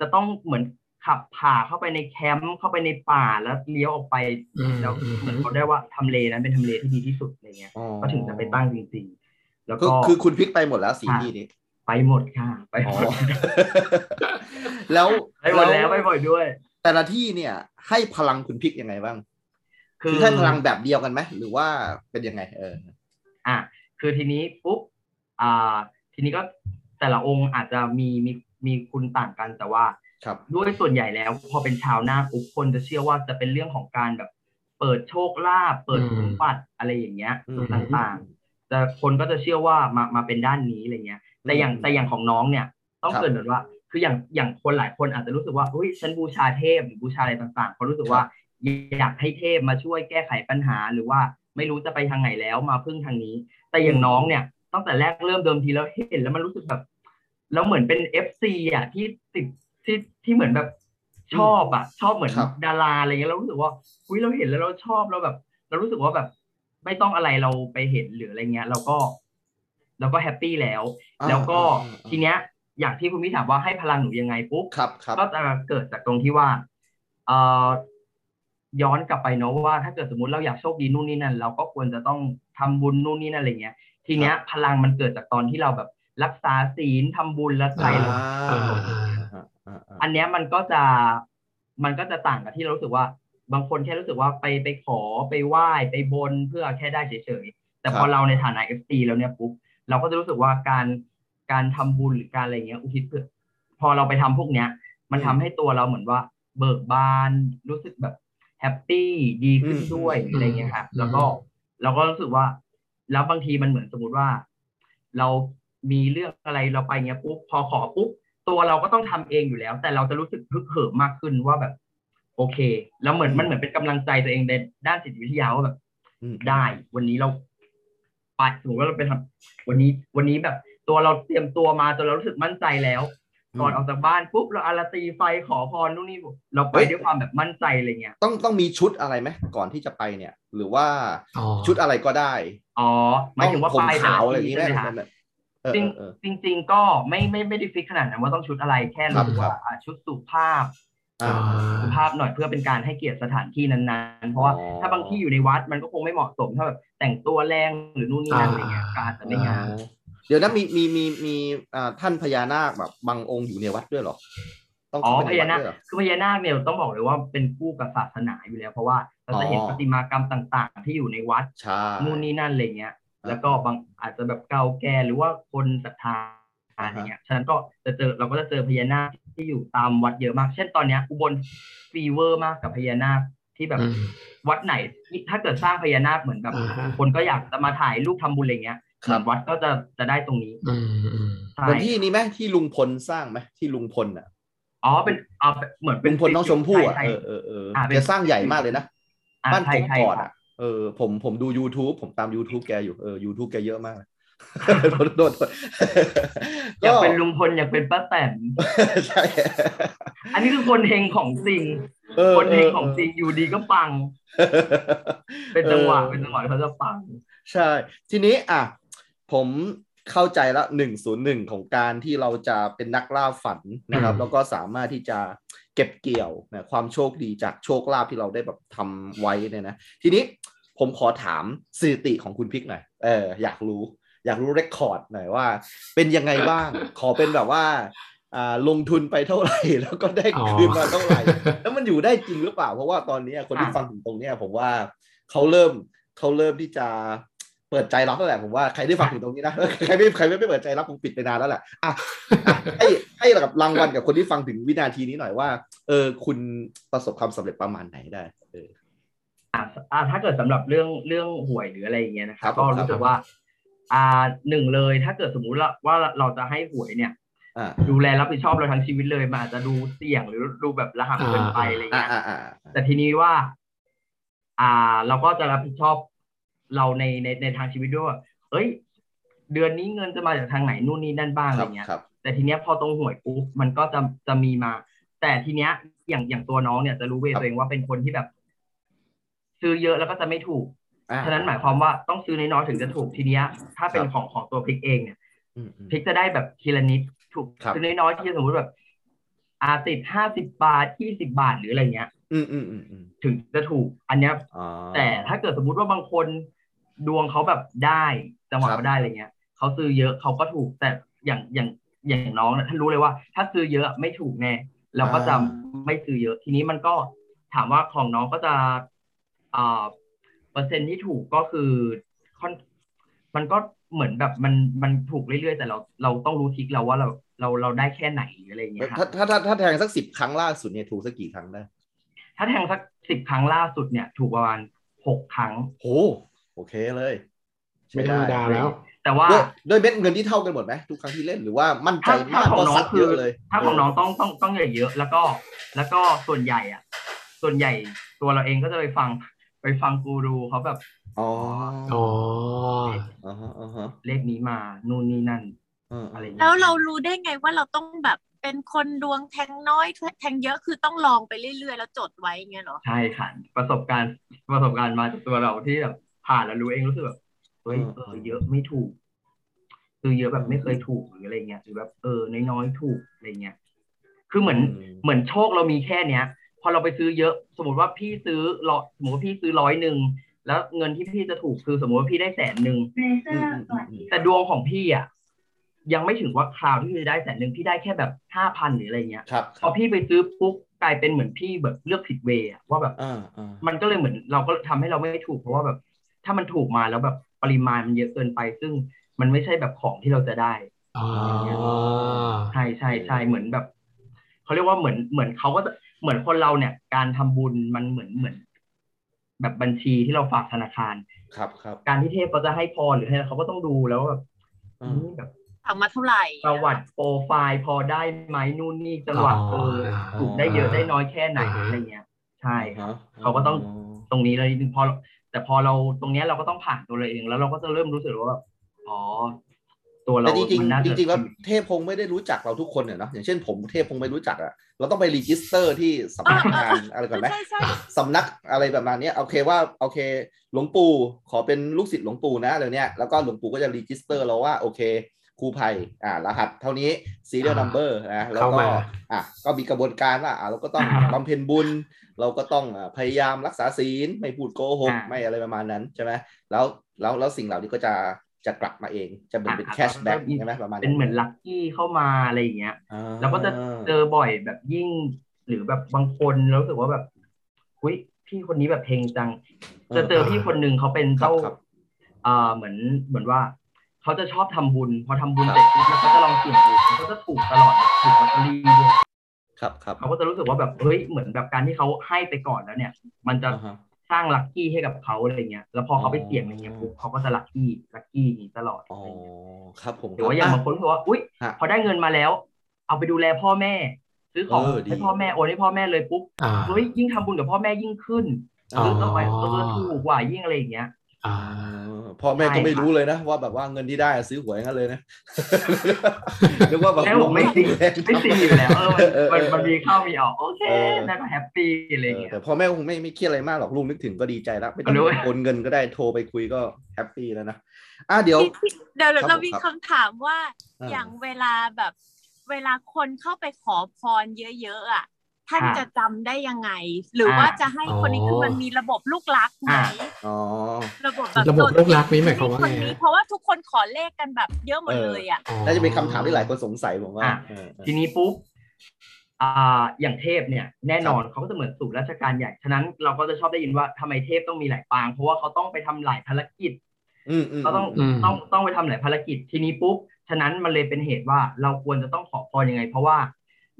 Speaker 1: จะต้องเหมือนขับผ่าเข้าไปในแคมป์เข้าไปในป่าแล้วเลี้ยวออกไป
Speaker 3: อืม
Speaker 1: แล้ว
Speaker 3: อืม
Speaker 1: เหมือนเขาได้ว่าทำเลนั้นเป็นทำเลที่ดีที่สุดอะไรเงี้ย
Speaker 2: อ๋อ
Speaker 1: ก็ถึงจะไปตั้งจริงๆ แล้ว
Speaker 2: คือ
Speaker 1: ก็
Speaker 2: คือคุณพลิกไปหมดแล้วสี่
Speaker 1: ค่ะ
Speaker 2: ที่นี้
Speaker 1: ไปหมดค่ะ ไป
Speaker 2: อ๋
Speaker 1: ห
Speaker 2: อ
Speaker 1: มด
Speaker 2: แล้ว
Speaker 1: ไปหมดแล้วไปบ่อยด้วย
Speaker 2: แต่ละที่เนี่ย ให้พลังคุณพลิกยังไงบ้าง
Speaker 1: คื
Speaker 2: คืออให้พลังแบบเดียวกันไหมหรือว่าเป็นยังไง เออ
Speaker 1: อะคือทีนี้ปุ๊บ อ่าทีนี้ก็แต่ละองค์อาจจะมีมีมีคุณต่างกันแต่ว่า
Speaker 2: ครับ
Speaker 1: ด้วยส่วนใหญ่แล้ว พอเป็นชาวนาคปุ๊บคนจะเชื่อว่าจะเป็นเรื่องของการแบบ เปิดโชคลาภเปิด
Speaker 3: อืม
Speaker 1: สมบัติอะไรอย่างเงี้ย
Speaker 2: อืม
Speaker 1: ต่างๆ แต่คนก็จะเชื่อว่ามามาเป็นด้านนี้อะไรเงี้ยแต่อย่าง
Speaker 2: อืม
Speaker 1: แต่อย่างของน้องเนี่ย ต้อง
Speaker 2: ครับ
Speaker 1: เกรินก่อนว่า คืออย่างอย่างคนหลายคนอาจจะรู้สึกว่าเฮ้ยฉันบูชาเทพหรือบูชาอะไรต่างๆเขารู้สึกว่าอยากให้เทพมาช่วยแก้ไขปัญหาหรือว่าไม่รู้จะไปทางไหนแล้วมาพึ่งทางนี้ แต่อย่างน้องเนี่ย ตั้งแต่แรกเริ่มเดิมทีแล้วเห็นแล้วมันรู้สึกแบบแล้วเหมือนเป็นเอฟซีอะที่ติดที่ที่เหมือนแบบชอบอะ ชอบเหมือน
Speaker 2: ครับ
Speaker 1: ดาราอะไรเงี้ยเรารู้สึกว่าอุ้ยเราเห็นแล้วเราชอบเราแบบ เรารู้สึกว่าแบบ ไม่ต้องอะไรเราไปเห็นหรืออะไรเงี้ยเราก็เราก็แฮปปี้แล้ว
Speaker 2: อ่า
Speaker 1: แล้วก็
Speaker 2: อ่าอ่า
Speaker 1: ทีเนี้ย อย่างที่คุณพี่ถามว่าให้พลังหนูยังไงปุ๊บ
Speaker 2: ครับครับ
Speaker 1: ก็จะเกิดจากตรงที่ว่าเอ่อย้อนกลับไปเนาะว่าถ้าเกิดสมมติเราอยากโชคดีนู่นนี่นั่น เราก็ควรจะต้องทำบุญนู่นนี่นั่นอะไรเงี้ย ทีเนี้ยพลังมันเกิดจากตอนที่เราแบบรักษาศีลทำบุญและใจเรา
Speaker 2: อ่า
Speaker 3: อ่าอ่า
Speaker 2: อ่าอ่าอ่า
Speaker 1: อันเนี้ยมันก็จะมันก็จะต่างกับที่เรารู้สึกว่า บางคนแค่รู้สึกว่าไปไปขอไปไหว้ไปบนเพื่อแค่ได้เฉยๆ แต่พอเราในฐานะ FC แล้วเนี่ยปุ๊บเราก็จะรู้สึกว่าการการทำบุญหรือการอะไรเงี้ยอุทิศเพื่อพอเราไปทำพวกเนี้ย มันทำให้ตัวเราเหมือนว่า เบิกบานรู้สึกแบบแฮปปี้ดีขึ้นด้วยอะไรเงี้ยครับแล้วก็เราก็รู้สึกว่า แล้วบางทีมันเหมือนสมมติว่า เรามีเรื่องอะไรเราไปเงี้ยปุ๊บพอขอปุ๊บตัวเราก็ต้องทำเองอยู่แล้ว แต่เราจะรู้สึกฮึกเหิมมากขึ้นว่าแบบ โอเค แล้วเหมือนมันเหมือนเป็นกำลังใจตัวเองในด้านจิตวิทยาว่าแบบได้ วันนี้เราไปสมมติว่าเราไปทำวันนี้วันนี้แบบตัวเราเตรียมตัวมาจนเรารู้สึกมั่นใจแล้ว ก่อนออกจากบ้านปุ๊บเราอาราตีไฟขอพรนู่นนี่เราไปด้วยความแบบมั่นใจอะไรเงี้ย
Speaker 2: ต้องต้องมีชุดอะไรไหมก่อนที่จะไปเนี่ย หรือว่า
Speaker 3: อ๋อ
Speaker 2: ชุดอะไรก็ได้
Speaker 1: อ๋อหมายถึงว่า
Speaker 2: ต้องผม
Speaker 1: ไปแต่
Speaker 2: ขาว
Speaker 1: ละ
Speaker 2: อะไรอย่าง
Speaker 1: ที่
Speaker 2: นี้ไหม
Speaker 1: ใช่ไหมคะ
Speaker 2: เออ
Speaker 1: จริง
Speaker 2: เออ
Speaker 1: จริงๆก็ไม่ไม่ไม่ได้ฟิกขนาดนั้นว่าต้องชุดอะไรแค่
Speaker 2: ครับ
Speaker 1: รู้
Speaker 2: ครั
Speaker 1: ว่า
Speaker 2: บ
Speaker 1: อะชุดสุภาพ
Speaker 2: อ่า
Speaker 1: สุภาพหน่อยเพื่อเป็นการให้เกียรติสถานที่นั้นๆ เพราะว่า
Speaker 2: อ๋อ
Speaker 1: ถ้าบางที่อยู่ในวัดมันก็คงไม่เหมาะสมถ้าแบบแต่งตัวแรงหรือนู่นนี่นั่นอะไรเงี้ยก็อาจจะไม่งาม
Speaker 2: อ๋อ เดี๋ยวนะมีมีมีมีอ่าท่านพญานาคแบบบางองค์อยู่ในวัดด้วยเหรอต้อง
Speaker 1: อ๋อ
Speaker 2: เข้า
Speaker 1: พ
Speaker 2: ไปใน
Speaker 1: ญา
Speaker 2: วัด
Speaker 1: นาค
Speaker 2: ด้วยเหรอ
Speaker 1: คือพญานาคเนี่ยต้องบอกเลยว่าเป็นคู่กับศาสนาอยู่แล้ว เพราะว่าเราจะเห็น
Speaker 2: อ๋อ
Speaker 1: ประติมากรรมต่างๆ ที่อยู่ในวัด
Speaker 2: ใช่
Speaker 1: นู่นนี่นั่นอะไรเงี้ย แล้วก็บางอาจจะแบบเก่าแก่หรือว่าคนศรัทธาอะไรเงี้ยฉะนั้นก็จะเจอเราก็จะเจอพญานาคที่อยู่ตามวัดเยอะมาก เช่นตอนเนี้ยอุบล fever มากกับพญานาคที่แบบ
Speaker 3: อืม
Speaker 1: วัดไหนที่ถ้าเกิดสร้างพญานาคเหมือนแบบ
Speaker 3: อ่าฮะ
Speaker 1: คนก็อยากจะมาถ่ายรูปทำบุญอะไรเงี้ย เหมือนวัดก็จะจะได้ตรงนี้
Speaker 3: อืมอืม
Speaker 1: ใช่
Speaker 2: เหมือนที่นี้ไหมที่ลุงพลสร้างไหมที่ลุงพลอะ
Speaker 1: อ๋อเป็นเอาเหมือนเป็
Speaker 2: ลุ
Speaker 1: น
Speaker 2: งพลน้องชมพู่อะ
Speaker 1: ใช่
Speaker 2: เอ
Speaker 1: ใช่
Speaker 2: อเออเออ
Speaker 1: อ่าเป็น
Speaker 2: แกสร้างใหญ่มากเลยนะ
Speaker 1: อ่า
Speaker 2: บ้าน
Speaker 1: ใช่
Speaker 2: ผม
Speaker 1: ใช่
Speaker 2: ก่อน
Speaker 1: ครับ
Speaker 2: อะเออผมผมดู YouTube ผมตาม YouTube แกอยู่เออ YouTube แกเยอะมากโดนโดน
Speaker 1: อยากเป็นลุงพลอยากเป็นป้าแตน
Speaker 2: ใช่
Speaker 1: อันนี้คือคนเฮงของจริง
Speaker 2: ออ
Speaker 1: คนเฮงของจริงอยู่ดีก็ปัง เป็นจังหวะเป็นจังหวะเขาจะปัง
Speaker 2: ใช่ ทีนี้อะ ผมเข้าใจละหนึ่งศูนย์หนึ่งของการที่เราจะเป็นนักล่าฝันนะครับ
Speaker 3: อืม
Speaker 2: แล้วก็สามารถที่จะเก็บเกี่ยวนะความโชคดีจากโชคลาภที่เราได้แบบทำไว้เนี่ยนะ ทีนี้ผมขอถามสถิติของคุณพิกหน่อยเอออยากรู้ อยากรู้เรคคอร์ดหน่อยว่า เป็นยังไงบ้าง ขอเป็นแบบว่าอ่าลงทุนไปเท่าไหร่แล้วก็ได้
Speaker 3: อ๋อ
Speaker 2: คืนมาเท่าไหร่ แล้วมันอยู่ได้จริงหรือเปล่า เพราะว่าตอนนี้คนที่
Speaker 1: อะ
Speaker 2: ฟังถึงตรงเนี้ยผมว่าเขาเริ่มเขาเริ่มที่จะเปิดใจรับแล้วแหละผมว่าใครได้ฟังถึงตรงนี้นะใครไม่ใครไม่เปิดใจรับคงปิดไปนานแล้วแหละอะอะให้ให้กับรางวัลกับคนที่ฟังถึงวินาทีนี้หน่อยว่า เออ คุณประสบความสำเร็จประมาณไหนได้ เออ
Speaker 1: อะอะถ้าเกิดสำหรับเรื่องเรื่องหวยหรืออะไรอย่างเงี้ยนะค
Speaker 2: ครั
Speaker 1: รั
Speaker 2: บบผม
Speaker 1: ก็รู้สึกว่า อ่าหนึ่งเลย ถ้าเกิดสมมุติว่าว่าเราจะให้หวยเนี่ย
Speaker 2: อ่า
Speaker 1: ดูแลรับผิดชอบเราทั้งชีวิตเลยมันอาจจะดูเสี่ยงหรือดูแบบระหับเกินไปอะไร
Speaker 2: อ่า
Speaker 1: เงี้ย
Speaker 2: อ่าอ่า
Speaker 1: แต่ทีนี้ว่า อ่า เราก็จะรับผิดชอบ เราในในในทางชีวิตด้วยว่าเอ้ย เดือนนี้เงินจะมาจากทางไหนนู่นนี่นั่นบ้าง
Speaker 2: ค
Speaker 1: อะไร
Speaker 2: รับ
Speaker 1: เงี้ย
Speaker 2: ครับ
Speaker 1: แต่ทีเนี้ยพอตรงหวยปุ๊บมันก็จะจะมีมา แต่ทีเนี้ยอย่างอย่างตัวน้องเนี่ยจะรู้เว
Speaker 2: ครับ
Speaker 1: ตัวเองว่าเป็นคนที่แบบ ซื้อเยอะแล้วก็จะไม่ถูก
Speaker 2: อ่า
Speaker 1: ฉะนั้นหมายความว่าต้องซื้อน้อยๆถึงจะถูกทีเนี้ย ถ้าเป็น
Speaker 2: ครับ
Speaker 1: ของของตัวพริกเองเนี่ย
Speaker 2: อืมอืม
Speaker 1: พริกจะได้แบบทีละนิดถูก
Speaker 2: ครับ
Speaker 1: ซื้อน้อยๆที่สมมติแบบอาติดห้าสิบบาทยี่สิบาทหรืออะไรเงี้ย
Speaker 2: อืมอืมอืมอืม
Speaker 1: ถึงจะถูกอันเนี้ย
Speaker 2: อ๋อ
Speaker 1: แต่ถ้าเกิดสมมุติว่าบางคน ดวงเขาแบบได้จังหวะ
Speaker 2: ครับ
Speaker 1: เขาได้อะไรเงี้ยเขาซื้อเยอะเขาก็ถูกแต่อย่างอย่างอย่างน้องเนี่ยท่านรู้เลยว่า ถ้าซื้อเยอะไม่ถูกแน่เราก็จะไม่ซื้อเยอะ ทีนี้มันก็ถามว่าของน้องก็จะอ่าเปอร์เซ็นต์ที่ถูกก็คือค่อนมันก็เหมือนแบบมันมันถูกเรื่อยๆ แต่เราเราต้องรู้ทิกเราว่าเราเราเราได้แค่ไหนหรืออะไรเงี้ยครับ
Speaker 2: ถ้าถ้าถ้าถ้าแทงสักสิบครั้งล่าสุดเนี่ยถูกสักกี่ครั้งได้
Speaker 1: ถ้าแทงสักสิบครั้งล่าสุดเนี่ย ถูกประมาณหกครั้ง
Speaker 2: โห โอเคเลย
Speaker 3: ไม่ธรรมดาแล้ว
Speaker 1: แต่ว่า
Speaker 2: ด้วยด้วยเม็ดเงินที่เท่ากันหมดไหมทุกครั้งที่เล่นหรือว่ามั่นใจ
Speaker 1: ถ้าถ้ามา
Speaker 2: ก
Speaker 1: ของ
Speaker 2: ก็
Speaker 1: น้อง
Speaker 2: สัก
Speaker 1: คื
Speaker 2: เย
Speaker 1: อ
Speaker 2: อะเลย
Speaker 1: ถ้าของน้องต้องต้องต้องใหญ่เยอะ แล้วก็ แล้วก็ส่วนใหญ่อะ ส่วนใหญ่ตัวเราเองก็จะไปฟัง ไปฟังกูรูเขาแบบ
Speaker 2: อ๋อ
Speaker 3: อ๋อ
Speaker 2: อ่าฮะอ่าฮะ
Speaker 1: เลขนี้มานู่นนี่นั่น
Speaker 2: อ่า
Speaker 1: อะไรอย่างเงี้ย
Speaker 4: แล้วเรารู้ได้ไงว่าเราต้องแบบเป็นคนดวงแทงน้อยแทงเยอะคือต้องลองไปเรื่อยๆ แล้วจดไว้เงี้ยเหรอ
Speaker 1: ใช่ค่ะประสบการณ์ประสบการณ์มาจากตัวเราที่แบบ ผ่านแล้วรู้เองรู้สึกแบบเฮ้ยเออเยอะไม่ถูก คือเยอะแบบไม่เคยถูกหรืออะไรเงี้ยหรือแบบเออน้อยๆถูกอะไรเงี้ยคือเหมือนเหมือนโชคเรามีแค่เนี้ย พอเราไปซื้อเยอะ สมมติว่าพี่ซื้อร้อยสมมติว่าพี่ซื้อร้อยหนึ่งแล้วเงินที่พี่จะถูกคือสมมติว่าพี่ได้แสนหนึ่ง
Speaker 2: อืมอืมอืมอืม
Speaker 1: แต่ดวงของพี่อะยังไม่ถึงว่าคราวที่พี่จะได้แสนหนึ่งพี่ได้แค่แบบห้าพันหรืออะไรเงี้ย
Speaker 2: ครับ
Speaker 1: พอพี่ไปซื้อปุ๊บกลายเป็นเหมือนพี่แบบเลือกผิดเวย์อะว่าแบบ
Speaker 2: อ่าอ่า
Speaker 1: มันก็เลยเหมือนเราก็ทำให้เราไม่ถูกเพราะว่าแบบ ถ้ามันถูกมาแล้วแบบปริมาณมันเยอะเกินไป ซึ่งมันไม่ใช่แบบของที่เราจะได้
Speaker 3: อ๋อ
Speaker 1: ใช่ใช่ใช่เหมือนแบบเขาเรียกว่าเหมือนเหมือนเขาก็จะเหมือนคนเราเนี่ย การทำบุญมันเหมือนเหมือน แบบบัญชีที่เราฝากธนาคาร
Speaker 2: ครับครับ
Speaker 1: การที่เทพเขาจะให้พรหรือให้เขาก็ต้องดูแล้วว่าแบบ
Speaker 2: อ่า
Speaker 1: นี่แบบ
Speaker 4: ทำมาเท่าไหร่
Speaker 1: ประวัติโปรไฟล์พอได้ไหมนู่นนี่จังหวะเออ
Speaker 2: อ๋อ
Speaker 1: ถูกได้เยอะได้น้อยแค่ไหนอะไรเงี้ย ใช่ครับ
Speaker 2: ฮะ
Speaker 1: เขาก็ต้องตรงนี้เลยนิดนึงพอ แต่พอเราตรงเนี้ยเราก็ต้องผ่านตัวเราเอง แล้วเราก็จะเริ่มรู้สึกว่าแบบอ๋อตัวเรา
Speaker 2: แต่จริง
Speaker 1: มันน่า
Speaker 2: จะ
Speaker 1: จ
Speaker 2: ริงๆแล้วเทพคงไม่ได้รู้จักเราทุกคนเนี่ยเนาะอย่างเช่นผมเทพคงไม่รู้จักอะเราต้องไป register ที่สำนักงานอะไรก่อนไหม
Speaker 4: ใช่ใช่
Speaker 2: สำนักอะไรแบบนั้นเนี้ยโอเคว่าโอเค หลวงปู่ขอเป็นลูกศิษย์หลวงปู่นะอะไรเนี้ยแล้วก็หลวงปู่ก็จะ register เราว่าโอเคครูไผ่อ่ารหัสเท่านี้ serial number นะแล้ว
Speaker 3: เข้า
Speaker 2: ก็
Speaker 3: มา
Speaker 2: อะก็มีกระบวนการว่าอะเราก็ต้องบำเพ็ญบุญ เราก็ต้องอะพยายามรักษาศีลไม่พูดโกหก
Speaker 1: อ่า
Speaker 2: ไม่อะไรประมาณนั้นใช่ไหมแล้วแล้วแล้วสิ่งเหล่านี้ก็จะจะกลับมาเองจะเป็นเป็น
Speaker 1: อ่า
Speaker 2: แคชแบ็กใช่ไหมประมาณ
Speaker 1: เป็นเหมือนลัคกี้เข้ามาอะไรอย่างเงี้ย
Speaker 2: อ่า
Speaker 1: เราก็จะเจอบ่อยแบบยิ่ง หรือแบบบางคนเรารู้สึกว่าแบบอุ้ยพี่คนนี้แบบเพลงจัง จะเจอพี่คนหนึ่งเขาเป็น
Speaker 2: ครับ
Speaker 1: เจ้า
Speaker 2: ครับ
Speaker 1: อ่าเหมือนเหมือนว่าเขาจะชอบทำบุญ พอทำบุญเสร็จปุ๊บแล้วเขาจะลองเสี่ยงดูเขาจะถูกตลอดถูกลอตเตอรี่ด้วย
Speaker 2: ครับครับ
Speaker 1: เขาก็จะรู้สึกว่าแบบเฮ้ยเหมือนแบบการที่เขาให้ไปก่อนแล้วเนี่ย มันจะ
Speaker 2: อ่าฮะ
Speaker 1: สร้างลัคกี้ให้กับเขาอะไรเงี้ย แล้วพอเขาไปเสี่ยงอะไรเงี้ยปุ๊บเขาก็จะลัคกี้ลัคกี้นี้ตลอด
Speaker 2: อ๋อ
Speaker 1: อะไรเงี้ย
Speaker 2: ครับผม
Speaker 1: หรือว่าอย่างบางคนก็บอกว่าอุ้ย
Speaker 2: ฮะ
Speaker 1: พอได้เงินมาแล้ว เอาไปดูแลพ่อแม่ ซื้อของ
Speaker 2: เออดี
Speaker 1: ให้พ่อแม่โอนให้พ่อแม่เลยปุ๊บ
Speaker 3: อ่า
Speaker 1: เฮ้ยยิ่งทำบุญกับพ่อแม่ยิ่งขึ้น
Speaker 2: อ๋อ
Speaker 1: ซื้อต่อไปเออถูกกว่ายิ่งอะไรอย่างเงี้ย
Speaker 3: อ่า
Speaker 2: พ่อแม่ก็ไม่
Speaker 1: ใช่ครับ
Speaker 2: รู้เลยนะ ว่าแบบว่าเงินที่ได้อะซื้อหวยงั้นเลยนะนึกว่าแบบ
Speaker 1: แม่ผมไม่
Speaker 2: ลง
Speaker 1: ซี
Speaker 2: ทุนแรง
Speaker 1: ไม่ซีอยู่แล้วเออ
Speaker 2: เออ
Speaker 1: มัน
Speaker 2: เออ
Speaker 1: มันมีเข้ามีออกโอเค
Speaker 2: เออ
Speaker 1: นั่นก็แฮปปี้อะไร
Speaker 2: เอ
Speaker 1: อย่าง
Speaker 2: อ
Speaker 1: เงี้ย
Speaker 2: แต่พ่อแม่คงไม่ไม่เครียดอะไรมากหรอกลูกนึกถึงก็ดีใจแล้วไม่ต้อง
Speaker 1: เอาด้วย
Speaker 2: โอนเงินก็ได้โทรไปคุยก็แฮปปี้แล้วนะอะเดี๋ยว
Speaker 4: ที่ที่เดี๋ยว
Speaker 2: ครับ
Speaker 4: เรา
Speaker 2: ผม
Speaker 4: มี
Speaker 2: ครับ
Speaker 4: คำถามว่า
Speaker 2: อ่า
Speaker 4: อย่างเวลาแบบ เวลาคนเข้าไปขอพรเยอะๆอะ ท่าน
Speaker 1: อ่า
Speaker 4: จะจำได้ยังไง หรือว่า
Speaker 1: อ่า
Speaker 4: จะให้คนนี้
Speaker 3: อ๋อ
Speaker 4: คือมันมีระบบลูกลักไหม
Speaker 1: อ่า
Speaker 2: อ๋อ
Speaker 4: ระบบแบบ
Speaker 3: ระบบลูกรักนี้หมายความว่า
Speaker 4: คน
Speaker 3: ไง
Speaker 4: นี้
Speaker 3: ฮะ
Speaker 4: เพราะว่าทุกคนขอเลขกันแบบเยอะหมด
Speaker 2: เออ
Speaker 4: เลยอะ
Speaker 3: อ๋อ
Speaker 2: น่าจะเป็นคำถามที่หลายคนสงสัยผมว่า
Speaker 1: อะ
Speaker 2: เออเออ
Speaker 1: ทีนี้ปุ๊บอ่าอย่างเทพเนี่ยแน่นอนเขาก็จะเหมือนสู่ราชการใหญ่ฉะนั้นเราก็จะชอบได้ยินว่าทำไมเทพต้องมีหลายปาง เพราะว่าเขาต้องไปทำหลายภารกิจ
Speaker 2: อืมอืม
Speaker 1: เขาต้อง
Speaker 3: อืม
Speaker 1: ต้องต้องไปทำหลายภารกิจทีนี้ปุ๊บฉะนั้นมันเลยเป็นเหตุว่าเราควรจะต้องขอพรยังไง เพราะว่า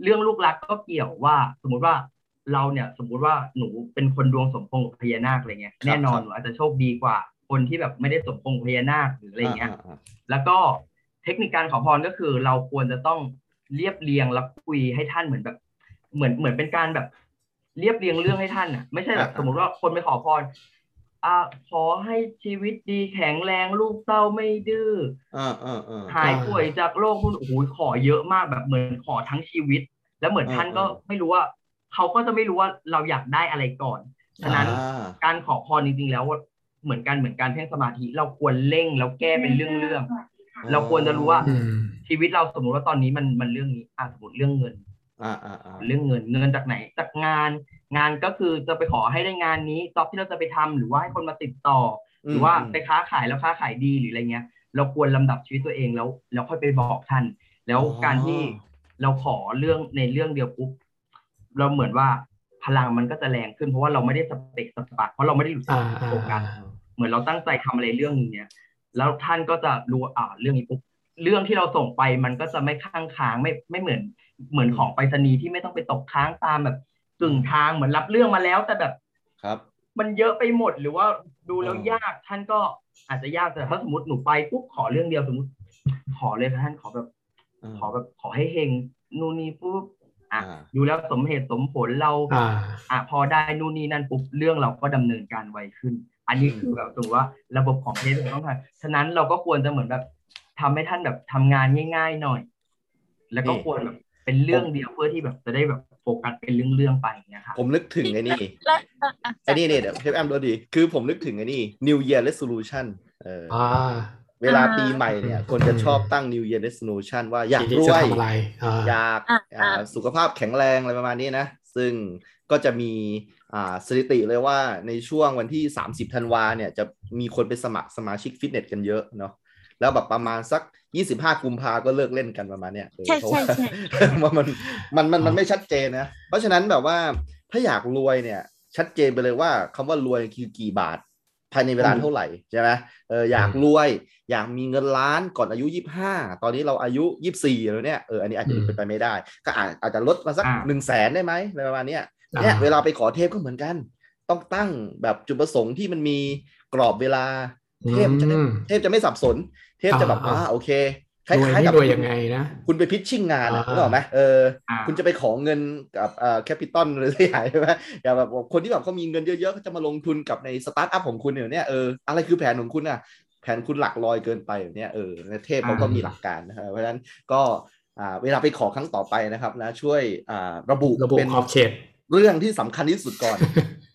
Speaker 1: เรื่องลูกรักก็เกี่ยวว่า สมมุติว่าเราเนี่ยสมมุติว่าหนูเป็นคนดวงสมพงษ์กับพญานาคอะไรเงี้ยแน่นอนหนูอาจจะโชคดีกว่า คนที่แบบไม่ได้สมพงษ์กับพญานาคหรืออะไรเงี้ยาแล้วก็เทคนิคการขอพรก็คือ เราควรจะต้องเรียบเรียงแล้วคุยให้ท่านเหมือนแบบ เหมือนเหมือนเป็นการแบบเรียบเรียงเรื่องให้ท่านอะ ไม่ใช่แบบ
Speaker 2: อ่า
Speaker 1: สมมติว่าคนไปขอพร อ่าขอให้ชีวิตดีแข็งแรงลูกเต้าไม่ดื้อ
Speaker 2: อ่าอ่าอ่า
Speaker 1: หายป่วยจากโรคพวกนี้โอ้โหขอเยอะมากแบบเหมือนขอทั้งชีวิต แล้วเหมือน
Speaker 2: อ่า
Speaker 1: ท่านก็
Speaker 2: อ่า
Speaker 1: ไม่รู้ว่าเขาก็จะไม่รู้ว่าเราอยากได้อะไรก่อนฉะนั้น
Speaker 2: อ่า
Speaker 1: การขอพรจริงๆแล้วว่าเหมือนกันเหมือนการเพ่งสมาธิ เราควรเร่งแล้วแก้เป็นเรื่องๆเราควรจะรู้ว่า
Speaker 3: อืม
Speaker 1: ชีวิตเราสมมุติว่าตอนนี้มันมันเรื่องนี้อะสมมติเรื่องเงิน
Speaker 2: อ่าอ่าอ่า
Speaker 1: เรื่องเงินเงินจากไหนจากงาน งานก็คือจะไปขอให้ได้งานนี้จ็อบที่เราจะไปทำหรือว่าให้คนมาติดต่อ หรือว่าไปค้าขายแล้วค้าขายดีหรืออะไรเงี้ย เราควรลำดับชีวิตตัวเองแล้วแล้วค่อยไปบอกท่าน แล้วการที่เราขอเรื่องในเรื่องเดียวปุ๊บเราเหมือนว่าพลังมันก็จะแรงขึ้นเพราะว่าเราไม่ได้สเปกสปะเพราะเราไม่ได้หลุด
Speaker 3: อ่าอ่า
Speaker 1: โฟกัสเหมือนเราตั้งใจทำอะไรเรื่องหนึงเนี่ยแล้วท่านก็จะรู้ว่าอ่าเรื่องนี้ปุ๊บเรื่องที่เราส่งไปมันก็จะไม่ค้างค้างไม่ไม่เหมือน เหมือนของไปรษณีย์ที่ไม่ต้องไปตกค้างตามแบบกึ่งทางเหมือนรับเรื่องมาแล้ว แต่แบบ
Speaker 2: ครับ
Speaker 1: มันเยอะไปหมดหรือว่าดูแล้ว
Speaker 2: อ๋อยา
Speaker 1: กท่านก็อาจจะยากแต่ถ้าสมมติหนูไปปุ๊บขอเรื่องเดียวสมมติขอเลยค่ะท่านขอแบบ ขอแบบขอให้เฮงนู่นนี่ปุ๊บอะ
Speaker 2: อ่า
Speaker 1: ดูแล้วสมเหตุสมผลเรา
Speaker 3: อ่า
Speaker 1: อะพอได้นู่นนี่นั่นปุ๊บเรื่องเราก็ดำเนินการไวขึ้น อันนี้คือแบบสมมติว่าระบบของเทสเราต้องทำฉะนั้นเราก็ควรจะเหมือนแบบทำให้ท่านแบบทำงานง่าย ๆ หน่อย แล้วก็
Speaker 2: นี่
Speaker 1: ควรแบบ เป็นเรื่องเดียวเพื่อที่แบบจะได้แบบโฟกัสเป็นเรื่องๆไปอย่างเงี้ยครับ
Speaker 2: ผมนึกถึงไอ้นี่
Speaker 4: แล้วอะอะ
Speaker 2: ไอ้นี่เนี่ยเดี๋ยวเชฟแอมดูดี คือผมนึกถึงไอ้นี่ New Year Resolution เออ
Speaker 3: อ่า
Speaker 2: เวลาปีใหม่เนี่ย คนจะชอบตั้ง New Year Resolution ว่าอยาก
Speaker 3: ทีนี้
Speaker 2: ร
Speaker 3: จะ
Speaker 2: วย
Speaker 3: ทำอะไรอ่า
Speaker 2: อยาก
Speaker 4: อะ
Speaker 2: อ่า
Speaker 4: อะ
Speaker 2: สุขภาพแข็งแรงอะไรประมาณนี้นะ ซึ่งก็จะมีอ่าสถิติเลยว่าในช่วงวันที่ 30ธันวาเนี่ยจะมีคนไปสมัครสมาชิกฟิตเนสกันเยอะเนาะ แล้วแบบประมาณสัก 25กุมภาก็เลิกเล่นกันประมาณเนี้ยเออ
Speaker 4: ใช่
Speaker 2: เพราะ
Speaker 4: ใช่
Speaker 2: ว่า
Speaker 4: ใช่
Speaker 2: มันมันมันมันมันไม่ชัดเจนนะ เพราะฉะนั้นแบบว่าถ้าอยากรวยเนี่ย ชัดเจนไปเลยว่าคำว่ารวยคือกี่บาท ภายในเวลาเท่าไหร่ใช่ไหมเอออยากรวย อยากมีเงินล้านก่อนอายุ 25 ตอนนี้เราอายุ 24แล้วเนี่ยเอออันนี้อาจจะเป็นไปไม่ได้ ก็อาจอาจจะลดมาสัก
Speaker 1: อ่า
Speaker 2: หนึ่งแสนได้ไหมอะไรประมาณเนี้ย
Speaker 3: อ่า
Speaker 2: เนี่ยเวลาไปขอเทพก็เหมือนกัน ต้องตั้งแบบจุดประสงค์ที่มันมีกรอบเวลาเทพจะได้
Speaker 3: อืม
Speaker 2: เทพจะไม่สับสน เทพจะแบบ
Speaker 3: อ่า
Speaker 2: อ่า
Speaker 3: อ่า
Speaker 2: โอเคค
Speaker 3: รวย
Speaker 2: ล้ายๆ
Speaker 3: นี่
Speaker 2: กับ
Speaker 3: รวย
Speaker 2: คุณ
Speaker 3: ยังไงนะ
Speaker 2: คุณไป pitching งานอะ
Speaker 3: อ่า
Speaker 2: นึกออกไหมเออ
Speaker 1: อ่า
Speaker 2: คุณจะไปขอเงินกับเอ่อ capital หรืออะไรใช่ไหมอย่างแบบคนที่แบบเขามีเงินเยอะๆเขาจะมาลงทุนกับในสตาร์ทอัพของคุณเนี่ยเอออะไรคือแผนของคุณอะแผนคุณหลักลอยเกินไปแบบเนี้ยเออเทพเขาก็มีหลักการนะครับเพราะฉะนั้นก็อ่าเวลาไปขอครั้งต่อไปนะครับนะช่วยอ่าระบุ
Speaker 3: ระบุ
Speaker 2: เป็น
Speaker 3: ขอบเขต
Speaker 2: เรื่องที่สำคัญที่สุดก่อน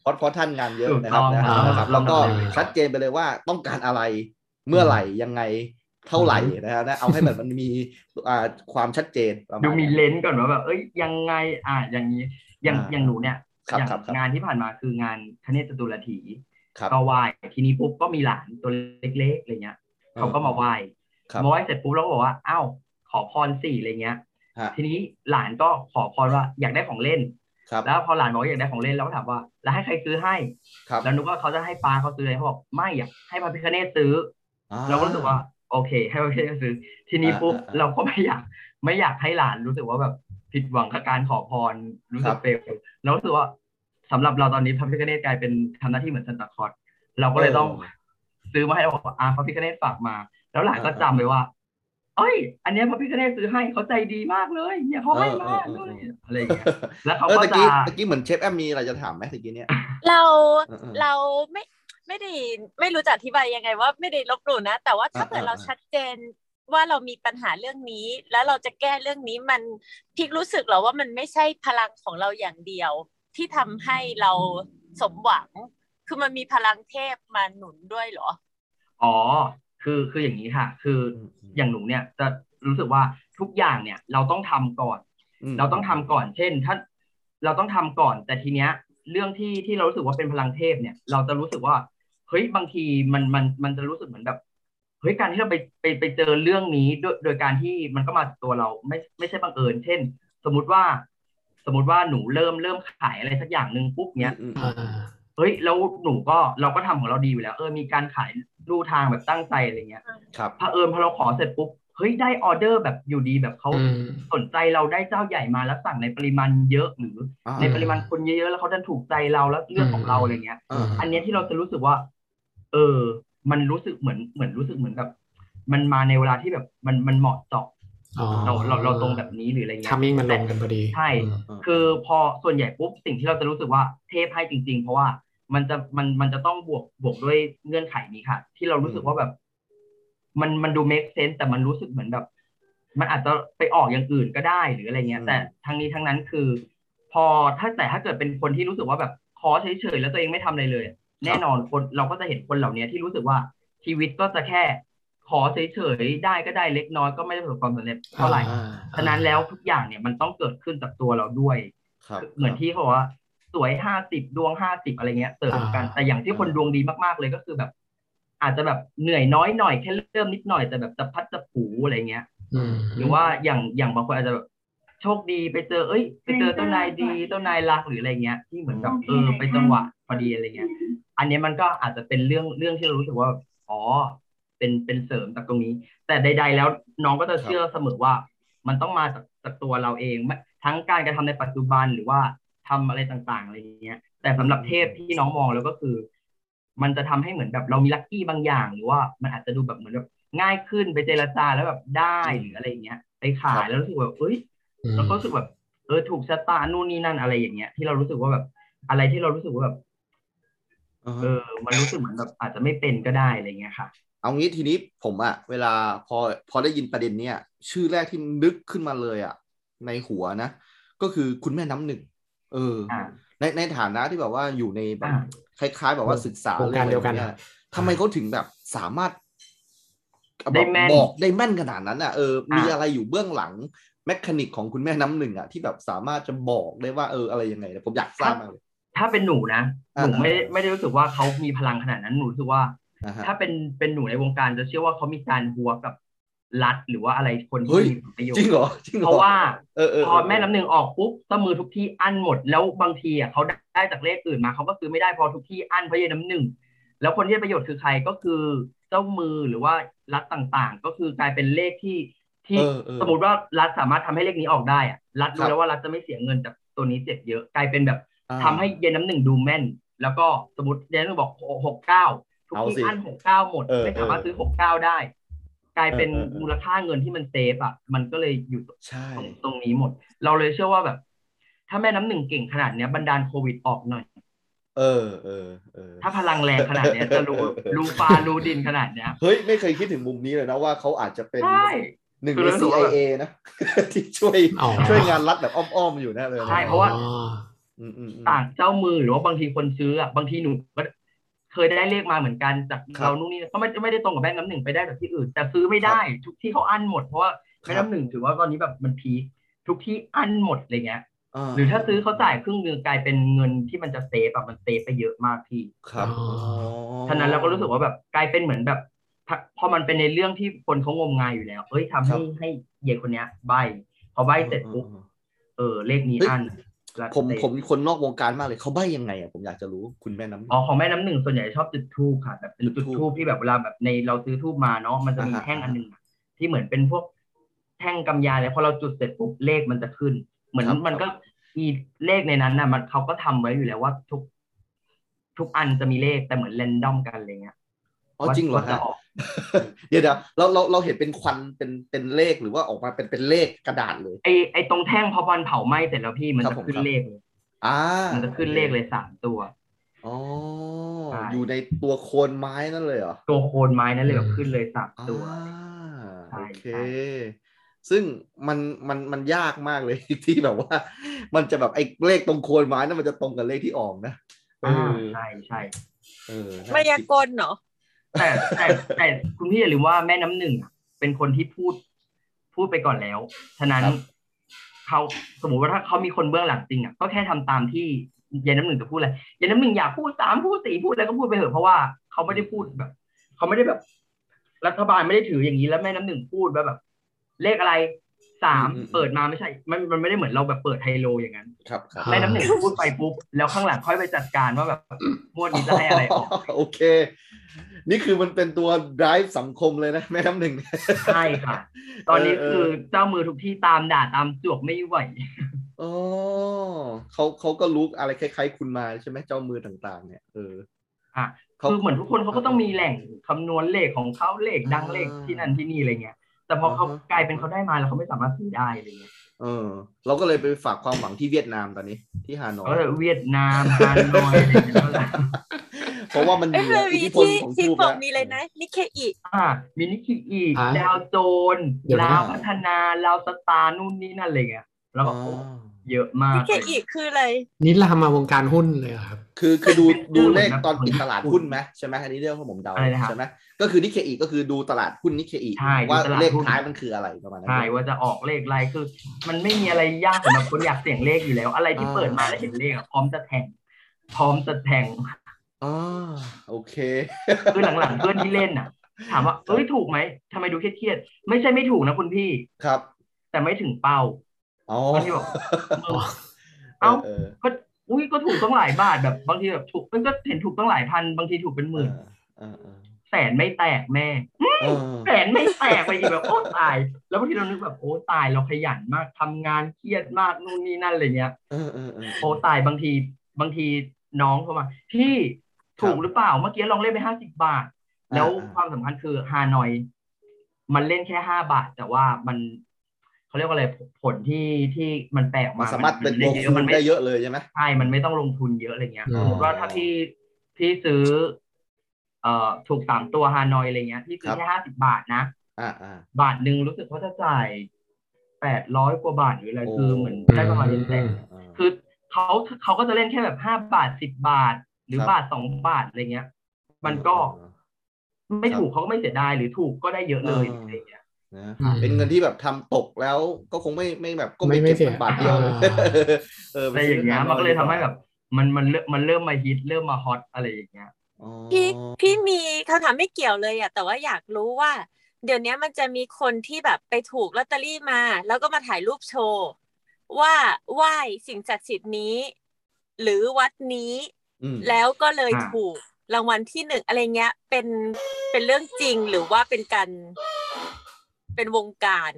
Speaker 2: เพราะเพราะท่านงานเยอะนะครับ
Speaker 1: ถูกต้อง
Speaker 2: นะครับ
Speaker 3: อ่าน
Speaker 2: นะครับ แล้วก็
Speaker 1: ต้องทำเลย
Speaker 2: ชัดเจนไปเลยว่าต้องการอะไร เมื่อไหร่ยังไงเท่าไหร่นะครับนะเอาให้แบบมันมีอ่าความชัดเจนประาณ
Speaker 1: ดูมี
Speaker 2: นั้น
Speaker 1: เลนส์ก่อนว่าแบบเอ้ยยังไงอะอย่างนี้อย่าง
Speaker 2: อ่า
Speaker 1: อย่างหนูเนี่ย
Speaker 2: ครับ
Speaker 1: อย่าง
Speaker 2: ครับครับ
Speaker 1: งานที่ผ่านมาคืองานคเนศจตุรถี
Speaker 2: ครับ
Speaker 1: ก็ไหว้ทีนี้ปุ๊บก็มีหลานตัวเล็กๆอะไรเงี้ยเขาก็มาไหว้
Speaker 2: ครับ
Speaker 1: มาไหว้เสร็จปุ๊บเราก็บอกว่าอ้าวขอพรสี่อะไรเงี้ย
Speaker 2: ฮะ
Speaker 1: ทีนี้หลานก็ขอพรว่าอยากได้ของเล่น
Speaker 2: ครับ
Speaker 1: แล้วพอหลานบอกว่าอยากได้ของเล่นเราก็ถามว่า แล้วให้ใครซื้อให้
Speaker 2: ครับ
Speaker 1: แล้วนึกว่าเขาจะให้ปาเขาซื้ออะไรเขาบอกไม่อยากให้พระพิคเนตซื้อ
Speaker 2: อ่
Speaker 1: เราก็รู้สึกว่า โอเค ให้พระพิคเนตซื้อ ทีนี้ปุ๊บ
Speaker 2: อ่าอ่า
Speaker 1: เราก็ไม่อยากไม่อยากให้หลานรู้สึกว่าแบบผิดหวังกับการขอพรรู้สึ
Speaker 2: ครั
Speaker 1: ก
Speaker 2: บ
Speaker 1: เฟลเรารู้สึกว่าสำหรับเราตอนนี้พระพิคเนตกลายเป็นทำหน้าที่เหมือนซันตาคลอสเราก็เลยต้อง
Speaker 2: เออ
Speaker 1: ซื้อมาให้เราบอกว่าอ่าพระพิคเนตฝากมา แล้วหลานก็
Speaker 2: อ่า
Speaker 1: จำไว้ว่า เอ้ย อันเนี้ยพระพิคเนตซื้อให้เขาใจดีมากเลยเนี่ยเขาให้มา
Speaker 2: เออเออ
Speaker 1: ด้วย
Speaker 2: เออ
Speaker 1: อะไรอย่างเงี้ยแล้วเขา
Speaker 2: เออ
Speaker 1: ก็
Speaker 2: ตะกี้
Speaker 1: จะ
Speaker 2: ตะกี้เหมือนเชฟแอมมีอะไรจะถามไหมตะกี้เนี่ย
Speaker 4: เรา
Speaker 2: เออเออ
Speaker 4: เราไม่ ไม่ได้ไม่รู้จะอธิบายยังไงว่าไม่ได้ลบหลู่นะ แต่ว่าถ้า
Speaker 2: อ่า
Speaker 4: เกิด
Speaker 2: อ่า
Speaker 4: เราชัดเจนว่าเรามีปัญหาเรื่องนี้ แล้วเราจะแก้เรื่องนี้มันพิกรู้สึกเหรอว่ามันไม่ใช่พลังของเราอย่างเดียว ที่ทำให้เราสมหวัง คือมันมีพลังเทพมาหนุนด้วยเหรอ
Speaker 1: อ๋อ คือคืออย่างนี้ค่ะ คือ
Speaker 2: อืมอืม
Speaker 1: อย่างหนูเนี่ยจะรู้สึกว่าทุกอย่างเนี่ย เราต้องทำก่อน
Speaker 2: ม
Speaker 1: เราต้องทำก่อน เช่น ถ้าเราต้องทำก่อน แต่ทีเนี้ย เรื่องที่ที่เรารู้สึกว่าเป็นพลังเทพเนี่ย เราจะรู้สึกว่าเฮ้ยบางทีมันมันมันจะรู้สึกเหมือนแบบเฮ้ยการที่เราไปไปไปเจอเรื่องนี้โดยโดยการที่มันก็มาจากตัวเราไม่ไม่ใช่บังเอิญ เช่น สมมุติว่า สมมติว่าหนูเริ่มเริ่มขายอะไรสักอย่างหนึ่งปุ๊บเนี้ย
Speaker 2: อืม
Speaker 3: อ่า
Speaker 1: เฮ้ยแล้วหนูก็เราก็ทำของเราดีอยู่แล้ว เออมีการขายรูทางแบบตั้งใจอะไรเงี้ย
Speaker 2: ครับ
Speaker 1: พอเผอิญพอเราขอเสร็จปุ๊บ เฮ้ยได้ออเดอร์แบบอยู่ดีแบบเขา
Speaker 3: อืม
Speaker 1: สนใจเราได้เจ้าใหญ่มาแล้วสั่งในปริมาณเยอะหรือ
Speaker 2: อ่า
Speaker 1: ในปริมาณคนเยอะๆแล้วเขาดันถูกใจเราแล้วเลือกของเราอะไรเงี้ย
Speaker 2: อ่า
Speaker 1: อันเนี้ยที่เราจะรู้สึกว่า เออ มันรู้สึกเหมือนเหมือนรู้สึกเหมือนแบบมันมาในเวลาที่แบบมันมันเหมาะเจาะ
Speaker 3: อ๋อ
Speaker 1: เราเราเราตรงแบบนี้หรืออะไรเงี้ย
Speaker 3: timing มันลงกันพอดี
Speaker 1: ใช่
Speaker 3: อืม
Speaker 2: อืม
Speaker 1: คือพอส่วนใหญ่ปุ๊บสิ่งที่เราจะรู้สึกว่าเทพให้จริง ๆ เพราะว่ามันจะมันมันจะต้องบวกบวกด้วยเงื่อนไขนี้ค่ะ ที่เรารู้สึกว่าแบบ มันมันดู make sense แต่มันรู้สึกเหมือนแบบ มันอาจจะไปออกอย่างอื่นก็ได้หรืออะไรเงี้ย
Speaker 2: อืม
Speaker 1: แต่ทั้งนี้ทั้งนั้นคือ พอถ้าแต่ถ้าเกิดเป็นคนที่รู้สึกว่าแบบขอเฉยๆแล้วตัวเองไม่ทำอะไรเลย แน่นอนคนเราก็จะเห็นคนเหล่านี้ที่รู้สึกว่าชีวิตก็จะแค่ขอเฉยๆได้ก็ได้เล็กน้อยก็ไม่ได้ประสบความสำเร็จเท่าไหร่
Speaker 2: อ่า
Speaker 1: ฉะนั้นแล้วทุกอย่างเนี่ยมันต้องเกิดขึ้นจากตัวเราด้วย
Speaker 2: ครับ
Speaker 1: เหมือนที่เขาบอกว่าสวยห้าสิบดวงห้าสิบอะไรเงี้ยเสริมกัน
Speaker 3: อ่า
Speaker 1: แต่อย่างที่คนดวงดีมากๆเลยก็คือแบบ อาจจะแบบเหนื่อยน้อยหน่อยแค่เริ่มนิดหน่อยแต่แบบจะพัดจะผูอะไรเงี้ย
Speaker 3: อืม
Speaker 1: หรือว่าอย่างอย่างบางคนอาจจะแบบโชคดีไปเจอ เอ้ย ไปเจอเจ้านายดีเจ้านายรักหรืออะไรเงี้ย ที่เหมือนแบบเออไปจังหวะพอดีอะไรเงี้ย อันเนี้ยมันก็อาจจะเป็นเรื่องเรื่องที่เรารู้สึกว่าอ๋อเป็นเป็นเสริมจากตรงนี้ แต่ใด ๆ แล้วน้องก็จะเชื่อเสมอว่า มันต้องมาจากจากตัวเราเองไม่ทั้งการกระทำในปัจจุบันหรือว่าทำอะไรต่างๆอะไรอย่างเงี้ย แต่สำหรับเทพที่น้องมองแล้วก็คือ มันจะทำให้เหมือนแบบเรามีลัคกี้บางอย่าง หรือว่ามันอาจจะดูแบบเหมือนแบบง่ายขึ้นไปเจรจาแล้วแบบได้หรืออะไรอย่างเงี้ย ไปขายแล้วรู้สึกแบบเอ้ย
Speaker 3: อืม
Speaker 1: เราก็รู้สึกแบบเออถูกชะตานู่นนี่นั่นอะไรอย่างเงี้ย ที่เรารู้สึกว่าแบบอะไรที่เรารู้สึกว่าแบบ
Speaker 2: อ่า
Speaker 1: เออ มันรู้สึกเหมือนแบบอาจจะไม่เป็นก็ได้อะไรเงี้ยค่ะ
Speaker 2: เอางี้ทีนี้ผมอะเวลาพอพอได้ยินประเด็นเนี้ยชื่อแรกที่นึกขึ้นมาเลยอะในหัวนะ ก็คือคุณแม่น้ำหนึ่งเออ
Speaker 1: อ่า
Speaker 2: ในในฐานะที่แบบว่าอยู่ในแบบ
Speaker 1: อ่า
Speaker 2: คล้ายๆ แบบว่าศึกษาว
Speaker 3: งการเดียวกัน
Speaker 2: เรื่
Speaker 3: อะ
Speaker 2: องอะไรแบบทำไมเขาถึงแบบสามารถ
Speaker 1: ได้แม่น
Speaker 2: บอกได้แม่นขนาดนั้นอะเออมี
Speaker 1: อ่า
Speaker 2: อะไรอยู่เบื้องหลังแมคานิกของคุณแม่น้ำหนึ่งอะที่แบบสามารถจะบอกได้ว่าเอออะไรยังไงเนี่ยผมอยากทราบมากเลย
Speaker 1: ถ้าเป็นหนูนะ
Speaker 2: อ่า
Speaker 1: หนูไม่ได้ไม่ได้รู้สึกว่าเขามีพลังขนาดนั้นหนูรู้สึกว่า
Speaker 2: นะฮะ
Speaker 1: ถ้าเป็นเป็นหนูในวงการจะเชื่อว่าเขามีการหัวกับ รัฐหรือว่าอะไรคน
Speaker 2: เฮ้
Speaker 1: ที่
Speaker 2: ย
Speaker 1: มีผลประโยช
Speaker 2: จริง
Speaker 1: น์
Speaker 2: เหรอจริงเหรอ
Speaker 1: เพราะว่า
Speaker 2: เออเออ
Speaker 1: พอแม่น้ำหนึ่งออกปุ๊บเสมือทุกที่อั้นหมด แล้วบางทีอะเขาได้จากเลขอื่นมาเขาก็ซื้อไม่ได้เพอทุกที่อั้นเพราะยายน้ำหนึ่งแล้วคนที่ได้ประโยชน์คือใครก็คือเจ้ามือหรือว่ารัฐต่างๆ ก็คือกลายเป็นเลขที่ที่
Speaker 2: เออเออ
Speaker 1: สมมติว่ารัฐสามารถทำให้เลขนี้ออกได้อะรัฐ
Speaker 2: ครั
Speaker 1: รู้
Speaker 2: บ
Speaker 1: แล้วว่ารัฐจะไม่เสียเงินจากตัวนี้เจ็บเยอะกลายเป็นแบบ
Speaker 2: อ่า
Speaker 1: ทำให้เยนน้ำหนึ่งดูแม่น แล้วก็สมมติเยนน้ำหนึ่งบอกหกเก้าทุก
Speaker 2: เอาสิ
Speaker 1: ที่อันหกเก้าหมด
Speaker 2: เออ
Speaker 1: ไม่สามารถ
Speaker 2: เออ
Speaker 1: ซื้อหกเก้าได้ กลายเป็น
Speaker 2: เออเออเออ
Speaker 1: มูลค่าเงินที่มันเซฟอะมันก็เลยอยู่
Speaker 2: ใช่
Speaker 1: ตรงตรงนี้หมด เราเลยเชื่อว่าแบบ ถ้าแม่น้ำหนึ่งเก่งขนาดเนี้ยบันดาลโควิดออกหน่อย
Speaker 2: เออเออเออ
Speaker 1: ถ้าพลังแรงขนาดเนี้ยจะรู้รู้ฟ้ารู้ดินขนาดเนี้ย
Speaker 2: เฮ้ยไม่เคยคิดถึงมุมนี้เลยนะว่าเขาอาจจะเป็น
Speaker 1: ใช่
Speaker 2: หนึ่ง
Speaker 1: คือ
Speaker 2: ใน
Speaker 1: รู้สึกว่าแบบ
Speaker 2: CIA นะที่ช่วย
Speaker 3: อ๋อ
Speaker 2: ช่วยงานรัฐแบบอ้อมๆอยู่นะเลยน
Speaker 1: ใช่เพราะว่า
Speaker 3: อ๋อ
Speaker 2: อืมอืมอืม
Speaker 1: ต่างเจ้ามือหรือว่าบางทีคนซื้ออะบางทีหนูก็ เคยได้เลขมาเหมือนกันจาก
Speaker 2: ครับ
Speaker 1: เรานู่นนี่ก็ไม่ไม่ได้ตรงกับแม่น้ำหนึ่งไปได้จากที่อื่น แต่ซื้อไม่ได้ ทุกที่เขาอั้นหมดเพราะว่า
Speaker 2: ครับ
Speaker 1: แม่น้ำหนึ่งถือว่าตอนนี้แบบมัน peak ทุกที่อั้นหมดอะไรเงี้ยาหรือถ้าซื้อเขาจ่ายครึ่งหนึงกลายเป็นเงินที่มันจะ save แบบมันเซฟไปเยอะมากพี่
Speaker 2: ครับ
Speaker 3: อ๋อ
Speaker 1: ฉะนั้นเราก็รู้สึกว่าแบบกลายเป็นเหมือนแบบถ้าพอมันเป็นในเรื่องที่คนเขางมงายอยู่แล้วเอ้ยทำให้ให้เยายคนเนี้ยใบพอใบเสร็จปุ๊บเออเลขนี้
Speaker 2: เฮ้ย
Speaker 1: อันแล้ว
Speaker 2: ผม
Speaker 1: เซฟ
Speaker 2: ผมคนนอกวงการมากเลยเขาใบ้ยังไงอะผมอยากจะรู้คุณแม่น้ำ
Speaker 1: อ๋อของแม่น้ำหนึ่งส่วนใหญ่ชอบจุดทูบค่ะแบบเป็น
Speaker 2: จุ
Speaker 1: จุ
Speaker 2: ด
Speaker 1: ด
Speaker 2: ธูป
Speaker 1: ทูบที่แบบเวลาแบบในเราซื้อทูบมาเนาะมันจะมี
Speaker 2: อ่าฮะ
Speaker 1: แท่งอันหนึ่งอะที่เหมือนเป็นพวกแท่งกำยาเลยพอเราจุดเสร็จปุ๊บเลขมันจะขึ้น เหมือน
Speaker 2: ครับ
Speaker 1: มันก็มีเลขในนั้นน่ะ มันเขาก็ทำไว้อยู่แล้วว่าทุก ทุกอันจะมีเลขแต่เหมือนเรนดอมกันอะไรเงี้ย
Speaker 2: อ๋อจริงเหรอ
Speaker 1: ว่าจะ
Speaker 2: ฮะ
Speaker 1: ออก
Speaker 2: เดี๋ยวเดี๋ยวเราเราเราเห็นเป็นควันเป็นเป็นเลขหรือว่าออกมาเป็นเป็นเลขกระดาษเลย
Speaker 1: ไอไอตรงแท่งพอมันเผาไหม้เสร็จแล้วพี่มัน
Speaker 2: ครับ
Speaker 1: จะ
Speaker 2: ผม
Speaker 1: ขึ้น
Speaker 2: ครับ
Speaker 1: เลขเลย
Speaker 2: อ่า
Speaker 1: มันจะขึ้นเลขเลยสามตัว
Speaker 2: อ๋อ
Speaker 1: ใช่
Speaker 2: อยู่ในตัวโคนไม้นั่นเลยเหรอ
Speaker 1: ตัวโคนไม้นั่นเลยแบบขึ้นเลยสาม
Speaker 2: อ่า
Speaker 1: ตัวใช่
Speaker 2: โอเค
Speaker 1: ใช่
Speaker 2: ซึ่งมันมันมันยากมากเลยที่แบบว่า มันจะแบบไอ้เลขตรงโคนไม้นั่นมันจะตรงกับเลขที่ออกนะเอ
Speaker 1: อ่า
Speaker 2: อ
Speaker 1: ใช่ใช่
Speaker 2: เออน่
Speaker 4: มายา
Speaker 2: คิด
Speaker 4: กลเนาะ
Speaker 1: แต่แต่แต่คุณพี่อย่าลืมว่าแม่น้ำหนึ่งอะเป็นคนที่พูดพูดไปก่อนแล้ว ฉะนั้นเขาสมมติว่าถ้าเขามีคนเบื้องหลังจริงอะก็แค่ทำตามที่ยายน้ำหนึ่งจะพูดเลยยายน้ำหนึ่งอยากพูดสามพูดสี่พูดอะไรก็พูดไปเถอะเพราะว่าเขาไม่ได้พูดแบบเขาไม่ได้แบบ รัฐบาลไม่ได้ถืออย่างนี้แล้วแม่น้ำหนึ่งพูดแบบแบบ เลขอะไร สาม
Speaker 2: อืมอืม
Speaker 1: เปิดมาไม่ใช่ มันมันไม่ได้เหมือนเราแบบเปิดไฮโลอย่างนั้น
Speaker 2: ครับครับ
Speaker 1: แม่น้ำหนึ่งพูดไปปุ๊บ แล้วข้างหลังค่อยไปจัดการว่าแบบงวดนี้จะให้อะไรออก
Speaker 2: โอเค นี่คือมันเป็นตัว drive สังคมเลยนะ แม่น้ำหนึ่ง
Speaker 1: ใช่ค่ะ ตอนนี้
Speaker 2: เออเออ
Speaker 1: คือเจ้ามือทุกที่ตามด่าตามจวกไม่ไหว
Speaker 2: อ๋อเขาเขาก็รู้อะไรคล้ายๆ คุณมาใช่ไหมเจ้ามือต่างๆ เนี่ยเออ
Speaker 1: อะ
Speaker 2: เขา
Speaker 1: คือเหมือนทุกคนเขาก็ต้องมีแหล่งคำนวณเลขของเขาเลขดัง
Speaker 2: อ่า
Speaker 1: เลขที่นั่นที่นี่อะไรเงี้ย แต่พอเขา
Speaker 2: อ่าฮะ
Speaker 1: กลายเป็นเขาได้มาแล้วเขาไม่สามารถซื้อได้อะไรเงี้ย
Speaker 2: เออ เราก็เลยไปฝากความหวังที่เวียดนามตอนนี้ ที่ฮานอย
Speaker 1: ก็เลยเวียดนามฮานอยอะไรเงี้ยก็เลย
Speaker 2: เพราะว่ามัน
Speaker 4: เอ้ย
Speaker 2: เหนือ
Speaker 4: มัน
Speaker 2: อิ
Speaker 4: มี
Speaker 2: ทธิพล
Speaker 4: ที่
Speaker 2: ของ
Speaker 4: ที่
Speaker 2: ทูบ
Speaker 4: บอก
Speaker 2: แล้ว
Speaker 4: มีเลยนะนิเคอิ
Speaker 1: อ่ามินิคิอีก
Speaker 3: อ่า
Speaker 1: ดาวโจน
Speaker 3: เดี๋ยวนะ
Speaker 1: ลาวพัฒนาลาวสตาร์นู่นนี่นั่นอะไรเงี้ยแล้วก็
Speaker 2: อ๋อ
Speaker 1: โอ้ เยอะมาก
Speaker 4: นิเค
Speaker 1: เลย
Speaker 4: อิคืออะไร
Speaker 3: นี่ลามมาวงการหุ้นเลยเหรอครับ
Speaker 2: คือคือดู
Speaker 1: เป็น
Speaker 2: ดู
Speaker 1: เหมื
Speaker 2: เล
Speaker 1: อน
Speaker 2: ข
Speaker 1: แบบ
Speaker 2: ตอนปิด
Speaker 1: เหมือน
Speaker 2: ตลาด
Speaker 1: หุ้น
Speaker 2: หุ้นไหมใช่ไหมอันนี้เรื่องของผมเดา
Speaker 1: อะไรนะครับ
Speaker 2: ใช่ไหมก็คือนิเคอีก็คือดูตลาดหุ้นนิเคอี
Speaker 1: ใช่ดู
Speaker 2: ว่า
Speaker 1: ตลาด
Speaker 2: เลข
Speaker 1: หุ้น
Speaker 2: ท้ายมันคืออะไรประมาณนั้น
Speaker 1: ใช่ว่าจะออกเลขอะไรคือ มันไม่มีอะไรยากสำหรับคนอยากเสี่ยงเลขอยู่แล้ว อะไรที่
Speaker 2: อ่า
Speaker 1: เปิดมาแล้วเห็นเลขอะพร้อมจะแทง พร้อมจะแทง
Speaker 2: อ๋อโอเค
Speaker 1: คือหลังๆเพื่อนที่เล่นอะ ถามว่าเอ้ยถูกไหมทำไมดูเครียดๆไม่ใช่ไม่ถูกนะคุณพี่
Speaker 2: ครับ
Speaker 1: แต่ไม่ถึงเป้า
Speaker 2: อ๋อบา
Speaker 1: งทีบอกเอ้า
Speaker 2: เออ
Speaker 1: ก็อุ้ยก็ถูกตั้งหลายบาทแบบบางทีแบบถูกมันก็เห็นถูกตั้งหลายพัน บางทีถูกเป็นห
Speaker 2: เอ
Speaker 1: มื่
Speaker 2: อนเออเออ
Speaker 1: แสนไม่แตกแม่
Speaker 2: เออ
Speaker 1: แสนไม่แตกไปอีกแบบโอ้ตาย แล้วบางทีเรานึกแบบโอ้ตายเราขยันมากทำงานเครียดมากนู่นนี่นั่นอะไรเงี้ย
Speaker 2: เออเออเออ
Speaker 1: โอ้ตายบางทีบางทีน้องเข้ามาพี่ถูกหรือเปล่าเมื่อกี้ลองเล่นไปห้าสิบบาท แล้วความสำคัญคือฮานอย มันเล่นแค่ห้าบาท แต่ว่ามัน เขาเรียกว่าอะไรผลที่ที่มันแปลออก
Speaker 2: มัน
Speaker 1: มา
Speaker 2: สามารถเป็น
Speaker 1: ได้
Speaker 2: วง
Speaker 1: เย
Speaker 2: คู
Speaker 1: อะมั
Speaker 2: ณ
Speaker 1: นไม่
Speaker 2: ได้เยอะเลยใช่ไหม
Speaker 1: ใช่ มันไม่ต้องลงทุนเยอะอะไรเงี้ย
Speaker 3: อ๋
Speaker 1: ส
Speaker 3: อ
Speaker 1: มมติว่าถ้าพี่พี่ซื้อ เอ่อถูกสามตัวฮานอยอะไรเงี้ยพี่ซื้อแค่ห้าสิบบาทนะ
Speaker 2: อ่าอ่า
Speaker 1: บาทหนึ่งรู้สึกว่าจะจ่ายแปดร้อยกว่าบาทหรืออะไร
Speaker 2: โอ้
Speaker 1: คือเหมือนได้ประมาณเป็นแสน
Speaker 2: อ่า
Speaker 1: คือเขาเขาก็จะเล่นแค่แบบห้าบาทสิบบาท หรือ
Speaker 2: ครับ
Speaker 1: บาทสองบาทอะไรเงี้ย มันก็ไม่
Speaker 2: ครับ
Speaker 1: ถูกเขาก็ไม่เสียดายหรือถูกก็ได้เยอะเลย
Speaker 2: อ่า
Speaker 1: อะไรเงี้ย
Speaker 2: นะ
Speaker 3: อืม
Speaker 2: เป็นเงินที่แบบทำตกแล้วก็คงไม่ไม่แบบก็
Speaker 3: ไม่
Speaker 2: ไม่
Speaker 3: ไม่
Speaker 2: เก็บ
Speaker 3: เสีย
Speaker 2: มันบาทเดียวเลย
Speaker 3: อ่า
Speaker 2: เออ
Speaker 1: อะไรอย่างเงี้ยมันก็เลยทำให้แบบ มันมันเริ่มมันเริ่มมาฮิตเริ่มมาฮอตอะไรอย่างเงี้ย
Speaker 2: อ๋อ
Speaker 4: พี่พี่มีคำถามไม่เกี่ยวเลยอะแต่ว่าอยากรู้ว่า เดี๋ยวนี้มันจะมีคนที่แบบไปถูกลอตเตอรี่มา แล้วก็มาถ่ายรูปโชว์ว่าไหว้สิ่งศักดิ์สิทธิ์นี้ หรือวัดนี้
Speaker 2: อืม
Speaker 4: แล้วก็เลย
Speaker 1: อ่า
Speaker 4: ถูกรางวัลที่หนึ่งอะไรเงี้ย เป็นเป็นเรื่องจริงหรือว่าเป็นการ เป็นวงการ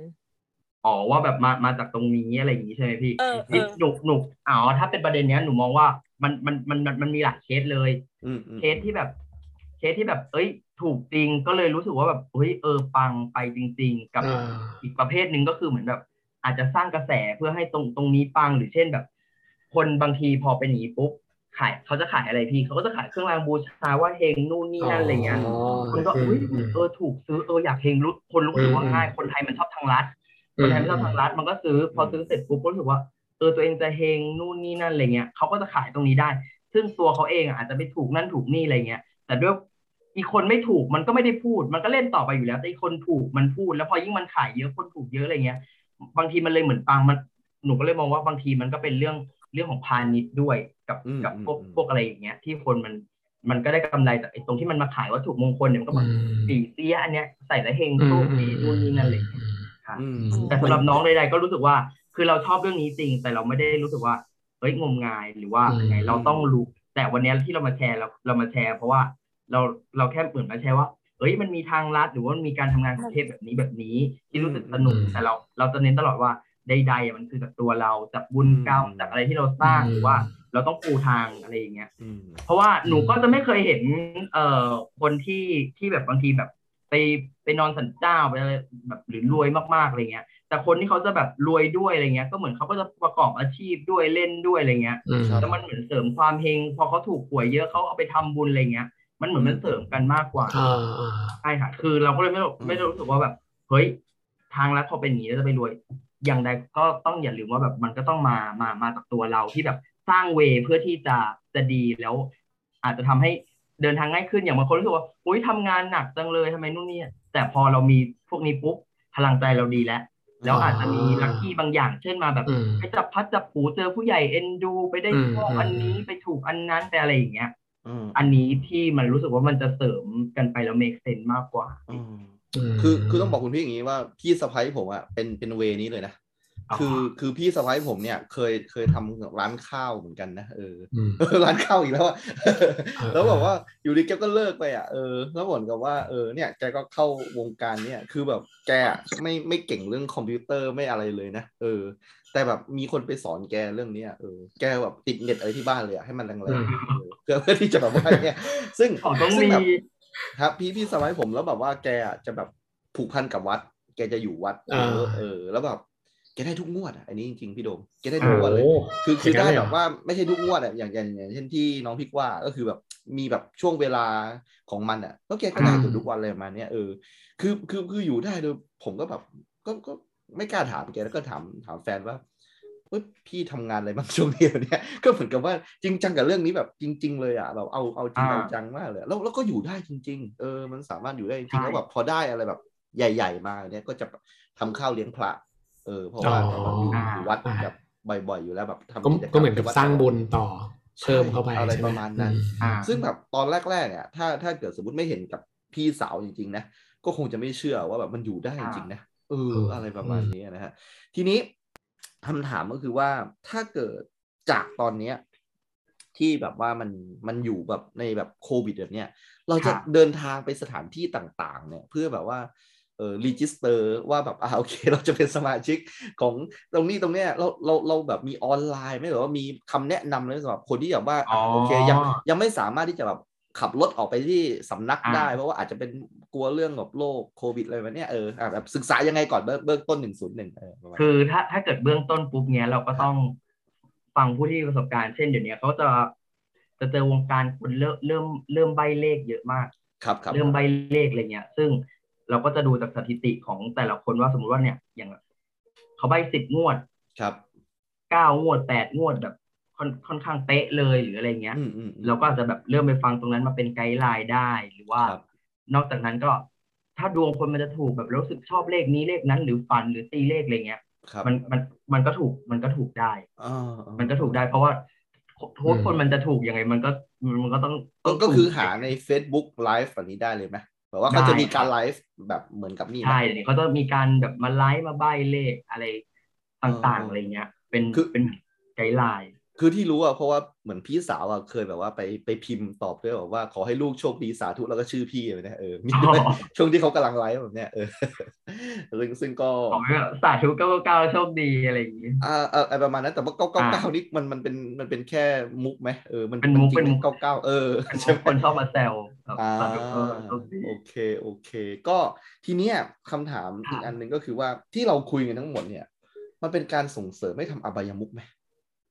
Speaker 1: อ๋อว่าแบบมามาจากตรงนี้อะไรอย่างงี้ใช่ไหมพี่
Speaker 4: เออเออ
Speaker 1: นี่หนุกหนุกอ๋อถ้าเป็นประเด็นเนี้ยหนูมองว่ามันมันมันมันมันมีหลายเคสเลย
Speaker 2: อืมอืม
Speaker 1: เคสที่แบบ เคสที่แบบ เอ้ย ถูกจริงก็เลยรู้สึกว่าแบบเฮ้ยเออปังไปจริง ๆ กับ
Speaker 3: อ่า
Speaker 1: อีกประเภทหนึ่งก็คือเหมือนแบบ อาจจะสร้างกระแสเพื่อให้ตรงตรงนี้ปังหรือเช่นแบบ คนบางทีพอเป็นอย่างนี้ปุ๊บ ขายเขาจะขายอะไรพี่เขาก็จะขายเครื่องรางบูชาว่าเฮงนู่นนี่นั่นอะไรเงี้ย
Speaker 3: อ๋อ
Speaker 1: คนก็
Speaker 3: อืม
Speaker 1: เอ้ย
Speaker 3: อืม
Speaker 1: เออถูกซื้อเอออยากเฮงรู้คนรู้สึกว่า
Speaker 3: อืม
Speaker 1: ง่ายคนไทยมันชอบทางรัฐคนไทยไม่ชอบทางรัฐมันก็ซื้อพอซื้อเสร็จปุ๊บก็รู้สึกว่าเออตัวเองจะเฮงนู่นนี่นั่นอะไรเงี้ยเขาก็จะขายตรงนี้ได้ ซึ่งตัวเขาเองอะอาจจะไปถูกนั่นถูกนี่อะไรเงี้ย แต่ด้วยอีกคนไม่ถูกมันก็ไม่ได้พูด มันก็เล่นต่อไปอยู่แล้ว แต่อีกคนถูกมันพูด แล้วพอยิ่งมันขายเยอะคนถูกเยอะอะไรเงี้ย บางทีมันเลยเหมือนปังมันหนูก็เลยมองว่าบางทีมันก็เป็นเรื่อง เรื่องของพาณิชย์ด้วยกับ
Speaker 2: อืม
Speaker 1: กับพวก
Speaker 2: อืม
Speaker 1: พวกอะไรอย่างเงี้ยที่คนมันมันก็ได้กำไรจากไอ้ตรงที่มันมาขายวัตถุมงคลเนี่ยมันก็แบบ
Speaker 3: อืม
Speaker 1: ปีเสียอันเนี้ยใส่แล้วเฮงโชคดีนู่นนี่นั่นอะไรอย่างเงี้ยค่ะ
Speaker 2: อืม
Speaker 1: แต่สำหรับน้องใดๆก็รู้สึกว่า คือเราชอบเรื่องนี้จริง แต่เราไม่ได้รู้สึกว่าเฮ้ยงมงายหรือว่า
Speaker 3: อืม
Speaker 1: ยังไงเราต้องรู้แต่วันนี้ที่เรามาแชร์เราเรามาแชร์ เพราะว่าเราเราแค่เหมือนมาแชร์ว่าเฮ้ยมันมีทางลัดหรือว่ามันมีการทำงานของเทพแบบนี้แบบนี้ที่รู้สึกสนุกแต่เราเราจะเน้นตลอดว่า ใดๆอะมันคือจากตัวเราจากบุญกรรมจากอะไรที่เราสร้างหรือว่า เราต้องปูทางอะไรอย่างเงี้ย
Speaker 2: อืม
Speaker 1: เพราะว่าหนูก็จะไม่เคยเห็น เอ่อคนที่ที่แบบบางทีแบบ ไปไปนอนสันเจ้าไปอะไรแบบหรือรวยมากๆอะไรเงี้ย แต่คนที่เขาจะแบบรวยด้วยอะไรเงี้ย ก็เหมือนเขาก็จะประกอบอาชีพด้วยเล่นด้วยอะไรเงี้ย
Speaker 3: อืม
Speaker 2: ครับ
Speaker 1: แล้วมันเหมือนเสริมความเฮงพอเขาถูกหวยเยอะเขาเอาไปทำบุญอะไรเงี้ย มันเหมือนมันเสริมกันมากกว่า
Speaker 3: อ่าอ่า
Speaker 1: ใช่ค่ะคือเราก็เลยไม่รู้ไม่ได้รู้สึกว่าแบบเฮ้ยทางรัฐพอเป็นอย่างนี้แล้วจะไปรวย อย่างใดก็ต้องอย่าลืมว่าแบบมันก็ต้องมามามาจากตัวเราที่แบบสร้างเวย์เพื่อที่จะจะดีแล้ว อาจจะทำให้เดินทางง่ายขึ้นอย่างบางคนรู้สึกว่าอุ้ยทำงานหนักจังเลยทำไมนู่นนี่แต่พอเรามีพวกนี้ปุ๊บพลังใจเราดีแล้ว แล้วอาจจะมีลัคกี้บางอย่าง เช่นมาแบบ
Speaker 3: อืม
Speaker 1: ไปจับพัดจับผูเจอผู้ใหญ่เอ็นดูไปได้
Speaker 3: อืม
Speaker 1: โชคอันนี้ไปถูกอันนั้นไปอะไรอย่างเงี้ย
Speaker 2: อืม
Speaker 1: อันนี้ที่มันรู้สึกว่ามันจะเสริมกันไปแล้ว make sense มากกว่า
Speaker 2: อืม
Speaker 3: ม
Speaker 2: คือคือต้องบอกคุณพี่อย่างนี้ว่าพี่สะพ้ยผมอะเป็นเป็นเวนี้เลยนะ
Speaker 1: อ๋อ
Speaker 2: คือคือพี่สะพ้ยผมเนี่ยเคยเคยทำร้านข้าวเหมือนกันนะเออ
Speaker 3: อืม
Speaker 2: เออร้านข้าวอีกแล้วอะ
Speaker 3: อ
Speaker 2: แล้วบอกว่าอยู่ดีแกก็เลิกไปอะเออแล้วเหมือนกับว่าเออเนี่ยแกก็เข้าวงการเนี่ยคือแบบแกอะไม่ไม่เก่งเรื่องคอมพิวเตอร์ไม่อะไรเลยนะเออ แต่แบบมีคนไปสอนแกเรื่องเนี้ยเออแกแบบติดเน็ตอะไรที่บ้านเลยอะให้มันแรงๆเออเพื่อเพื่อที่จะแบบว่าเนี่ยซึ่ง
Speaker 1: ของต้อง
Speaker 2: ซึ่
Speaker 1: มี
Speaker 2: แบบ ครับ พี่พี่สมัยผมแล้วแบบว่าแกอะจะแบบผูกพันกับวัด แกจะอยู่วัด เออ
Speaker 3: อ่า
Speaker 2: เออ แล้วแบบแกได้ทุกงวดอะอันนี้จริงๆพี่โดมแกได้ทุกงวดเลย
Speaker 3: โอ้
Speaker 2: คือคือ
Speaker 3: อย่างนั้
Speaker 2: ได้
Speaker 3: นเลยเหร
Speaker 2: แบ
Speaker 3: อ
Speaker 2: บว่าไม่ใช่ทุกงวดอะอย่างอย่างอย่างเช่นที่น้องพิกว่าก็คือแบบมีแบบช่วงเวลาของมันอะแล้วแกก็ได้
Speaker 1: อืม
Speaker 2: เกือบทุกวันเลยประมาณเนี้ยเออคือคือคืออยู่ได้โดยผมก็แบบก็ก็ไม่กล้าถามแกแล้วก็ถามถามแฟนว่าเฮ้ย พี่ทำงานอะไรบ้างช่วงนี้เนี่ยก็เหมือนกับว่าจริงจังกับเรื่องนี้แบบจริง ๆ เลยอะแบบเอาเอาจริงเอาจังมากเลยแล้วแล้วก็อยู่ได้จริง ๆ เออมันสามารถอยู่ได้จริงแล้วแบบพอได้อะไรแบบใหญ่ ๆ มาเนี่ยก็จะทำข้าวเลี้ยงพระเออเพราะว่า
Speaker 3: อ๋อ
Speaker 2: แบบอยู่วัดแบบบ่อยๆอยู่แล้วแบบทำ
Speaker 3: ก็เหมือนกับสร้างบุญต่อเพิ่มเข้าไป
Speaker 2: อะไรประมาณนั้น ซึ่งแบบตอนแรกๆเนี่ยถ้าถ้าเกิดสมมติไม่เห็นกับพี่สาวจริง ๆ นะ ก็คงจะไม่เชื่อว่าแบบมันอยู่ได้จริงๆนะเอออะไรประมาณนี้นะฮะทีนี้ คำถามก็คือว่าถ้าเกิดจากตอนเนี้ยที่แบบว่ามันมันอยู่แบบในแบบโควิดแบบเนี้ยเราจะ
Speaker 1: ครับ
Speaker 2: เดินทางไปสถานที่ต่าง ๆ เนี่ย เพื่อแบบว่าเออ register ว่าแบบอ่าโอเค เราจะเป็นสมาชิกของตรงนี้ตรงเนี้ยเราเราเราแบบมีออนไลน์ไหมหรือว่ามีคำแนะนำเลยสำหรับคนที่แบบว่าอะ
Speaker 1: อ๋อ
Speaker 2: โอเคยังยังไม่สามารถที่จะแบบ ขับรถออกไปที่สำนัก
Speaker 1: อ่า
Speaker 2: ได้ เพราะว่าอาจจะเป็นกลัวเรื่องแบบโรคโควิดอะไรแบบเนี้ยเอออะแบบศึกษายังไงก่อนเบื้องเบื้องต้นหนึ่งศูนย์หนึ่งเออประมาณ
Speaker 1: คือถ้าถ้าเกิดเบื้องต้นปุ๊บเนี้ยเราก็ต้องฟังผู้ที่มีประสบการณ์เช่นเดี๋ยวนี้เขาจะจะเจอวงการคนเริ่มเริ่มเริ่มใบเลขเยอะมาก
Speaker 2: ครับครับ
Speaker 1: เริ่มใบเลขอะไรเงี้ย ซึ่งเราก็จะดูจากสถิติของแต่ละคนว่าสมมติว่าเนี่ยอย่างเขาใบสิบงวด
Speaker 2: ครับ
Speaker 1: เก้างวดแปดงวดแบบ ค่อนค่อนข้างเป๊ะเลยหรืออะไรเงี้ย
Speaker 2: อืมอืมอืม
Speaker 1: เราก็อาจจะแบบเริ่มไปฟังตรงนั้นมาเป็นไกด์ไลน์ได้หรือว่า
Speaker 2: ครับ
Speaker 1: นอกจากนั้นก็ ถ้าดวงคนมันจะถูกแบบรู้สึกชอบเลขนี้เลขนั้น หรือฝันหรือตีเลขอะไรเงี้ย
Speaker 2: ครับ
Speaker 1: มันมันมันก็ถูกมันก็ถูกได้
Speaker 2: อ่าอ่า
Speaker 1: มันก็ถูกได้เพราะว่าทุกคนมันจะถูกยังไง มันก็มันก็ต้อง
Speaker 2: ก็
Speaker 1: ต้ง
Speaker 2: ก็คือ
Speaker 1: ถู
Speaker 2: หาใน Facebook live แบบนี้ได้เลยไหมแบบว่าเขาจะมีการไลฟ์แบบเหมือนกับนี่ไหม
Speaker 1: ใช่เดี๋ยวนี้เขาจะมีการแบบมาไลฟ์มาใบ้เลขอะไรต่าง
Speaker 2: เออ
Speaker 1: ๆอะไรเงี้ย เป็น
Speaker 2: คือ
Speaker 1: เป็น guideline
Speaker 2: คือที่รู้อะเพราะว่าเหมือนพี่สาวอะเคยแบบว่าไปไปพิมพ์ตอบด้วยบอกว่าขอให้ลูกโชคดีสาธุแล้วก็ชื่อพี่เลยนะเออมีด้วย
Speaker 1: อ๋อ
Speaker 2: ช่วงที่เขากำลังไลฟ์แบบเนี้ยเออซึ่งซึ่งก็
Speaker 1: ขอให้แบบสาธุเก้าเก้าโชคดีอะไรอย่างงี้
Speaker 2: อ่าอ่าอะไรประมาณนั้นแต่ว่าเก้าเก้า
Speaker 1: อ่า
Speaker 2: เก้านี่มันมันเป็นมันเป็นแค่มุกไหมเออมัน
Speaker 1: เป็นมุก
Speaker 2: จริง
Speaker 1: เป็นมุก
Speaker 2: เก้าเก้าเออ
Speaker 1: เป็น
Speaker 2: ใช่ไหม
Speaker 1: คนชอบมาแซวแบบ
Speaker 2: อ่า
Speaker 1: สาธุเก้าโชคดี
Speaker 2: โอเคโอเค ก็ทีเนี้ยคำถาม
Speaker 1: ครับ
Speaker 2: อีกอันหนึ่งก็คือว่าที่เราคุยกันทั้งหมดเนี่ย มันเป็นการส่งเสริมให้ทำอบายมุกไหม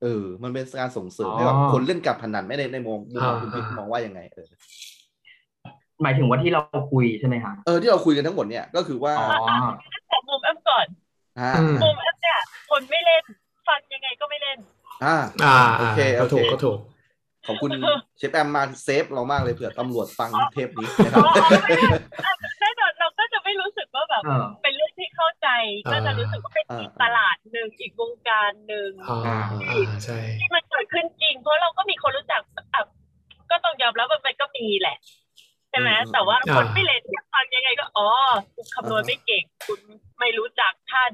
Speaker 2: เออ มันเป็นการส่งเสริมให้แบบคนเล่นการพนันไม่ในในมุมมุมของคุณพิกมองว่ายังไง เออ
Speaker 1: หมายถึงว่าที่เราคุยใช่ไหมคะ
Speaker 2: เออที่เราคุยกันทั้งหมดเนี่ยก็คือว่า
Speaker 1: อ๋อ
Speaker 4: แต่มุมแอปก่อน
Speaker 2: อ่า
Speaker 3: อืม
Speaker 4: มุมแอปเนี่ยคนไม่เล่นฟังยังไงก็ไม่เล่น
Speaker 2: อ่า
Speaker 3: อ่า
Speaker 2: โอ
Speaker 3: อ่า
Speaker 2: เคโอ
Speaker 3: ก็
Speaker 2: เค
Speaker 3: ถูกก็ถูก
Speaker 2: ขอบคุณเชฟแอมมาเซฟเรามากเลยเผื่อตำรวจฟังเทปนี้นะค
Speaker 4: อ๋
Speaker 2: รับ
Speaker 4: อไม่ได้อะแน่นอนเราก็จะไม่รู้สึกว่าแบบ
Speaker 1: เออ
Speaker 4: เป็ ก็จะรู้สึกว่าเป็น
Speaker 2: อ่า
Speaker 4: อีกตลาดหนึ่งอีกวงการหนึ่ง
Speaker 3: อ่าอ่าใช่
Speaker 4: ที่มันเกิดขึ้นจริง เพราะเราก็มีคนรู้จักอะก็ต้องยอมรับว่ามันก็มีแหละใช่ไหม
Speaker 2: อืม
Speaker 4: แต่ว่า
Speaker 3: อ่า
Speaker 4: คนไม่เล่นฟังยังไงก็อ๋อคุณคำนวณไม่เก่ง คุณไม่รู้จักท่าน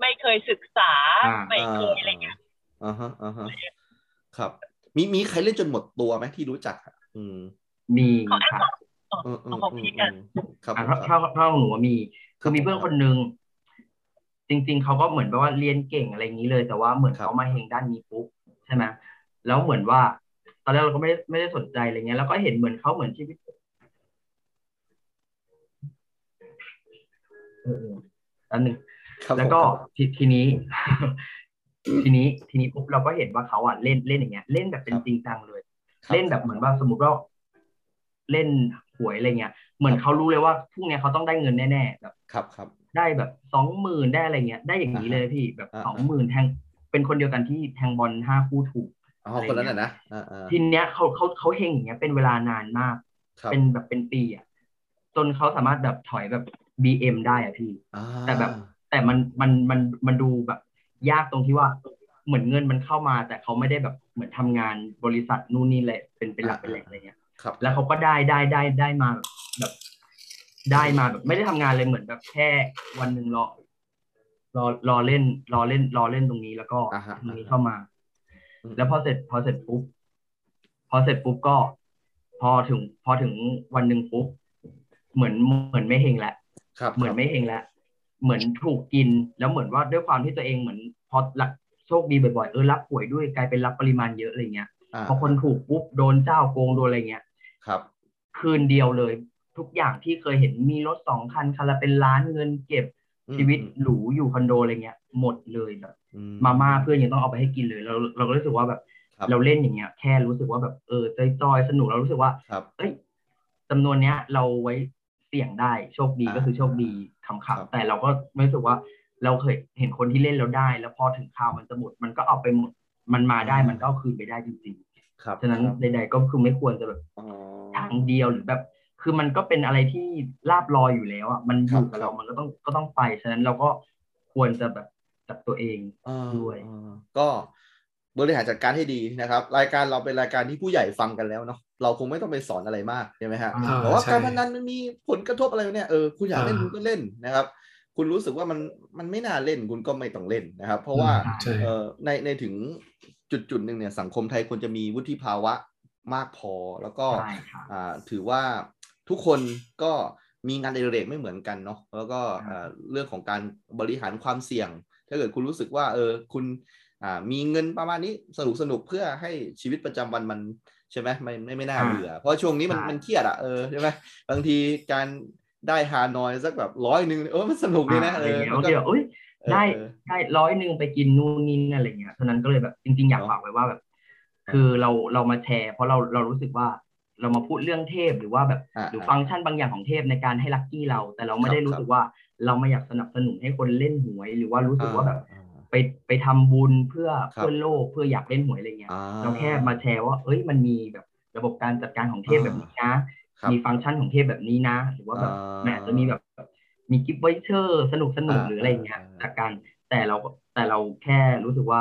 Speaker 4: ไม่เคยศึกษา
Speaker 1: อ่า
Speaker 4: ไม่เคยอะไรเงี้ย
Speaker 2: อ่าฮะอ่าฮะครับ มีมีใครเล่นจนหมดตัวไหมที่รู้จักอะอืม
Speaker 1: มีค่ะ
Speaker 2: อืมอืม
Speaker 4: ของ
Speaker 2: อืม
Speaker 4: พี่
Speaker 2: อื
Speaker 4: กัน
Speaker 2: มครับ
Speaker 1: อะ
Speaker 2: ผม
Speaker 1: ถ้า
Speaker 2: ครับ
Speaker 1: ถ้าถ้าของหนูว่ามี คือมี
Speaker 2: ครับผม
Speaker 1: เพื่อนคนหนึ่ง จริง ๆเขาก็เหมือนแบบว่าเรียนเก่งอะไรอย่างนี้เลย แต่ว่าเหมือน
Speaker 2: ครับ
Speaker 1: เขามาเฮงด้านนี้ปุ๊บใช่ไหมแล้วเหมือนว่า ตอนแรกเราก็ไม่ได้ไม่ได้สนใจอะไรเงี้ยแล้วก็เห็นเหมือนเขาเหมือนชีวิตเออๆอันหนึ่ง
Speaker 2: ครับ
Speaker 1: แล้วก็
Speaker 2: ผม
Speaker 1: ทีทีนี้ ทีนี้ทีนี้ปุ๊บเราก็เห็นว่าเขาอะเล่นเล่นอย่างเงี้ย เล่นแบบเป็นจริงจังเลย
Speaker 2: ครับ
Speaker 1: เล่นแบบเหมือนว่าสมมติว่าเล่นหวยอะไรเงี้ย เหมือนเขารู้เลยว่าพรุ่งเนี้ยเขาต้องได้เงินแน่ๆแบบ
Speaker 2: ครับครับ
Speaker 1: ได้แบบสองหมื่นได้อะไรเงี้ย ได้อย่างนี้เลยพี่แบบ
Speaker 2: อ่า
Speaker 1: สอง
Speaker 2: ฮะ
Speaker 1: หมื่นแทงเป็นคนเดียวกันที่แทงบอลห้าคู่ถูก
Speaker 2: อ๋อคนนั้นน่ะนะอ่าอ่า
Speaker 1: ทีเนี้ยเขาเขาเขาเฮงอย่างเงี้ยเป็นเวลานานมาก
Speaker 2: ครับ
Speaker 1: เป็นแบบเป็นปีอะจนเขาสามารถแบบถอยแบบบีเอ็มได้อะพี่
Speaker 2: อ่า
Speaker 1: แต่แบบแต่มันมันมันมันดูแบบยากตรงที่ว่าเหมือนเงินมันเข้ามา แต่เขาไม่ได้แบบเหมือนทำงานบริษัทนู่นนี่เลยเป็นเป็นหลักเป็นแหล่งอะไรเงี้ย
Speaker 2: ครับ
Speaker 1: แล้วเขาก็ได้ได้ได้ได้มาแบบ ได้มาแบบไม่ได้ทำงานเลยเหมือนแบบแค่วันหนึ่งรอรอรอเล่น รอเล่น รอเล่นตรงนี้แล้วก็
Speaker 2: อ่าฮะ
Speaker 1: ตรงนี้เข้ามา
Speaker 2: อืม
Speaker 1: แล้วพอเสร็จพอเสร็จปุ๊บพอเสร็จปุ๊บก็ พอถึง พอถึงวันหนึ่งปุ๊บเหมือนเหมือนไม่เฮงแล้ว
Speaker 2: ครับ
Speaker 1: เหมือนไม่เฮงแล้วเหมือนถูกกินแล้วเหมือนว่าด้วยความที่ตัวเองเหมือน พอละโชคดีบ่อยๆเออรับป่วยด้วยกลายเป็นรับปริมาณเยอะอะไรเงี้ยาพอคนถูกปุ๊บโดนเจ้าโกงโดนอะไรเงี้ย
Speaker 2: ครับ
Speaker 1: คืนเดียวเลย ทุกอย่างที่เคยเห็นมีรถสองคันคันละเป็นล้านเงินเก็บ
Speaker 2: อืม
Speaker 1: ชีวิตหรูอยู่คอนโดอะไรเงี้ย หมดเลยแบบ
Speaker 2: อื
Speaker 1: มาม่าเพื่อนยังต้องเอาไปให้กินเลยเราเราก็รู้สึกว่าแบบ
Speaker 2: ครับ
Speaker 1: เราเล่นอย่างเงี้ย แค่รู้สึกว่าแบบเออจอยๆสนุกเรารู้สึกว่า
Speaker 2: ครับ
Speaker 1: เอ้ยจำนวนเนี้ย เราไว้เสี่ยงได้โชคดี
Speaker 2: อ่า
Speaker 1: ก็คือโชคดีข
Speaker 2: ครับำ
Speaker 1: ๆแต่เราก็ไม่รู้สึกว่าเราเคยเห็นคนที่เล่นแล้วได้ แล้วพอถึงคราวมันจะหมดมันก็เอาไปหมดมันมาได้มันก็เอาคืนไปได้จริง
Speaker 2: ครับ
Speaker 1: ๆฉะนั้น
Speaker 2: ครับ
Speaker 1: ใดๆก็คือไม่ควรจะแบบ
Speaker 2: อ๋อ
Speaker 1: ทางเดียวหรือแบบ คือมันก็เป็นอะไรที่ลาบลอยอยู่แล้วอะมันอยู่กับ
Speaker 2: ครับ
Speaker 1: เรา มันก็ต้องก็ต้องไป ฉะนั้นเราก็ควรจะแบบจับตัวเอง
Speaker 2: อ่า
Speaker 1: ด้วย
Speaker 2: อ่าก็บริหารจัดการให้ดีนะครับ รายการเราเป็นรายการที่ผู้ใหญ่ฟังกันแล้วเนาะเราคงไม่ต้องไปสอนอะไรมากใช่ไหมฮะ
Speaker 1: อ่า
Speaker 2: แต่ว่า
Speaker 3: ใช่
Speaker 2: การพนันมันมีผลกระทบอะไรเนี่ยเออคุณอยากเล่น
Speaker 3: อ่า
Speaker 2: คุณก็เล่นนะครับ คุณรู้สึกว่ามันมันไม่น่าเล่นคุณก็ไม่ต้องเล่นนะครับ เพราะว่า
Speaker 3: ใช่
Speaker 2: เอ่อในในถึงจุดจุดหนึ่งเนี่ยสังคมไทยควรจะมีวุฒิภาวะมากพอแล้วก็
Speaker 1: ใช่ค่ะ
Speaker 2: อ่าถือว่า ทุกคนก็มีงานอดิเรกไม่เหมือนกันเนาะแล้วก็
Speaker 1: ครับ
Speaker 2: อ่าเรื่องของการบริหารความเสี่ยง ถ้าเกิดคุณรู้สึกว่าเออคุณอ่ามีเงินประมาณนี้สนุกสนุกเพื่อให้ชีวิตประจำวันมันใช่ไหมไม่ไม่ไม่น่า
Speaker 1: อ่า
Speaker 2: เบื่อ เพราะช่วงนี้มัน
Speaker 1: ใช่
Speaker 2: มันเครียดอะเออใช่ไหมบางทีการได้ฮานอยสักแบบร้อยหนึ่งเออมันสนุกดีนะ
Speaker 1: อ่าอะ
Speaker 2: เอ
Speaker 1: ไร
Speaker 2: อ
Speaker 1: เงี้ย
Speaker 2: มัน
Speaker 1: บาง
Speaker 2: ก็
Speaker 1: ทีแบบเอ้ย
Speaker 2: เออ
Speaker 1: ได้
Speaker 2: เออ
Speaker 1: ได้ร้อยหนึ่งไปกินนู่นนี่นั่นอะไรเงี้ยฉะนั้นก็เลยแบบจริง ๆ อยาก
Speaker 2: เนอะ
Speaker 1: ฝากไว้ว่าแบบ คือเราเรามาแชร์ เพราะเราเรารู้สึกว่า เรามาพูดเรื่องเทพหรือว่าแบบ
Speaker 2: อ่า
Speaker 1: หรือ
Speaker 2: อ่า
Speaker 1: ฟังก์ชันบางอย่างของเทพในการให้ลัคกี้เรา แต่เราไม่ได้
Speaker 2: ครับ
Speaker 1: รู้สึกว่าเราไม่อยากสนับสนุนให้คนเล่นหวย หรือว่ารู้สึกว่าแบบ
Speaker 2: อ่า
Speaker 1: ไปไปทำบุญเพื่อ
Speaker 2: ครับ
Speaker 1: เพื่อโลกเพื่ออยากเล่นหวยอะไรเงี้ย
Speaker 2: อ่า
Speaker 1: เราแค่มาแชร์ว่า เอ้ยมันมีแบบระบบการจัดการของเทพ
Speaker 2: อ่า
Speaker 1: แบบนี้นะ
Speaker 2: ครับ
Speaker 1: มีฟังก์ชันของเทพแบบนี้นะ หรือว่าแบบ
Speaker 2: อ่า
Speaker 1: มันอาจจะมีแบบมีกิฟต์ไวเชอร์สนุกสนุก
Speaker 2: อ่า
Speaker 1: หรืออะไรเงี้ย
Speaker 2: อ่า
Speaker 1: จากการแต่เราแต่เราแค่รู้สึกว่า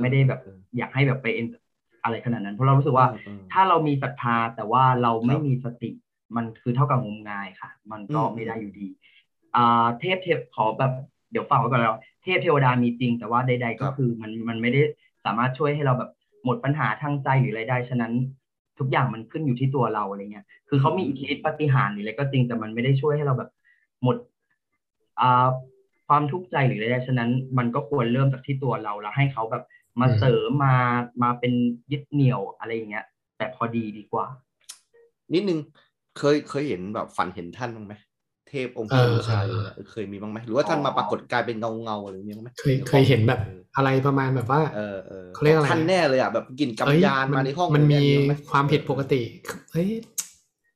Speaker 1: ไม่ได้แบบ
Speaker 2: เออ
Speaker 1: อยากให้แบบไปเอ็นอะไรขนาดนั้น เพราะเรารู้สึกว่า
Speaker 2: อืม
Speaker 1: ถ้าเรามีศรัทธาแต่ว่าเราไม่
Speaker 2: ครับ
Speaker 1: มีสติ มันคือเท่ากับงมงายค่ะ มันก็
Speaker 2: อืม
Speaker 1: ไม่ได้อยู่ดีอ่าเทพเทพขอแบบเดี๋ยวฝากไว้ก่อนแล้วเทพเทวดามีจริง แต่ว่าใด ๆ ก็
Speaker 2: ครับ
Speaker 1: คือมันมันไม่ได้สามารถช่วยให้เราแบบหมดปัญหาทางใจหรืออะไรได้ฉะนั้นทุกอย่างมันขึ้นอยู่ที่ตัวเราอะไรเงี้ย คือเขามีอิทธิฤทธิปาฏิหารย์หรืออะไรก็จริง แต่มันไม่ได้ช่วยให้เราแบบหมดอ่าความทุกข์ใจหรืออะไรได้ฉะนั้น มันก็ควรเริ่มจากที่ตัวเราแล้วให้เขาแบบ มา
Speaker 3: อืม
Speaker 1: เสริมมามาเป็นยึดเหนี่ยวอะไรอย่างเงี้ย แต่พอดีดีกว่า
Speaker 2: นิดนึงเคยเคยเห็นแบบฝันเห็นท่านบ้างไหมเทพองค์
Speaker 3: เอ
Speaker 2: พระ
Speaker 3: อ
Speaker 2: บูชา
Speaker 3: เออ
Speaker 2: อยู่เนี่ยเออเคยมีบ้างไหมหรือว่าท่านมาปรากฏกายเป็นเงาเงาๆอะไรอย่างเงี้ยบ้างไหม
Speaker 3: เคยเคยเห็นแบบอะไรประมาณแบบว่า
Speaker 2: เออเออ
Speaker 3: เขาเรียกอะไร
Speaker 2: ท่านแน่เลยอะแบบกลิ่น
Speaker 3: เอ้ย
Speaker 2: กำยานมาในห้อง
Speaker 3: มันมี
Speaker 2: เนี่ยไห
Speaker 3: ความผิดปกติเฮ้ย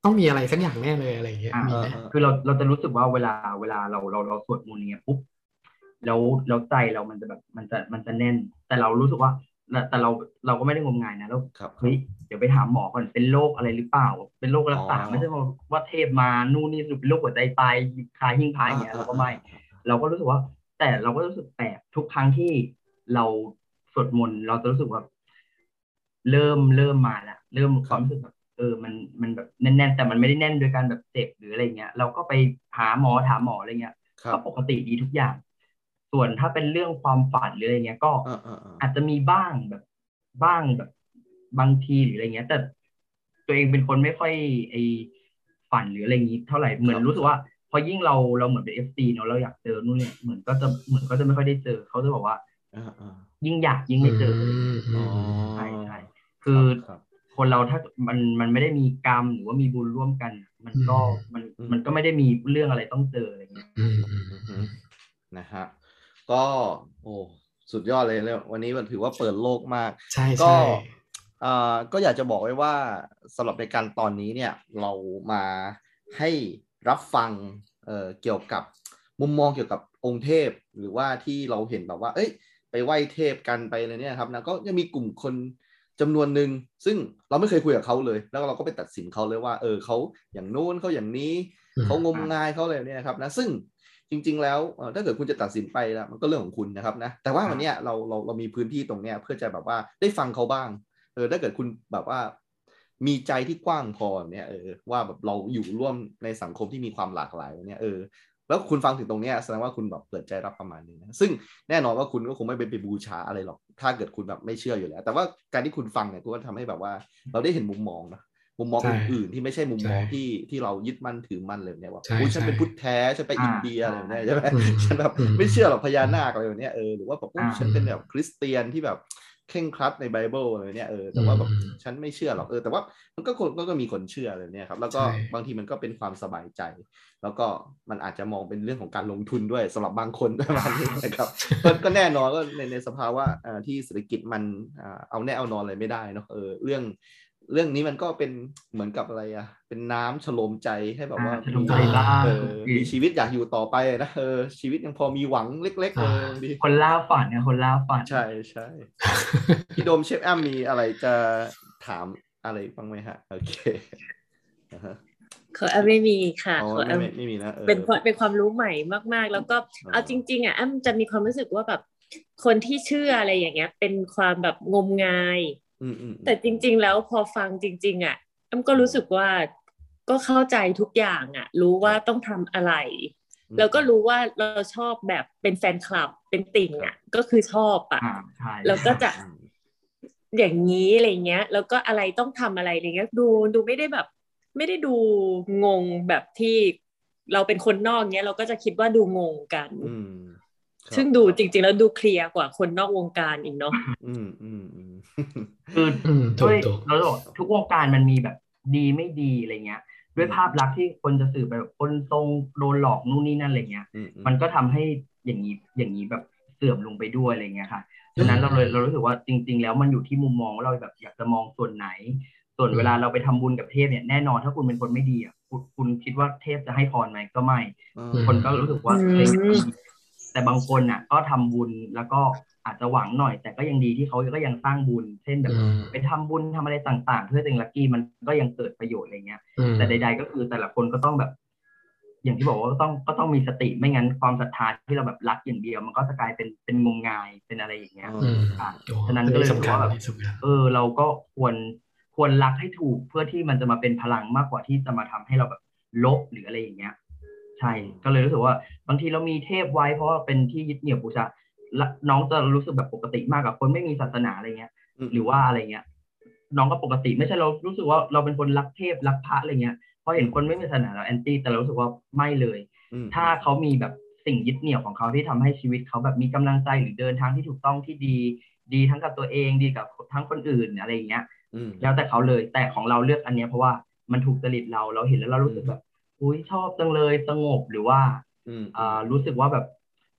Speaker 3: ต้องมีอะไรสักอย่างแน่เลยอะไรอย่างเงี้ย
Speaker 1: อ่า
Speaker 3: มีไหม
Speaker 2: เออ
Speaker 1: คือเราเราจะรู้สึกว่าเวลาเวลาเราเราเราสวดมนต์อย่างเงี้ยปุ๊บแล้วแล้วใจเรามันจะแบบมันจะมันจะแน่น แต่เรารู้สึกว่าแต่แต่เราเราก็ไม่ได้งมงายนะแล้ว
Speaker 2: ครับ
Speaker 1: เฮ้ยเดี๋ยวไปหาหมอก่อนเป็นโรคอะไรหรือเปล่า เป็นโรครักษา
Speaker 2: อ๋อ
Speaker 1: ไม่ใช่ว่าว่าเทพมานู่นนี่สรุปเป็นโรคหัวใจตายคาหิ้งพายอย่างเงี้ยเราก็ไม่เราก็รู้สึกว่า แต่เราก็รู้สึกแปลกทุกครั้งที่เราสวดมนต์เราจะรู้สึกว่าเริ่มเริ่มมาแล้วเริ่มความรู้สึกแบบเออมันมันแบบแน่นๆแต่มันไม่ได้แน่นโดยการแบบเจ็บหรืออะไรเงี้ย เราก็ไปหาหมอถามหมออะไรเงี้ย
Speaker 2: ครั
Speaker 1: ก็
Speaker 2: บ
Speaker 1: ปกติดีทุกอย่าง ส่วนถ้าเป็นเรื่องความฝันหรืออะไรเงี้ยก็
Speaker 2: เออเออเออ
Speaker 1: อาจจะมีบ้างแบบบ้างแบบ บางทีหรืออะไรเงี้ย แต่ตัวเองเป็นคนไม่ค่อยไอฝันหรืออะไรงี้เท่าไหร่เหมือนรู้สึกว่าพอยิ่งเราเราเหมือนเป็นเอฟซีเนาะเราอยากเจอนู่นเนี่ยเหมือนก็จะเหมือนก็จะไม่ค่อยได้เจอเขาจะบอกว่า
Speaker 2: เออเออ
Speaker 1: ยิ่งอยากยิ่งไม่เจออ
Speaker 3: มอื
Speaker 2: อ๋อ
Speaker 3: ม
Speaker 1: ใช่ใช่คือ
Speaker 2: ครับ
Speaker 1: คนเราถ้ามันมันไม่ได้มีกรรมหรือว่ามีบุญร่วมกัน มันก็มัน
Speaker 2: อืม
Speaker 1: มันก็ไม่ได้มีเรื่องอะไรต้องเจออะไรเงี้ย
Speaker 3: อืมอืม
Speaker 2: อือหือนะฮะ ก็โอ้สุดยอดเลยแล้ววันนี้มันถือว่าเปิดโลกมาก
Speaker 3: ใช่
Speaker 2: ก็
Speaker 3: ใช่
Speaker 2: เอ่อก็อยากจะบอกไว้ว่าสำหรับในการตอนนี้เนี่ยเรามาให้รับฟังเอ่อเกี่ยวกับมุมมองเกี่ยวกับองค์เทพ หรือว่าที่เราเห็นแบบว่า เอ้ย ไปไหว้เทพกันไปอะไรเนี่ยครับนะก็ยังมีกลุ่มคนจำนวนหนึ่งซึ่งเราไม่เคยคุยกับเขาเลย แล้วเราก็ไปตัดสินเขาเลยว่า เออเขาอย่างนู้นเขาอย่างนี้
Speaker 3: อืม
Speaker 2: เขางมงายเขาอะไรเนี่ยนะครับนะซึ่ง จริง ๆ แล้วเอ่อถ้าเกิดคุณจะตัดสินไปแล้วมันก็เรื่องของคุณนะครับนะแต่ว่าวันเนี้ยเราเราเรามีพื้นที่ตรงเนี้ยเพื่อจะแบบว่าได้ฟังเขาบ้างเออถ้าเกิดคุณแบบว่ามีใจที่กว้างพอเนี่ยเออว่าแบบเราอยู่ร่วมในสังคมที่มีความหลากหลายเนี่ยเออแล้วคุณฟังถึงตรงเนี้ยแสดงว่าคุณแบบเปิดใจรับประมาณนึงนะซึ่งแน่นอนว่าคุณก็คงไม่ไปไปบูชาอะไรหรอก ถ้าเกิดคุณแบบไม่เชื่ออยู่แล้ว แต่ว่าการที่คุณฟังเนี่ยก็ทำให้แบบว่า เราได้เห็นมุมมองนะ มุมมอง
Speaker 3: ใช่
Speaker 2: อื่นๆที่ไม่ใช่มุมมอง
Speaker 3: ใช่
Speaker 2: ที่ที่เรายึดมั่นถือมั่นเลยเนี่ยว่า
Speaker 3: ใช่
Speaker 2: อุ๊ยฉันเป็น
Speaker 3: ใช่
Speaker 2: พุทธแท้ฉันไป
Speaker 1: อ่า
Speaker 2: อินเดียอะไรแบบเนี้ยใช่ไหม
Speaker 3: อืม
Speaker 2: ฉันแบบ
Speaker 3: อืม
Speaker 2: ไม่เชื่อหรอกพญานาคอะไรแบบเนี้ยเออหรือว่าแบบอุ๊ย
Speaker 1: อ่า
Speaker 2: ฉันเป็นแบบคริสเตียนที่แบบเคร่งครัดในไบเบิลอะไรเนี่ยเออแต่ว่าแบบ
Speaker 3: อืม
Speaker 2: ฉันไม่เชื่อหรอกเออแต่ว่ามันก็คนก็ก็มีคนเชื่ออะไรเนี่ยครับแล้วก็
Speaker 3: ใช่
Speaker 2: บางทีมันก็เป็นความสบายใจ แล้วก็มันอาจจะมองเป็นเรื่องของการลงทุนด้วยสำหรับบางคนประมาณนี้นะครับก็ก็แน่นอนก็ในในสภาวะอ่าที่เศรษฐกิจมันอ่าเอาแน่เอานอนอะไรไม่ได้เนาะเออเรื่อง เรื่องนี้มันก็เป็นเหมือนกับอะไรอะเป็นน้ำฉโลมใจให้แบบว่า
Speaker 1: อ่าฉโลมใจบ้าง
Speaker 2: เออมีชีวิตอยากอยู่ต่อไปนะเออชีวิตยังพอมีหวังเล็กๆเออดี
Speaker 1: คนล่าฝันเนี่ยคนล่าฝัน
Speaker 2: ใช่ใช่พี่โดมเชฟแอมมีอะไรจะถามอะไรบ้างไหมฮะ โอเคอ่าฮะ
Speaker 5: ขอแอมไม่มีค่ะ
Speaker 2: อ๋อ
Speaker 5: ขอแอ
Speaker 2: ไม่
Speaker 5: ม
Speaker 2: ไม่ไม่มีนะออ
Speaker 5: เป็นความเป็นความรู้ใหม่มากๆ แล้วก็
Speaker 2: อ่า
Speaker 5: เอาจริง ๆอะแอมจะมีความรู้สึกว่าแบบคนที่เชื่ออะไรอย่างเงี้ย เป็นความแบบงมงาย
Speaker 2: อืมอืมอืม
Speaker 5: แต่จริง ๆ แล้วพอฟังจริง ๆ อะแอมก็รู้สึกว่าก็เข้าใจทุกอย่างอะ รู้ว่าต้องทำอะไร
Speaker 2: อืม
Speaker 5: แล้วก็รู้ว่าเราชอบแบบเป็นแฟนคลับเป็นติ่งอะ ก็คือชอบอะ
Speaker 1: อ่าใช่
Speaker 5: แล้วก็จะ
Speaker 2: อืม
Speaker 5: อย่างนี้อะไรเงี้ย แล้วก็อะไรต้องทำอะไรอะไรเงี้ย ดูดูไม่ได้แบบ ไม่ได้ดูงงแบบที่เราเป็นคนนอกเงี้ย เราก็จะคิดว่าดูงงกัน
Speaker 2: อืมครับ
Speaker 5: ซึ่งดูจริง ๆ แล้วดูเคลียร์กว่าคนนอกวงการอีกเนาะ
Speaker 2: อืมอืมอืม
Speaker 1: คือ
Speaker 3: อืมถู
Speaker 1: ด้
Speaker 3: ก
Speaker 1: วย
Speaker 3: ถูก
Speaker 1: เราบอกทุกวงการมันมีแบบดีไม่ดีอะไรเงี้ย ด้วยภาพลักษณ์ที่คนจะสื่อไปแบบคนทรงโดนหลอกนู่นนี่นั่นอะไรเงี้ย
Speaker 2: อืมอื
Speaker 1: มันก็ทำให้อย่างนี้อย่างนี้แบบเสื่อมลงไปด้วยอะไรเงี้ยค่ะฉะนั้นเราเลยเรารู้สึกว่าจริง ๆ แล้วมันอยู่ที่มุมมองว่าเราแบบอยากจะมองส่วนไหน ส่วนเวลาเราไปทำบุญกับเทพเนี่ยแน่นอนถ้าคุณเป็นคนไม่ดีอะคุณคุณคิดว่าเทพจะให้พรไหมก็ไม่
Speaker 2: อืม
Speaker 1: คนก็รู้สึกว่า
Speaker 5: อืม
Speaker 1: เฮ้ย แต่บางคนน่ะ ก็ทำบุญแล้วก็อาจจะหวังหน่อย แต่ก็ยังดีที่เขาก็ยังสร้างบุญ เช่นแบบ
Speaker 3: อืม
Speaker 1: ไปทำบุญทำอะไรต่างๆ เพื่อตัวเองลัคกี้มันก็ยังเกิดประโยชน์อะไรเงี้ย
Speaker 3: อืม
Speaker 1: แต่ใด ๆ ก็คือแต่ละคนก็ต้องแบบ อย่างที่บอกว่าก็ต้องก็ต้องมีสติไม่งั้นความศรัทธาที่เราแบบรักอย่างเดียว มันก็จะกลายเป็นเป็นงมงายเป็นอะไรอย่างเงี้ย
Speaker 3: อืม
Speaker 1: อะ
Speaker 3: โอ้
Speaker 1: ฉะนั้นก็เลย
Speaker 3: สำคัญ
Speaker 1: ว่าแบบ
Speaker 3: อันนี้สำคัญ
Speaker 1: เออ เราก็ควรควรรักให้ถูกเพื่อที่มันจะมาเป็นพลังมากกว่าที่จะมาทำให้เราแบบลบหรืออะไรอย่างเงี้ย ใช่ก็เลยรู้สึกว่า บางทีเรามีเทพไว้เพราะว่าเป็นที่ยึดเหนี่ยวบูชาและน้องจะรู้สึกแบบปกติมากกับคนไม่มีศาสนาอะไรเงี้ย
Speaker 2: อืม
Speaker 1: หรือว่าอะไรเงี้ย น้องก็ปกติไม่ใช่เรารู้สึกว่าเราเป็นคนรักเทพรักพระอะไรเงี้ยพอเห็นคนไม่มีศาสนาเราแอนตี้แต่เรารู้สึกว่าไม่เลย
Speaker 2: อืม
Speaker 1: ถ้าเขามีแบบสิ่งยึดเหนี่ยวของเขาที่ทำให้ชีวิตเขาแบบมีกำลังใจหรือเดินทางที่ถูกต้องที่ดี ดีทั้งกับตัวเองดีกับทั้งคนอื่นอะไรอย่างเงี้ย
Speaker 2: อืม
Speaker 1: แล้วแต่เขาเลยแต่ของเราเลือกอันเนี้ยเพราะว่ามันถูกจริตเราเราเห็นแล้วเรารู้สึกแบบอุ้ยชอบจังเลยสงบหรือว่า
Speaker 2: อืม
Speaker 1: อ่ารู้สึกว่าแบบ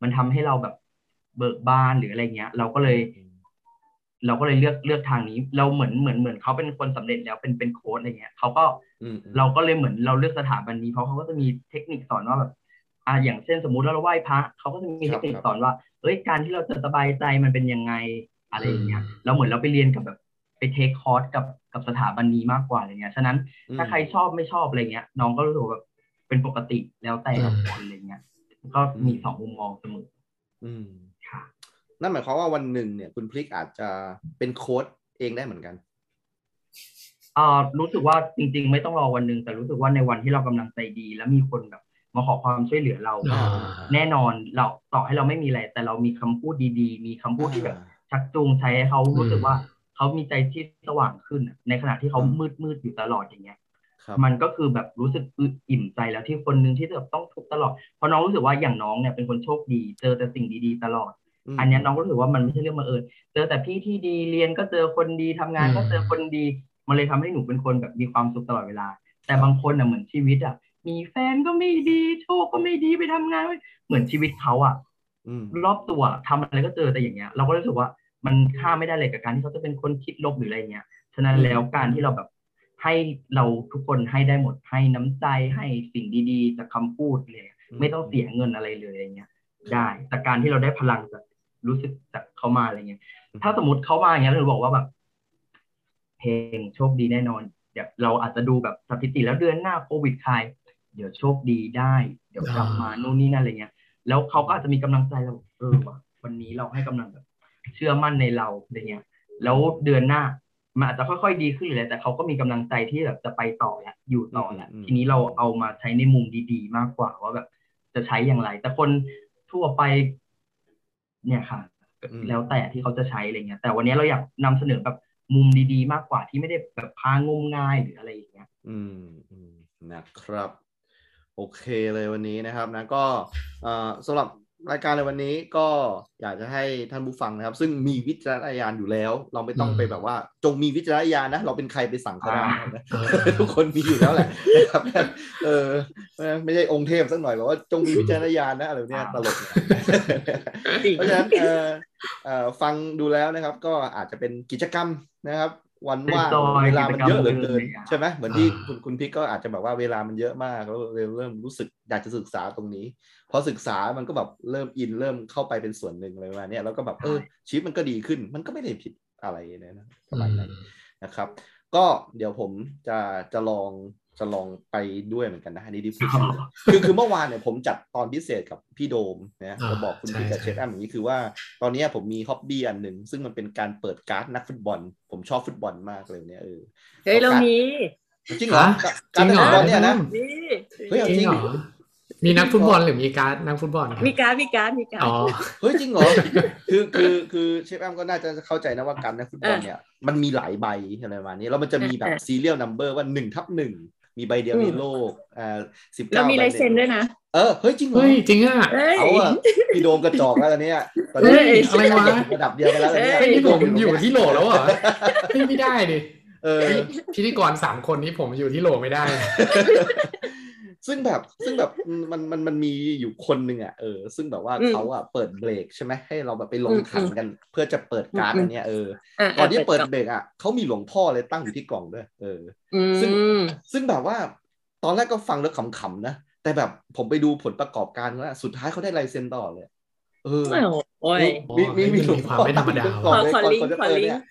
Speaker 1: มันทำให้เราแบบเบิกบานหรืออะไรเงี้ย เราก็เลย เราก็เลยเลือกเลือกทางนี้ เราเหมือนเหมือนเหมือนเขาเป็นคนสำเร็จแล้วเป็นเป็นโค้ดอะไรเงี้ยเขาก็
Speaker 2: อืม
Speaker 1: เราก็เลยเหมือนเราเลือกสถาบันนี้เพราะเขาก็จะมีเทคนิคสอนว่าแบบอ่าอย่างเช่นสมมุติว่าเราไหว้พระเขาก็จะมีเทคนิคสอนว่าเอ้ยการที่เราจะสบายใจมันเป็นยังไงอะไรอย่างเงี้ยเราเหมือนเราไปเรียนกับแบบไปเทคคอร์สกับกับสถาบันนี้มากกว่าอะไรเงี้ย ฉะนั้นถ้าใครชอบไม่ชอบอะไรเงี้ยน้องก็รู้สึกว่าแบบ เป็นปกติแล้วแต่ละคนอะไรเงี้ยก็มีสองมุมมองเสมอ
Speaker 2: อืม
Speaker 1: ค่ะ
Speaker 2: นั่นหมายความว่าวันหนึ่งเนี่ย คุณพลิกอาจจะเป็นโค้ดเองได้เหมือนกัน
Speaker 1: อ่ารู้สึกว่าจริง ๆ ไม่ต้องรอวันหนึ่งแต่รู้สึกว่าในวันที่เรากำลังใจดี แล้วมีคนแบบมาขอความช่วยเหลือเรา
Speaker 3: อ่า
Speaker 1: แน่นอนเราต่อให้เราไม่มีอะไร แต่เรามีคำพูดดีๆ มีคำพูดที่แบบชักจูงใช้ให้เขารู้สึกว่าเขามีใจที่สว่างขึ้นอะในขณะที่เขามืดมืดๆอยู่ตลอดอย่างเงี้ย
Speaker 2: ครับ
Speaker 1: มันก็คือแบบรู้สึกอึดอิ่มใจแล้วที่คนหนึ่งที่แบบต้องทุกข์ตลอด เพราะน้องรู้สึกว่าอย่างน้องเนี่ยเป็นคนโชคดี เจอแต่สิ่งดีๆ ตลอด
Speaker 2: ม
Speaker 1: อันเนี้ยน้องก็รู้สึกว่ามันไม่ใช่เรื่องบังเอิญเจอแต่พี่ที่ดีเรียนก็เจอคนดีทำงานก็เจอคนดี มันเลยทำให้หนูเป็นคนแบบมีความสุขตลอดเวลา แต่บางคนอะเหมือนชีวิตอะมีแฟนก็ไม่ดีโชคก็ไม่ดีไปทำงานไม่เหมือนชีวิตเขาอะ
Speaker 2: อืม
Speaker 1: รอบตัวทำอะไรก็เจอแต่อย่างเงี้ย เราก็รู้สึกว่ามันค่าไม่ได้เลยกับการที่เขาจะเป็นคนคิดลบหรืออะไรเงี้ยฉะนั้นแล้วการที่เราแบบ ให้เราทุกคนให้ได้หมดให้น้ำใจให้สิ่งดีๆจากคำพูดเลย ไม่ต้องเสียเงินอะไรเลยอะไรเงี้ย ได้แต่การที่เราได้พลังจากรู้สึกจากเขามาอะไรเงี้ย ถ้าสมมติเขามาอย่างเงี้ยเราบอกว่าแบบเพลงโชคดีแน่นอนเดี๋ยวเราอาจจะดูแบบสถิติแล้วเดือนหน้าโควิดคลายเดี๋ยวโชคดีได้ เดี๋ยวกลับมานู่นนี่นั่นอะไรเงี้ย แล้วเขาก็อาจจะมีกำลังใจเราเออว่ะวันนี้เราให้กำลังแบบเชื่อมั่นในเราอะไรเงี้ย แล้วเดือนหน้า มันอาจจะค่อยๆดีขึ้นเลยแต่เขาก็มีกำลังใจที่แบบจะไปต่อแล้วอยู่ต่อแล้ว
Speaker 2: อืม
Speaker 1: ทีนี้เราเอามาใช้ในมุมดี ๆ มากกว่าว่าแบบจะใช้อย่างไร แต่คนทั่วไป เนี่ยค่ะ แล้วแต่ที่เขาจะใช้อะไรเงี้ย แต่วันนี้เราอยากนำเสนอแบบมุมดีๆ มากกว่าที่ไม่ได้แบบพางมง่ายหรืออะไรอย่างเงี้ย
Speaker 2: อืมอืมนะครับ โอเคเลยวันนี้นะครับนะก็เอ่อสำหรับ รายการในวันนี้ก็อยากจะให้ท่านผู้ฟังนะครับ ซึ่งมีวิจารณญาณอยู่แล้ว เราไม่ต้อง
Speaker 3: อืม
Speaker 2: ไปแบบว่า จงมีวิจารณญาณนะ เราเป็นใครไปสั่งก็ได้นะ
Speaker 3: เออ
Speaker 2: ทุกคนมีอยู่แล้วแหละนะครับเออไม่ใช่องค์เทพสักหน่อยแบบว่าจงมีวิจารณญาณนะอะไรแบบเนี้ยตลกนะ
Speaker 5: จริง
Speaker 2: เพราะฉะนั้นเออเอ่อฟังดูแล้วนะครับ ก็อาจจะเป็นกิจกรรมนะครับ วันว่าง
Speaker 1: เป็นซอย
Speaker 2: เวลามันเยอะเหลือ
Speaker 1: กิจกรรม
Speaker 2: เกิน
Speaker 1: เลยอะ
Speaker 2: ใช่ไหมเหมือนที่
Speaker 3: อ่า
Speaker 2: คุณคุณพิกก็อาจจะแบบว่าเวลามันเยอะมากแล้วเริ่มรู้สึกอยากจะศึกษาตรงนี้พอศึกษามันก็แบบเริ่มอินเริ่มเข้าไปเป็นส่วนหนึ่งอะไรประมาณเนี้ยแล้วก็แบบเออชีวิตมันก็ดีขึ้น มันก็ไม่ได้ผิดอะไรเลยนะประมาณนั้นนะครับ ก็เดี๋ยวผมจะจะลอง จะลองไปด้วยเหมือนกันนะอันนี้ดิพูดชื่อคือคือเมื่อวานเนี่ยผมจัดตอนพิเศษกับพี่โดมนะ
Speaker 3: อ่า
Speaker 2: จะบอกคุณ
Speaker 3: ใช่
Speaker 2: พี่กับ
Speaker 3: ใช่
Speaker 2: เชฟแอมอย่างนี้คือว่าตอนเนี้ยผมมี hobby อันหนึ่งซึ่งมันเป็นการเปิดการ์ดนักฟุตบอล ผมชอบฟุตบอลมากเลยเนี่ยเออ
Speaker 5: เฮ้ยเรามี
Speaker 2: จริงเหรอ
Speaker 3: ฮะ
Speaker 2: การ์ด
Speaker 3: จริงเหรอ
Speaker 2: นักฟุตบอลเนี่ยนะ
Speaker 5: นี่
Speaker 2: เฮ้ยเอา
Speaker 3: จริงเหรอมีนักฟุตบอลหรือมีการดนักฟุตบอลครับ
Speaker 5: มีการดมีการดมีการด
Speaker 3: อ๋อ
Speaker 2: เฮ้ยจริงเหรอคือคือคือเชฟแอมก็น่าจะเข้าใจนะว่าการ์ดนักฟุตบอลเนี่ยมันมีหลายใบอะไรประมาณนี้แล้วมันจะมีแบบ
Speaker 5: เออ
Speaker 2: serial number ว่าหนึ่งทับหนึ่ง มีใบเดียว
Speaker 5: อืม
Speaker 2: ในโลกอ่าสิบ
Speaker 5: เรา
Speaker 2: เก้า
Speaker 5: มีลายเซ็นด้วยนะ
Speaker 2: เออ เฮ้ย จริงเหรอ
Speaker 3: เฮ้ย จริงอะ
Speaker 5: เฮ้ย
Speaker 2: เอาอะพี่โดมกระจอกแล้วตอนเนี้ยตอน
Speaker 3: เฮ้
Speaker 2: นี้
Speaker 3: ยอะไรวะ
Speaker 2: ระดับเดียวกันแล้วตอนเนี้ย
Speaker 5: เฮ้
Speaker 3: เฮ้ยนี่ผมอยู่ที่โหลแล้วเหรอเฮ้ยไม่ได้ดิ
Speaker 2: เออ
Speaker 3: พิธีกรสามคนนี้ผมอยู่ที่โหลไม่ได้
Speaker 2: ซึ่งแบบซึ่งแบบมันมันมันมีอยู่คนหนึ่งอะเออซึ่งแบบว่า
Speaker 5: อืม
Speaker 2: เขาอะเปิดเบรกใช่ไหมให้เราแบบไปลง
Speaker 5: อืม
Speaker 2: ขันกัน เพื่อจะเปิดการ์ด
Speaker 5: อืม
Speaker 2: อันเนี้ยเออ
Speaker 5: อะ
Speaker 2: ก่อนที่เปิด
Speaker 5: กล่อง
Speaker 2: เบรกอะเขามีหลวงพ่อเลยตั้งอยู่ที่กล่องด้วยเออ
Speaker 5: อื
Speaker 2: ซึ่ง
Speaker 5: ม
Speaker 2: ซึ่งแบบว่าตอนแรกก็ฟังแล้วขำๆนะแต่แบบผมไปดูผลประกอบการแล้วสุดท้ายเขาได้ลายเซ็นตลอดเลย เออ
Speaker 5: โอ้ย
Speaker 2: มีมีมี
Speaker 3: มันมี
Speaker 2: หลวง
Speaker 3: ความ
Speaker 2: พ่อ
Speaker 3: ไม่ธรรมดา
Speaker 2: ตั้งยู่ในกล่องเลย
Speaker 5: ขอ
Speaker 2: ก่อน
Speaker 5: ลิงก์
Speaker 2: ก่อนจะ
Speaker 5: ขอ
Speaker 2: เปิด
Speaker 5: ลิงก์
Speaker 2: เนี่ย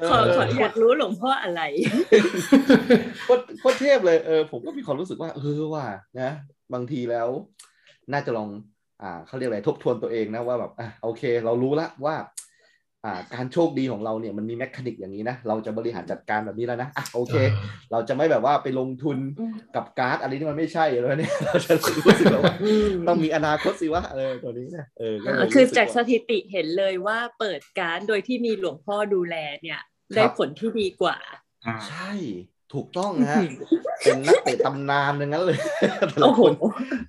Speaker 2: เออ
Speaker 5: ขอ
Speaker 2: เออ
Speaker 5: ขออยากรู้หลวงพ่ออะไร
Speaker 2: โคตรโคตรเทพเลยเออผมก็มีความรู้สึกว่า เออว่า นะ บางทีแล้ว น่าจะลอง อ่าเขาเรียกอะไรทบทวนตัวเองนะว่าแบบอะโอเค เรารู้ละว่าอ่า การโชคดีของเราเนี่ยมันมีแมคานิกอย่างนี้นะ เราจะบริหารจัดการแบบนี้แล้วนะอะโอเค เราจะไม่แบบว่าไปลงทุน
Speaker 5: อืม
Speaker 2: กับการ์ดอะไรที่มันไม่ใช่แล้วเนี่ยเราจะรู้สึกแล้วว่า
Speaker 5: อืม
Speaker 2: ต้องมีอนาคตสิวะเออตัวนี้นะเออก็เลย
Speaker 5: อ่าคือ
Speaker 2: รู้สึ
Speaker 5: จากส
Speaker 2: ว่า
Speaker 5: ถิติเห็นเลยว่าเปิดการดโดยที่มีหลวงพ่อดูแลเนี่ย ได้
Speaker 2: ครับ
Speaker 5: ผลที่ดีกว่า
Speaker 1: อ่า
Speaker 2: ใช่ ถูกต้องฮะเป็นนักเตะตำนานอย่างนั้นเลยแต่ละ
Speaker 5: โอ้โห
Speaker 2: คน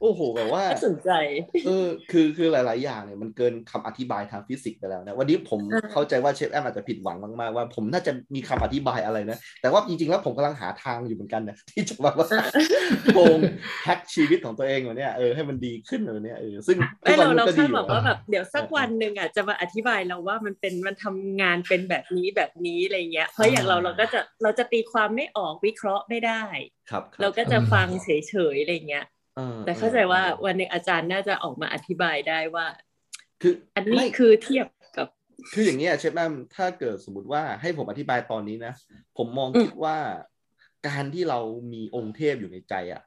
Speaker 2: โอ้โหแบบว่า
Speaker 5: น่าสนใจ
Speaker 2: เออคือคือหลาย ๆ อย่างเนี่ยมันเกินคำอธิบายทางฟิสิกส์ไปแล้วนะวันนี้ผม
Speaker 5: อ่า
Speaker 2: เข้าใจว่าเชฟแอมอาจจะผิดหวังมาก ๆ ว่าผมน่าจะมีคำอธิบายอะไรนะ แต่ว่าจริง ๆ แล้วผมกำลังหาทางอยู่เหมือนกันนะที่จะแบบว่าโกงแฮกชีวิตของตัวเองแบบเนี้ยเออให้มันดีขึ้นแบบเนี้ยเออซึ่งทุ
Speaker 5: ไม่
Speaker 2: กวัน
Speaker 5: เรา
Speaker 2: นี้
Speaker 5: เรา
Speaker 2: ก็
Speaker 5: แค่
Speaker 2: ดีอยู่
Speaker 5: บอกว่าแบบเดี๋ยวสัก
Speaker 2: เออ
Speaker 5: วันหนึ่งอะจะมาอธิบายเราว่ามันเป็นมันทำงานเป็นแบบนี้แบบนี้อะไรเงี้ยเพราะอย่างเราเราก็จะเราจะตีความไม่ออกวิเคราะห์ไม่ได้
Speaker 2: ครับคบ
Speaker 5: เราก็จะฟังเฉยๆอะไรเงี้ย
Speaker 2: ออ
Speaker 5: แต่เข้าใจว่า
Speaker 2: ออ
Speaker 5: วันหนึ่งอาจารย์น่าจะออกมาอธิบายได้ว่า
Speaker 2: คือ
Speaker 5: อันนี้
Speaker 2: ไม่
Speaker 5: คือเทียบกับ
Speaker 2: คืออย่างนี้ยเชฟแอมถ้าเกิดสมมติว่าให้ผมอธิบายตอนนี้นะ ผมมอง
Speaker 5: อืม
Speaker 2: คิดว่าการที่เรามีองค์เทพอยู่ในใจอะ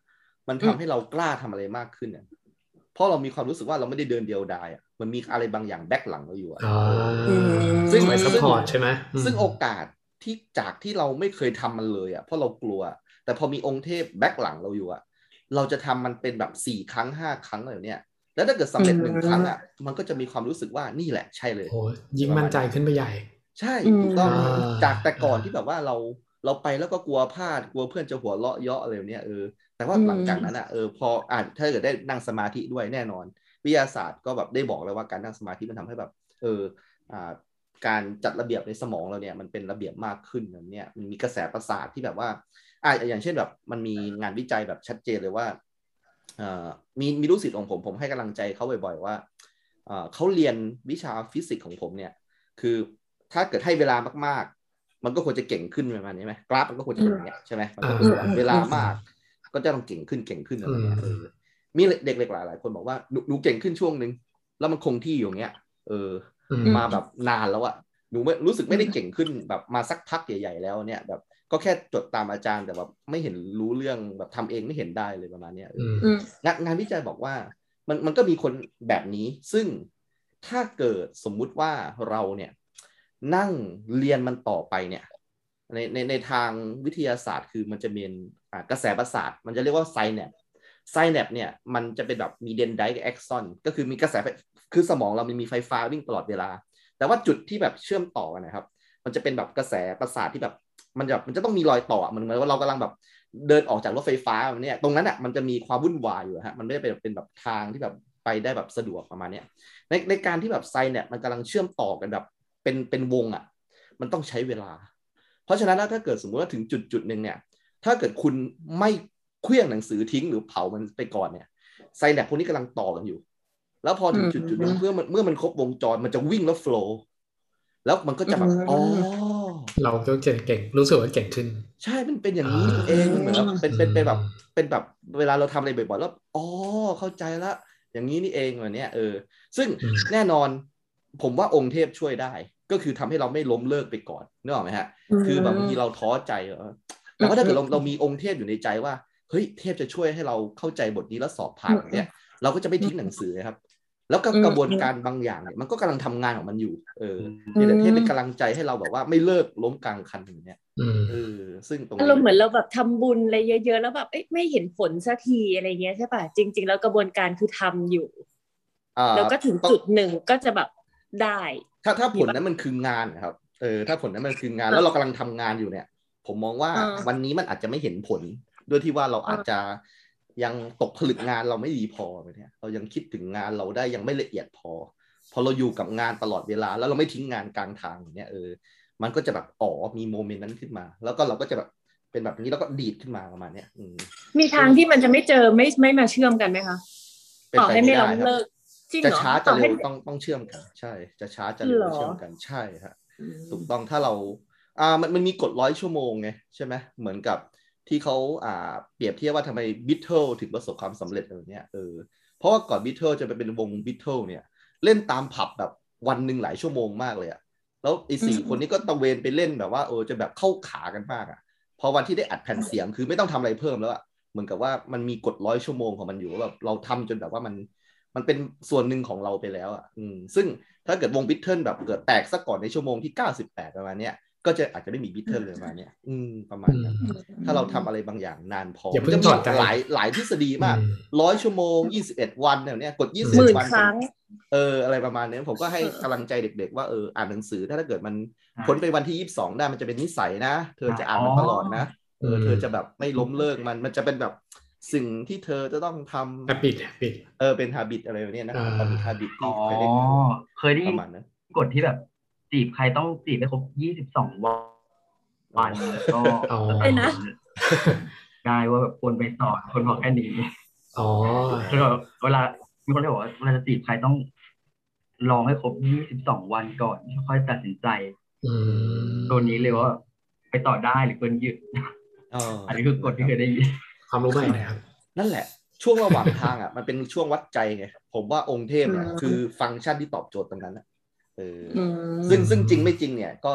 Speaker 2: มันทำ
Speaker 5: อืม
Speaker 2: ให้เรากล้าทำอะไรมากขึ้นอะเพราะเรามีความรู้สึกว่าเราไม่ได้เดินเดียวดายอะมันมีอะไรบางอย่าง back หลังเราอยู่อะ
Speaker 3: อ๋อ
Speaker 2: ซึ่ง
Speaker 3: ไว้ support ใช่ไหมอืม
Speaker 2: ซึ่งโอกาส ที่จากที่เราไม่เคยทำมันเลยอะเพราะเรากลัว แต่พอมีองค์เทพ back หลังเราอยู่อะเราจะทำมันเป็นแบบสี่ครั้งห้าครั้งอะไรแบบเนี้ยแล้วถ้าเกิดสำเร็จหนึ่งครั้งอะมันก็จะมีความรู้สึกว่านี่แหละใช่เลย
Speaker 3: โอ้ยิ่งมั่นใจขึ้นไปใหญ่
Speaker 2: ใช่
Speaker 5: อืม
Speaker 2: ถูกต้อง
Speaker 3: อ่า
Speaker 2: จากแต่ก่อนที่แบบว่าเราเราไปแล้วก็กลัวพลาดกลัวเพื่อนจะหัวเราะเยาะอะไรแบบเนี้ยเออแต่ว่า
Speaker 5: อืม
Speaker 2: หลังจากนั้นอะเออพออ่านถ้าเกิดได้นั่งสมาธิด้วยแน่นอน วิทยาศาสตร์ก็แบบได้บอกแล้วว่าการนั่งสมาธิมันทำให้แบบ เอออ่า การจัดระเบียบในสมองเราเนี่ยมันเป็นระเบียบมากขึ้นแบบเนี้ยมันมีกระแสประสาทที่แบบว่าอ่าอย่างเช่นแบบมันมีงานวิจัยแบบชัดเจนเลยว่าเอ่อมีมีลูกศิษย์ของผมผมให้กำลังใจเขาบ่อยๆว่าเอ่อเขาเรียนวิชาฟิสิกส์ของผมเนี่ย คือถ้าเกิดให้เวลามากๆ มันก็ควรจะเก่งขึ้นประมาณนี้ไหมกราฟมันก็ควรจะเป็นอย่างเงี้ยใช่ไหมมันก็
Speaker 3: อ่า
Speaker 2: คือว่าเวลามาก ก็จะต้องเก่งขึ้นเก่งขึ้นอะไรเงี้ย
Speaker 3: อืม
Speaker 2: เออมีเด็กๆหลายๆคนบอกว่าหนูหนูเก่งขึ้นช่วงหนึ่งแล้วมันคงที่อยู่อย่างเงี้ยเออ
Speaker 3: อื ม
Speaker 2: มาแบบนานแล้วอะหนูไม่รู้สึกไม่ได้เก่งขึ้นแบบมาสักพักใหญ่ ๆ แล้วเนี่ยแบบก็แค่จดตามอาจารย์แต่แบบไม่เห็นรู้เรื่องแบบทำเองไม่เห็นได้เลยประมาณเนี้ยเอออ
Speaker 3: ม
Speaker 5: อืม
Speaker 2: งานงานวิจัยบอกว่ามันมันก็มีคนแบบนี้ ซึ่งถ้าเกิดสมมุติว่าเราเนี่ยนั่งเรียนมันต่อไปเนี่ยในในในทางวิทยาศาสตร์ คือมันจะมีอ่ากระแสประสาทมันจะเรียกว่าไซแนปไซแนปเนี่ยมันจะเป็นแบบมีเดนไดกับแอ็กซอนก็คือมีกระแสไฟ คือสมองเรามันมีไฟฟ้าวิ่งตลอดเวลา แต่ว่าจุดที่แบบเชื่อมต่อกันนะครับ มันจะเป็นแบบกระแสประสาทที่แบบมันจะมันจะต้องมีรอยต่ออะมันเหมือนว่าเรากำลังแบบเดินออกจากรถไฟฟ้าเนี่ยตรงนั้นอะมันจะมีความวุ่นวายอยู่ฮะมันไม่ได้เป็นเป็นแบบทางที่แบบไปได้แบบสะดวกประมาณเนี้ยในในการที่แบบไซเนี่ยมันกำลังเชื่อมต่อกันแบบเป็นเป็นวงอะมันต้องใช้เวลา เพราะฉะนั้นถ้าเกิดสมมติว่าถึงจุดจุดหนึ่งเนี่ยถ้าเกิดคุณไม่เคลื่องหนังสือทิ้งหรือเผามันไปก่อนเนี่ยไซแนปพวกนี้กำลังต่อกันอยู่ แล้วพอถึงจุดจุดหนึงเมื่อมันเมื่อมันครบวงจรมันจะวิ่งแล้วโฟล์แล้วมันก็จะแบบอ๋อ
Speaker 3: เราก็จะเก่งรู้สึกว่าเก่งขึ้น
Speaker 2: ใช่มันเป็นอย่างนี้นี่เองเหมือนแบบเป็นเป็นเป็นแบบเป็นแบบเวลาเราทำอะไรบ่อยๆแล้วอ๋อเข้าใจละอย่างนี้นี่เองแบบเนี้ยเออ ซึ่ง
Speaker 3: อืม
Speaker 2: แน่นอนผมว่าองค์เทพช่วยได้ ก็คือทำให้เราไม่ล้มเลิกไปก่อนนึกออกไหมฮะ คือแบบบางทีเราท้อใจเออแต่ว่าถ้าเกิดเราเรามีองค์เทพอยู่ในใจว่าเฮ้ยเทพจะช่วยให้เราเข้าใจบทนี้แล้วสอบผ่านแบบเนี้ยเราก็จะไม่ทิ้งหนังสือครับ แล้วก็
Speaker 5: อืม
Speaker 2: กระบวนการบางอย่างเนี่ยมันก็กำลังทำงานของมันอยู่ เออนี่แหละเทพเป็นกำลังใจให้เราแบบว่าไม่เลิกล้มกลางคันอย่างเนี้ย
Speaker 3: อืม
Speaker 2: เออซึ่งตรง
Speaker 5: อารมณ์เหมือนเราแบบทำบุญอะไรเยอะๆ แล้วแบบเอ้ยไม่เห็นผลสักทีอะไรเงี้ยใช่ป่ะจริง ๆ แล้วกระบวนการคือทำอยู่
Speaker 2: อ่า
Speaker 5: แล้วก็ถึงจุดหนึ่งก็จะแบบได้
Speaker 2: ถ้าถ้าผลนั้นมันคืองานนะครับ เออ ถ้าผลนั้นมันคืองานแล้วเรากำลังทำงานอยู่เนี่ย ผมมองว่า
Speaker 5: อ่า
Speaker 2: วันนี้มันอาจจะไม่เห็นผลด้วยที่ว่าเราอาจจะ ยังตกผลึกงานเราไม่ดีพอไปเนี่ยเรายังคิดถึงงานเราได้ยังไม่ละเอียดพอ พอเราอยู่กับงานตลอดเวลา แล้วเราไม่ทิ้งงานกลางทางอย่างเงี้ยเออมันก็จะแบบอ๋อมี moment นั้นขึ้นมา แล้วก็เราก็จะแบบเป็นแบบนี้แล้วก็ดีดขึ้นมาประมาณเนี้ยอืม
Speaker 5: มีทางที่มันจะไม่เจอไม่ไม่มาเชื่อมกันไหมคะ
Speaker 2: เป็น
Speaker 5: ต่อ
Speaker 2: ไป
Speaker 5: ให้
Speaker 2: ไม่
Speaker 5: ไม่
Speaker 2: ได้
Speaker 5: ล้ม
Speaker 2: ครับ
Speaker 5: เลิกจริง
Speaker 2: จะ
Speaker 5: เหรอ
Speaker 2: ช้าจะ
Speaker 5: ต่อ
Speaker 2: เร็
Speaker 5: ให้
Speaker 2: วต้องต้องเชื่อมกัน ใช่ จะช้าจะเร็ว
Speaker 5: เหรอ
Speaker 2: เชื่อมกันใช่ฮะถูกต้องถ้าเรา อ่ามันมันมีกฎร้อยชั่วโมงไงใช่ไหมเหมือนกับ ที่เขาอ่าเปรียบเทียบว่าทำไมบิทเทิลถึงประสบความสำเร็จอะไรเนี้ยเออเพราะว่าก่อนบิทเทิลจะไปเป็นวงบิทเทิลเนี่ย เล่นตามผับแบบวันหนึ่งหลายชั่วโมงมากเลยอะแล้วไอ้สี่
Speaker 5: อืม
Speaker 2: คนนี้ก็ตระเวนไปเล่นแบบว่าเออจะแบบเข้าขากันมากอะพอวันที่ได้อัดแผ่นเสียงคือไม่ต้องทำอะไรเพิ่มแล้วอะเหมือนกับว่ามันมีกฎร้อยชั่วโมงของมันอยู่ว่าแบบเราทำจนแบบว่ามันมันเป็นส่วนหนึ่งของเราไปแล้วอะ อืม ซึ่งถ้าเกิดวงบิทเทิลแบบเกิดแตกซะก่อนในชั่วโมงที่ 98 ประมาณเนี้ย ก็จะอาจจะไม่มีบิทเทิลเลยประมาณเนี้ยอืมประมาณนั้นถ้าเราทำอะไรบางอย่างนานพอ
Speaker 3: อย่าเพิ่ง
Speaker 2: มันจะ
Speaker 3: ถอดใจ
Speaker 2: หลายหลายทฤษฎีมาก
Speaker 3: อืม
Speaker 2: ร้อยชั่วโมง21วันเนี่ยเนี่ยกด
Speaker 5: หมื่น
Speaker 2: 21วัน
Speaker 5: ครั้ง
Speaker 2: เอออะไรประมาณเนี้ยผมก็ให้
Speaker 5: เออ
Speaker 2: กำลังใจเด็ก ๆ ว่าเอออ่านหนังสือถ้าถ้าเกิดมัน
Speaker 1: อ่า
Speaker 2: พ้นไปวันที่22ได้มันจะเป็นนิสัยนะ เธอจะอ่านมันตลอดนะเออเธอจะแบบไม่ล้มเลิกมันมันจะเป็นแบบสิ่งที่เธอจะต้องทำ
Speaker 3: แฮปปี้แฮปปี้
Speaker 2: เออเป็นฮาบิตอะไรแบบเนี้ยนะ
Speaker 3: อ่า
Speaker 2: ตอนนี้ฮาบิต
Speaker 1: อ๋
Speaker 2: ที่
Speaker 1: อ
Speaker 2: เคยได้
Speaker 1: เคยได้
Speaker 2: ป
Speaker 1: ยิน
Speaker 2: ระมาณนั้น
Speaker 1: กฎที่แบบ จีบใครต้องจีบให้ครบยี่สิบสองวันวันแล้วก็
Speaker 3: อ๋อ
Speaker 5: เอ้ยนะ
Speaker 1: ได้ว่าแบบควรไปต่อคนบอกแค่นี้
Speaker 3: อ๋อ
Speaker 1: แล้วก็เวลามีคนที่บอกว่าเวลาจะจีบใครต้องลองให้ครบยี่สิบสองวันก่อนค่อยตัดสินใจ
Speaker 3: อืม
Speaker 1: ตัวนี้เลยว่าไปต่อได้หรือควรหยุด
Speaker 2: อ๋อ
Speaker 1: อั
Speaker 2: อั
Speaker 1: นนี้คือกฎที่เคยได้ยิน
Speaker 3: ความรู้ใหม่นะครับ
Speaker 2: นั่นแหละ ช่วงระหว่างทางอะ มันเป็นช่วงวัดใจไง ผมว่าองค์เทพเนี่ย
Speaker 5: อืม
Speaker 2: คือฟังก์ชันที่ตอบโจทย์ตรงนั้นอะ เอออ
Speaker 5: อืม
Speaker 2: ซึ่งซึ่งจริงไม่จริงเนี่ยก็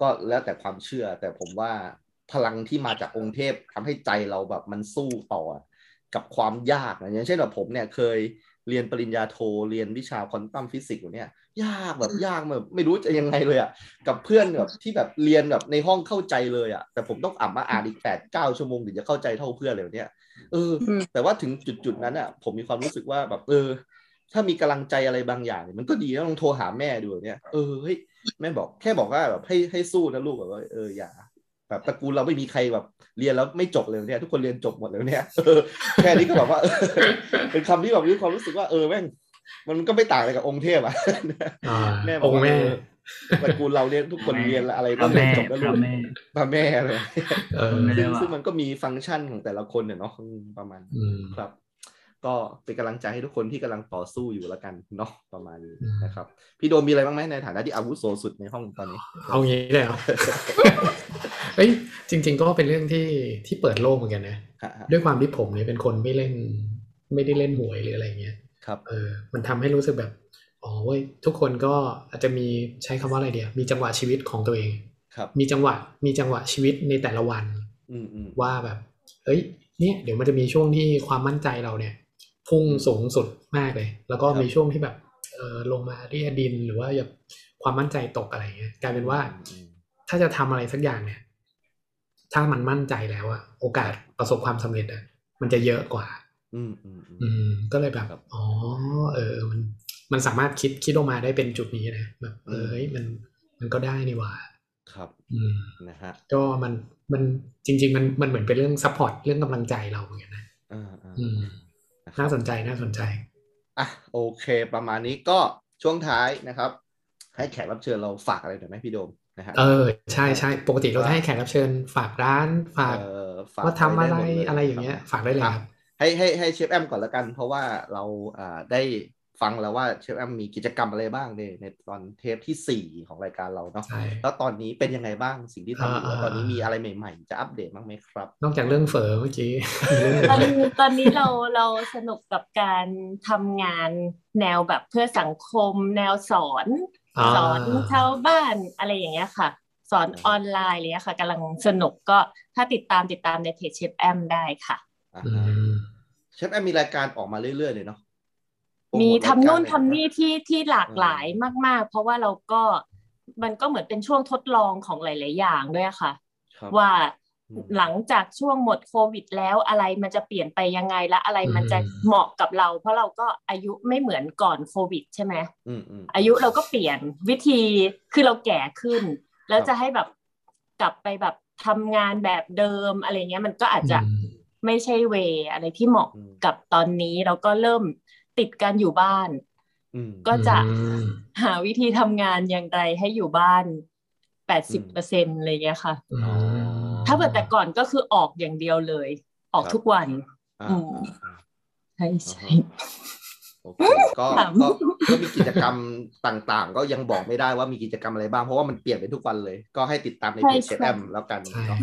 Speaker 2: ก็แล้วแต่ความเชื่อ แต่ผมว่าพลังที่มาจากองค์เทพทำให้ใจเราแบบมันสู้ต่อกับความยากนะอย่างเช่นแบบผมเนี่ยเคยเรียนปริญญาโทเรียนวิชา quantum physics อยู่เนี่ย ยากแบบยากแบบไม่รู้จะยังไงเลยอะกับเพื่อนแบบที่แบบเรียนแบบในห้องเข้าใจเลยอะ แต่ผมต้องอ่านมาอ่านอีกแปดเก้าชั่วโมงถึงจะเข้าใจเท่าเพื่อนเลยเนี่ยเอออ
Speaker 5: ม
Speaker 2: แต่ว่าถึงจุดจุดๆนั้นอะ ผมมีความรู้สึกว่าแบบเออ ถ้ามีกำลังใจอะไรบางอย่างเนี่ยมันก็ดีนะลองโทรหาแม่ดูเนี่ยเออเฮ้ยแม่บอกแค่บอกว่าแบบให้ให้สู้นะลูกแบบว่าเอออย่าแบบตระกูลเราไม่มีใครแบบเรียนแล้วไม่จบเลยเนี่ย ทุกคนเรียนจบหมดเลยเนี่ยเออแค่นี้ก็แบบว่าเออเป็นคำที่แบบมีความรู้สึกว่าเออแม่งมันก็ไม่ต่างอะไรกับองค์เทพอะ
Speaker 3: อ่า
Speaker 2: แม่บ
Speaker 3: อ
Speaker 2: อก
Speaker 3: งค์
Speaker 2: ว่า
Speaker 3: แม่
Speaker 2: เออตระกูลเราเนี่ยทุกคนเรียนแล้วอะไร
Speaker 1: พ
Speaker 2: ก็
Speaker 1: ระ
Speaker 2: เรีย
Speaker 1: แม่
Speaker 2: นจบแล้ว
Speaker 1: พ
Speaker 2: ลู
Speaker 1: ระ
Speaker 2: ก
Speaker 1: แม่
Speaker 2: พระแม่เลย
Speaker 3: เออ
Speaker 1: ไม่ได้
Speaker 2: ซึ่ง
Speaker 1: ว่า
Speaker 2: ซึ่งมันก็มีฟังก์ชันของแต่ละคนเนี่ยเนาะอืมประมาณ
Speaker 3: อืม
Speaker 2: ครับ ก็เป็นกำลังใจให้ทุกคนที่กำลังต่อสู้อยู่แล้วกันเนาะประมาณนี้
Speaker 3: อืม
Speaker 2: นะครับ พี่โดมมีอะไรบ้างไหมในฐานะที่อาวุโสสุดในห้องตอนนี้
Speaker 3: เอางี้เลยเหรอเอ้ยจริง ๆ ก็เป็นเรื่องที่ที่เปิดโลกเหมือนกันนะ
Speaker 2: ฮะฮะ
Speaker 3: ด้วยความที่ผมเนี่ยเป็นคนไม่เล่น ไม่ได้เล่นหวยหรืออะไรเงี้ย
Speaker 2: ครับ
Speaker 3: เออมันทำให้รู้สึกแบบอ๋อเว้ยทุกคนก็อาจจะมีใช้คำว่าอะไรเดียวมีจังหวะชีวิตของตัวเอง
Speaker 2: ครับ
Speaker 3: มีจังหวะมีจังหวะชีวิตในแต่ละวัน
Speaker 2: อืมอืม
Speaker 3: ว่าแบบเฮ้ยเนี่ยเดี๋ยวมันจะมีช่วงที่ความมั่นใจเราเนี่ย พุ่งสูงสุดมากเลย แล้วก็มีช่วงที่แบบเออลงมาเรียดินหรือว่าแบบความมั่นใจตกอะไรเงี้ยกลายเป็นว่า
Speaker 2: อืม
Speaker 3: ถ้าจะทำอะไรสักอย่างเนี่ย ถ้ามันมั่นใจแล้วอะโอกาสประสบความสำเร็จอะมันจะเยอะกว่า
Speaker 2: อืมอืมอืม
Speaker 3: อืมก็เลยแบบ
Speaker 2: ครับ
Speaker 3: อ๋อเออมันมันสามารถคิดคิดออกมาได้เป็นจุดนี้นะแบบเออเฮ้ยมันมันก็ได้นี่หว่า
Speaker 2: ครับ
Speaker 3: อืม
Speaker 2: นะฮะ
Speaker 3: ก็มันมันจริง ๆ มันมันเหมือนเป็นเรื่อง support เรื่องกำลังใจเราเหมือนกันนะ
Speaker 2: อ่าอ่า
Speaker 3: อืม
Speaker 2: นะครั
Speaker 3: น่าสนใจน่าสนใจ
Speaker 2: อะโอเค ประมาณนี้ก็ช่วงท้ายนะครับ ให้แขกรับเชิญเราฝากอะไรหน่อยไหมพี่โดมนะฮะ
Speaker 3: เออใช่ใช่ปกติเราจะให้แขกรับเชิญฝากร้านฝาก
Speaker 2: เอ่อฝาก
Speaker 3: ว่าทำอะไร
Speaker 2: ด้หมดล
Speaker 3: อะไรอย่างเงี้ย ฝากได้เลยครับ
Speaker 2: ให้ให้ให้เชฟแอมก่อนแล้วกัน เพราะว่าเราอ่าได้ ฟังแล้วว่าเชฟแอมมีกิจกรรมอะไรบ้างในในตอนเทปที่สี่ของรายการเราเนาะ
Speaker 3: ใช่
Speaker 2: แล้วตอนนี้เป็นยังไงบ้างสิ่งที่ทำอยู่
Speaker 3: อ่า
Speaker 2: แล้วตอนนี้มีอะไรใหม่ๆ จะอัปเดตบ้างไหมครับ
Speaker 3: นอกจากเรื่องเฝอเมื่อกี้
Speaker 5: ตอนนี้ตอนนี้เราเราสนุกกับการทำงานแนวแบบเพื่อสังคม แนวสอน
Speaker 3: อ่า
Speaker 5: สอนชาวบ้านอะไรอย่างเงี้ยค่ะ สอนออนไลน์อะไรเลยค่ะกำลังสนุกก็ถ้าติดตามติดตามในเพจเชฟแอมได้ค่ะ
Speaker 2: อ่า
Speaker 3: อื
Speaker 2: ฮะ
Speaker 3: ม
Speaker 2: เชฟแอมมีรายการออกมาเรื่อยๆเลยเนาะโปรโท
Speaker 5: มีทำนู่น
Speaker 2: ราย
Speaker 5: ทำ
Speaker 2: การเลยะ
Speaker 5: นี่ที่ที่หลากหลายมาก ๆ เพราะว่าเราก็มันก็เหมือนเป็นช่วงทดลองของหลาย ๆ อย่างด้วยค่ะ
Speaker 2: ครับ
Speaker 5: ว่า
Speaker 2: อืม
Speaker 5: หลังจากช่วงหมดโควิด แล้วอะไรมันจะเปลี่ยนไปยังไงและอะไรมันจะ
Speaker 3: อืม
Speaker 5: เหมาะกับเรา เพราะเราก็อายุไม่เหมือนก่อนโควิด ใช่ไหม
Speaker 2: อืมอืม
Speaker 5: อายุเราก็เปลี่ยนวิธีคือเราแก่ขึ้น แล้ว
Speaker 2: ครับ
Speaker 5: จะให้แบบกลับไปแบบทำงานแบบเดิมอะไรเงี้ยมันก็อาจจะ
Speaker 3: อืม
Speaker 5: ไม่ใช่เวอะไรที่เหมาะ
Speaker 2: อืม
Speaker 5: กับตอนนี้เราก็เริ่ม ติดกันอยู่บ้าน
Speaker 2: อืม
Speaker 5: ก็จะ
Speaker 3: อืม
Speaker 5: หาวิธีทำงานอย่างไรให้อยู่บ้านแปดสิบเปอร์เซ็นอะไรเงี้ยค่ะ
Speaker 3: อืม
Speaker 5: ถ้าเกิดแต่ก่อนก็คือออกอย่างเดียวเลย ออก
Speaker 2: ครับ
Speaker 5: ทุกวัน
Speaker 2: อ่า
Speaker 5: อืม
Speaker 2: อ่า
Speaker 5: ใช่ใช่
Speaker 2: โอเคก็
Speaker 5: ถาม
Speaker 2: ก็ก็มีกิจกรรมต่างๆ ก็ยังบอกไม่ได้ว่ามีกิจกรรมอะไรบ้าง เพราะว่ามันเปลี่ยนไปทุกวันเลย ก็ให้ติดตามในเพจเชฟแอมแล้วกัน
Speaker 3: ใช่
Speaker 2: เนาะ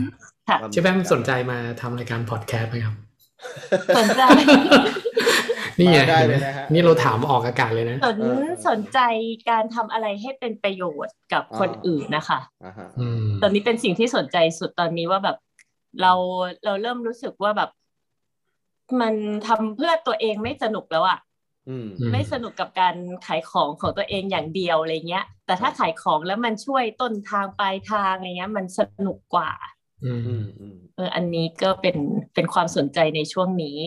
Speaker 5: ค่ะ
Speaker 2: ว่า
Speaker 3: เชฟแอมสนใจมาทำรายการพอดแคสต์ไหมครับ
Speaker 5: สนใจ
Speaker 3: นี่ไง
Speaker 2: มาได้เลยนะฮะ
Speaker 3: นี่เราถามออกอากาศเลยนะ
Speaker 5: สนสนใจการทำอะไรให้เป็นประโยชน์กับคนอื่นนะคะ
Speaker 2: อ่าฮะ
Speaker 3: อืม
Speaker 5: ตอนนี้เป็นสิ่งที่สนใจสุดตอนนี้ว่าแบบเราเราเริ่มรู้สึกว่าแบบ มันทำเพื่อตัวเองไม่สนุกแล้วอะ
Speaker 2: อืม
Speaker 3: อืม
Speaker 5: ไม่สนุกกับการขายของของตัวเองอย่างเดียวอะไรเงี้ย แต่ถ้าขายของแล้วมันช่วยต้นทางปลายทางอะไรเงี้ย มันสนุกกว่า
Speaker 3: อืม
Speaker 2: อืมอืม
Speaker 5: เอออันนี้ก็เป็นเป็นความสนใจในช่วงนี้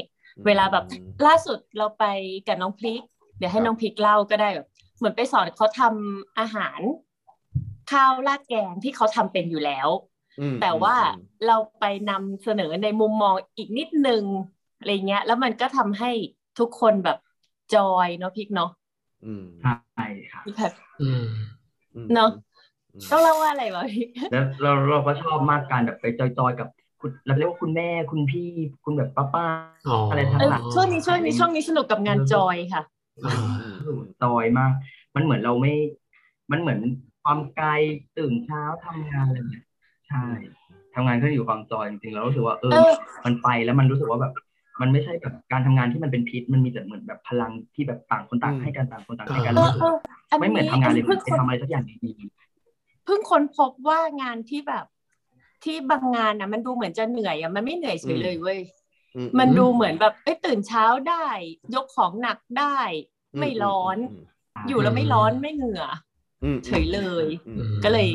Speaker 5: เวลาแบบ
Speaker 2: อืม
Speaker 5: ล่าสุดเราไปกับน้องพริก เดี๋ยวให้
Speaker 2: ครับ
Speaker 5: น้องพริกเล่าก็ได้แบบเหมือนไปสอนเขาทำอาหาร ข้าวราดแกงที่เขาทำเป็นอยู่แล้ว
Speaker 2: อืม
Speaker 5: แต่ว่า
Speaker 2: อืม
Speaker 5: เราไปนำเสนอในมุมมองอีกนิดนึงอะไรเงี้ย แล้วมันก็ทำให้ทุกคนแบบจอยเนาะพริกเนาะ
Speaker 2: อืม
Speaker 1: ใช่ค่ะ
Speaker 5: พี่แบบ
Speaker 3: อืม
Speaker 2: อืม
Speaker 5: เนอะ
Speaker 2: อืม
Speaker 5: ต้องเล่าว่าอะไรวะพี่
Speaker 1: แล้วเราเราก็ชอบมากการแบบไปจอยๆกับ คุณเราเรียกว่าคุณแม่คุณพี่คุณแบบป้าป้า
Speaker 3: อ๋ออ
Speaker 1: อะไรทั้ง
Speaker 5: เออ
Speaker 1: หลัง
Speaker 5: ช่วงนี้ช่วงนี้ช่วงนี้สนุกกับงานจอยค่ะ
Speaker 3: อ่า
Speaker 2: อืม
Speaker 1: จอยมาก มันเหมือนเราไม่ มันเหมือนความไกลตื่นเช้าทำงานอะไรเนี่ยใช่ทำงานก็อยู่ความจอยจริงๆเรารู้สึกว่าเอ
Speaker 5: เอ
Speaker 1: อ
Speaker 5: อ
Speaker 1: มันไปแล้วมันรู้สึกว่าแบบ มันไม่ใช่แบบการทำงานที่มันเป็นพิษมันมีแต่เหมือนแบบพลังที่แบบต่างคนต่างให้กันต่างคนต่างให้กัน
Speaker 5: เอ
Speaker 1: รู้
Speaker 5: อ
Speaker 1: สึก
Speaker 5: เอออัน
Speaker 1: ไม่เหมือน
Speaker 5: นี้
Speaker 1: ทำงานเลย
Speaker 5: เพิ่ง
Speaker 1: ไป
Speaker 5: ค้น
Speaker 1: ทำอะไรสักอย่างดี
Speaker 5: เพิ่งค้นพบว่างานที่แบบ ที่บางงานนะมันดูเหมือนจะเหนื่อยอะมันไม่เหนื่อยเฉยเลยเว้ย
Speaker 2: อื
Speaker 5: มันดูเหมือนแบบเอ้ยตื่นเช้าได้ ยกของหนักได้ ไม่ร้อน
Speaker 1: ๆ
Speaker 5: อยู่แล้วไม่ร้อนไม่เหงื่อ
Speaker 2: อืม
Speaker 5: เฉยเลย
Speaker 2: อื
Speaker 3: อื
Speaker 2: ม
Speaker 3: ม
Speaker 5: ก็เลย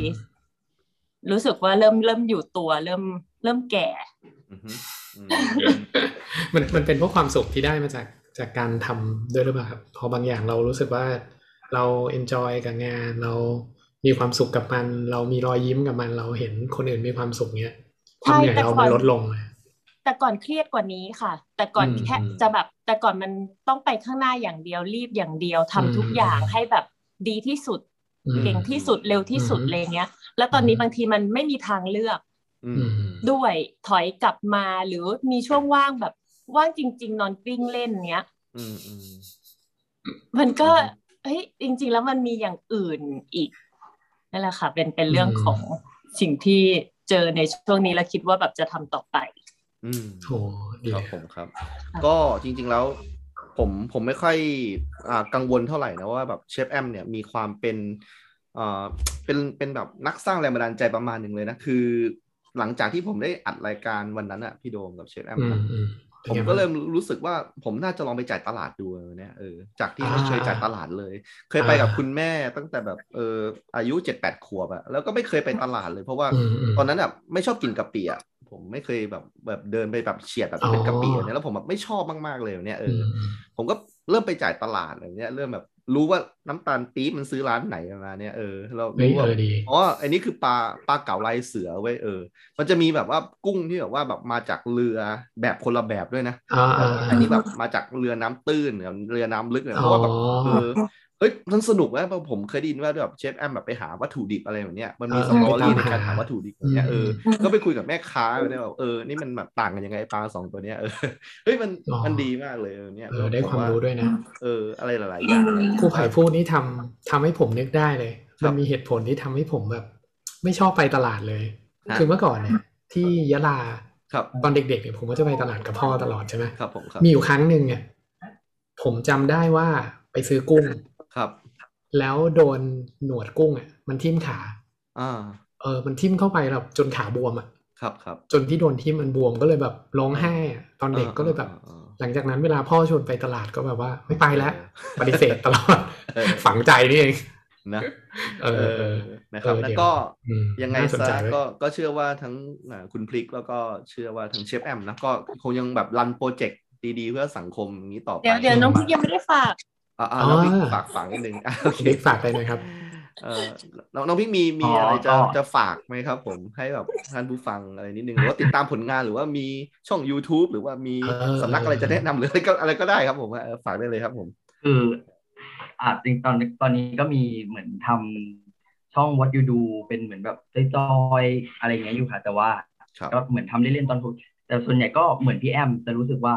Speaker 5: รู้สึกว่าเริ่มเริ่มอยู่ตัว เริ่มเริ่มแก่
Speaker 2: อืมอืม
Speaker 3: มันมันเป็นเพราะความสุขที่ได้มาจากจากการทำด้วยหรือเปล่าครับ พอบางอย่างเรารู้สึกว่าเรา enjoy กับงานเรา มีความสุขกับมัน เรามีรอยยิ้มกับมัน เราเห็นคนอื่นมีความสุขเนี้ยความเหนื่อย
Speaker 5: ใช่แต่
Speaker 3: เรา
Speaker 5: ก่
Speaker 3: มั
Speaker 5: อน
Speaker 3: นลดลงเลย
Speaker 5: แต่ก่อนเครียดกว่านี้ค่ะ แต่ก่อน
Speaker 3: อืม
Speaker 5: แค่
Speaker 2: อืม
Speaker 5: จะแบบ แต่ก่อนมันต้องไปข้างหน้าอย่างเดียวรีบอย่างเดียวทำ
Speaker 3: อืม
Speaker 5: ทุกอย่างให้แบบดีที่สุด
Speaker 3: อืม
Speaker 5: เก่งที่สุดเร็วที่สุด
Speaker 3: อืม
Speaker 5: อะไรเงี้ย แล้วตอนนี้
Speaker 3: อืม
Speaker 5: บางทีมันไม่มีทางเลือก
Speaker 2: อืม
Speaker 3: อืม
Speaker 5: ด้วยถอยกลับมาหรือมีช่วงว่างแบบว่างจริง ๆ นอนกลิ้งเล่นเนี้ย
Speaker 2: อืมอืม
Speaker 5: มันก็
Speaker 2: อืม
Speaker 5: เฮ้ยจริง ๆ แล้วมันมีอย่างอื่นอีก นั่นแหละค่ะ เป็นเป็นเรื่องของสิ่งที่เจอในช่วงนี้แล้วคิดว่าแบบจะทำต่อไป
Speaker 2: อืม
Speaker 3: โหดี
Speaker 2: ครับ
Speaker 3: เลย
Speaker 2: ผมครับ ก็จริง ๆแล้ว ผมผมไม่ค่อยอ่ากังวลเท่าไหร่นะว่าแบบเชฟแอมเนี่ยมีความเป็นอ่าเป็นเป็นแบบนักสร้างแรงบันดาลใจประมาณหนึ่งเลยนะ คือ หลังจากที่ผมได้อัดรายการวันนั้นอะพี่โดมกับเชฟแอม
Speaker 3: อืม
Speaker 2: นะ
Speaker 3: อืม
Speaker 2: ผม
Speaker 3: ป็นไง
Speaker 2: ก็
Speaker 3: บ้าง
Speaker 2: เริ่มรู้สึกว่าผมน่าจะลองไปจ่ายตลาดดูเนี่ยเออจากที่ไม่
Speaker 3: อ่า
Speaker 2: เคยจ่ายตลาดเลย เคยไป
Speaker 3: อ่ากั
Speaker 2: กับคุณแม่ตั้งแต่แบบเอออายุเจ็ดแปดขวบอะแล้วก็ไม่เคยไปตลาดเลย เพราะว่า
Speaker 3: อืมอืม
Speaker 2: ตอนนั้นอะไม่ชอบกินกะปิอะผมไม่เคยแบบแบบเดินไปแบบเฉียดแบบเป็นกะปิเนี่ยแล้วผมแบบไม่ชอบมากๆเลยเนี่ยเอออผมก็เริ่มไปจ่ายตลาดอะไรเนี้ยเริ่มแบบ รู้ว่าน้ำตาลปี๊บมันซื้อร้านไหนมาเนี่ยเออเรา
Speaker 3: เฮ้ย
Speaker 2: รู้ว่า
Speaker 3: เออดี
Speaker 2: อ๋ออันนี้คือปลาปลาเก๋าลายเสือเว้ยเออ มันจะมีแบบว่ากุ้งที่แบบว่าแบบมาจากเรือแบบคนละแบบด้วยนะ
Speaker 3: อ่าอ่า
Speaker 2: อันนี้แบบมาจากเรือน้ำตื้นเนี่ยเรือน้ำลึกเนี่ยเพราะว่าแบบ
Speaker 3: อ๋อ
Speaker 2: เออ เฮ้ยมันสนุกนะเพราะผมเคยได้ยินว่าแบบเชฟแอมแบบไปหาวัตถุดิบอะไรแบบเนี้ยมันมี
Speaker 3: เออ
Speaker 2: สตอรี่
Speaker 3: ไป
Speaker 2: ใน
Speaker 3: ตามหา
Speaker 2: การหาวัตถุดิบอย่างเงี้ยเออ
Speaker 5: อืม
Speaker 2: ก็ไปคุยกับแม่ค้าเนี่ยแบบเออนี่มันแบบต่างกันยังไงปลาสองตัวเนี้ยเออเฮ้ยมัน
Speaker 3: อ๋อ
Speaker 2: มันดีมากเลยเออเนี่ย
Speaker 3: เออได้ความรู้ด้วยนะ
Speaker 2: เอออะไรหลายๆอย่างเนี่ย
Speaker 3: ครูไผ่พูดนี่ทำทำให้ผมนึกได้เลย
Speaker 2: ครับ
Speaker 3: มันมีเหตุผลที่ทำให้ผมแบบ ไม่ชอบไปตลาดเลย
Speaker 2: ฮะ
Speaker 3: คือเมื่อก่อนเนี่ยที่ยะลา
Speaker 2: ครับ
Speaker 3: ตอนเด็กๆเนี่ยผมก็จะไปตลาดกับพ่อตลอดใช่ไหม
Speaker 2: ครับผมครับ
Speaker 3: มีอยู่ครั้งหนึ่งเนี่ยผมจำได้ว่าไปซื้อกุ้ง
Speaker 2: ครับ
Speaker 3: แล้วโดนหนวดกุ้งอะ มันทิ่มขา
Speaker 2: อ่า
Speaker 3: เออ มันทิ่มเข้าไปแบบจนขาบวมอะ
Speaker 2: ครับครับ
Speaker 3: จนที่โดนทิ่มมันบวมก็เลยแบบร้องไห้อะตอนเด็กก็เลยแบบ
Speaker 2: อ่า
Speaker 3: หลังจากนั้นเวลาพ่อชวนไปตลาดก็แบบว่า ไม่ไปแล้วปฏิเสธตลอด
Speaker 2: เออ
Speaker 3: ฝังใจนี่เอง
Speaker 2: นะ
Speaker 3: เออเออ
Speaker 2: นะครับ
Speaker 3: เออ
Speaker 2: แล้ว
Speaker 3: เดี๋ยว
Speaker 2: ก็
Speaker 3: อืม
Speaker 2: ยังไง
Speaker 3: น่าสน
Speaker 2: ซะ
Speaker 3: ใจเว้ย
Speaker 2: ก็ก็เชื่อว่าทั้งอ่าคุณพลิกแล้วก็เชื่อว่าทั้งเชฟแอมนะก็คงยังแบบรันโปรเจกต์ดีๆ เพื่อสังคมอย่างนี้ต่อไป
Speaker 5: เดี๋ยวเดี๋ยวน้องพี่ยังไม่ได้ฝาก
Speaker 2: อ่าอ่าน้องพลิกฝากฝังนิดนึงอะโอเค
Speaker 3: บิ๊กฝากได้ไหมครับ
Speaker 2: เออน้องน้องพลิกมีมี
Speaker 1: อ๋ออ
Speaker 2: อะไรจะ
Speaker 1: ก็
Speaker 2: จะฝากไหมครับ ผมให้แบบท่านผู้ฟังอะไรนิดนึงหรือว่าติดตามผลงานหรือว่ามีช่อง YouTube หรือว่ามี
Speaker 3: เออ
Speaker 2: สำนักอะไรจะแนะนำหรืออะไรก็อะไรก็ได้ครับ ผมเออฝากได้เลยครับผม
Speaker 1: คืออ่าจริงๆตอนตอนนี้ก็มีเหมือนทำช่อง What You Do เป็นเหมือนแบบจอยๆอะไรอย่างเงี้ยอยู่ค่ะ แต่ว่า
Speaker 2: ครับ
Speaker 1: ก็เหมือนทำเล่นๆตอนทุกแต่ส่วนใหญ่ก็เหมือนพี่แอมจะรู้สึกว่า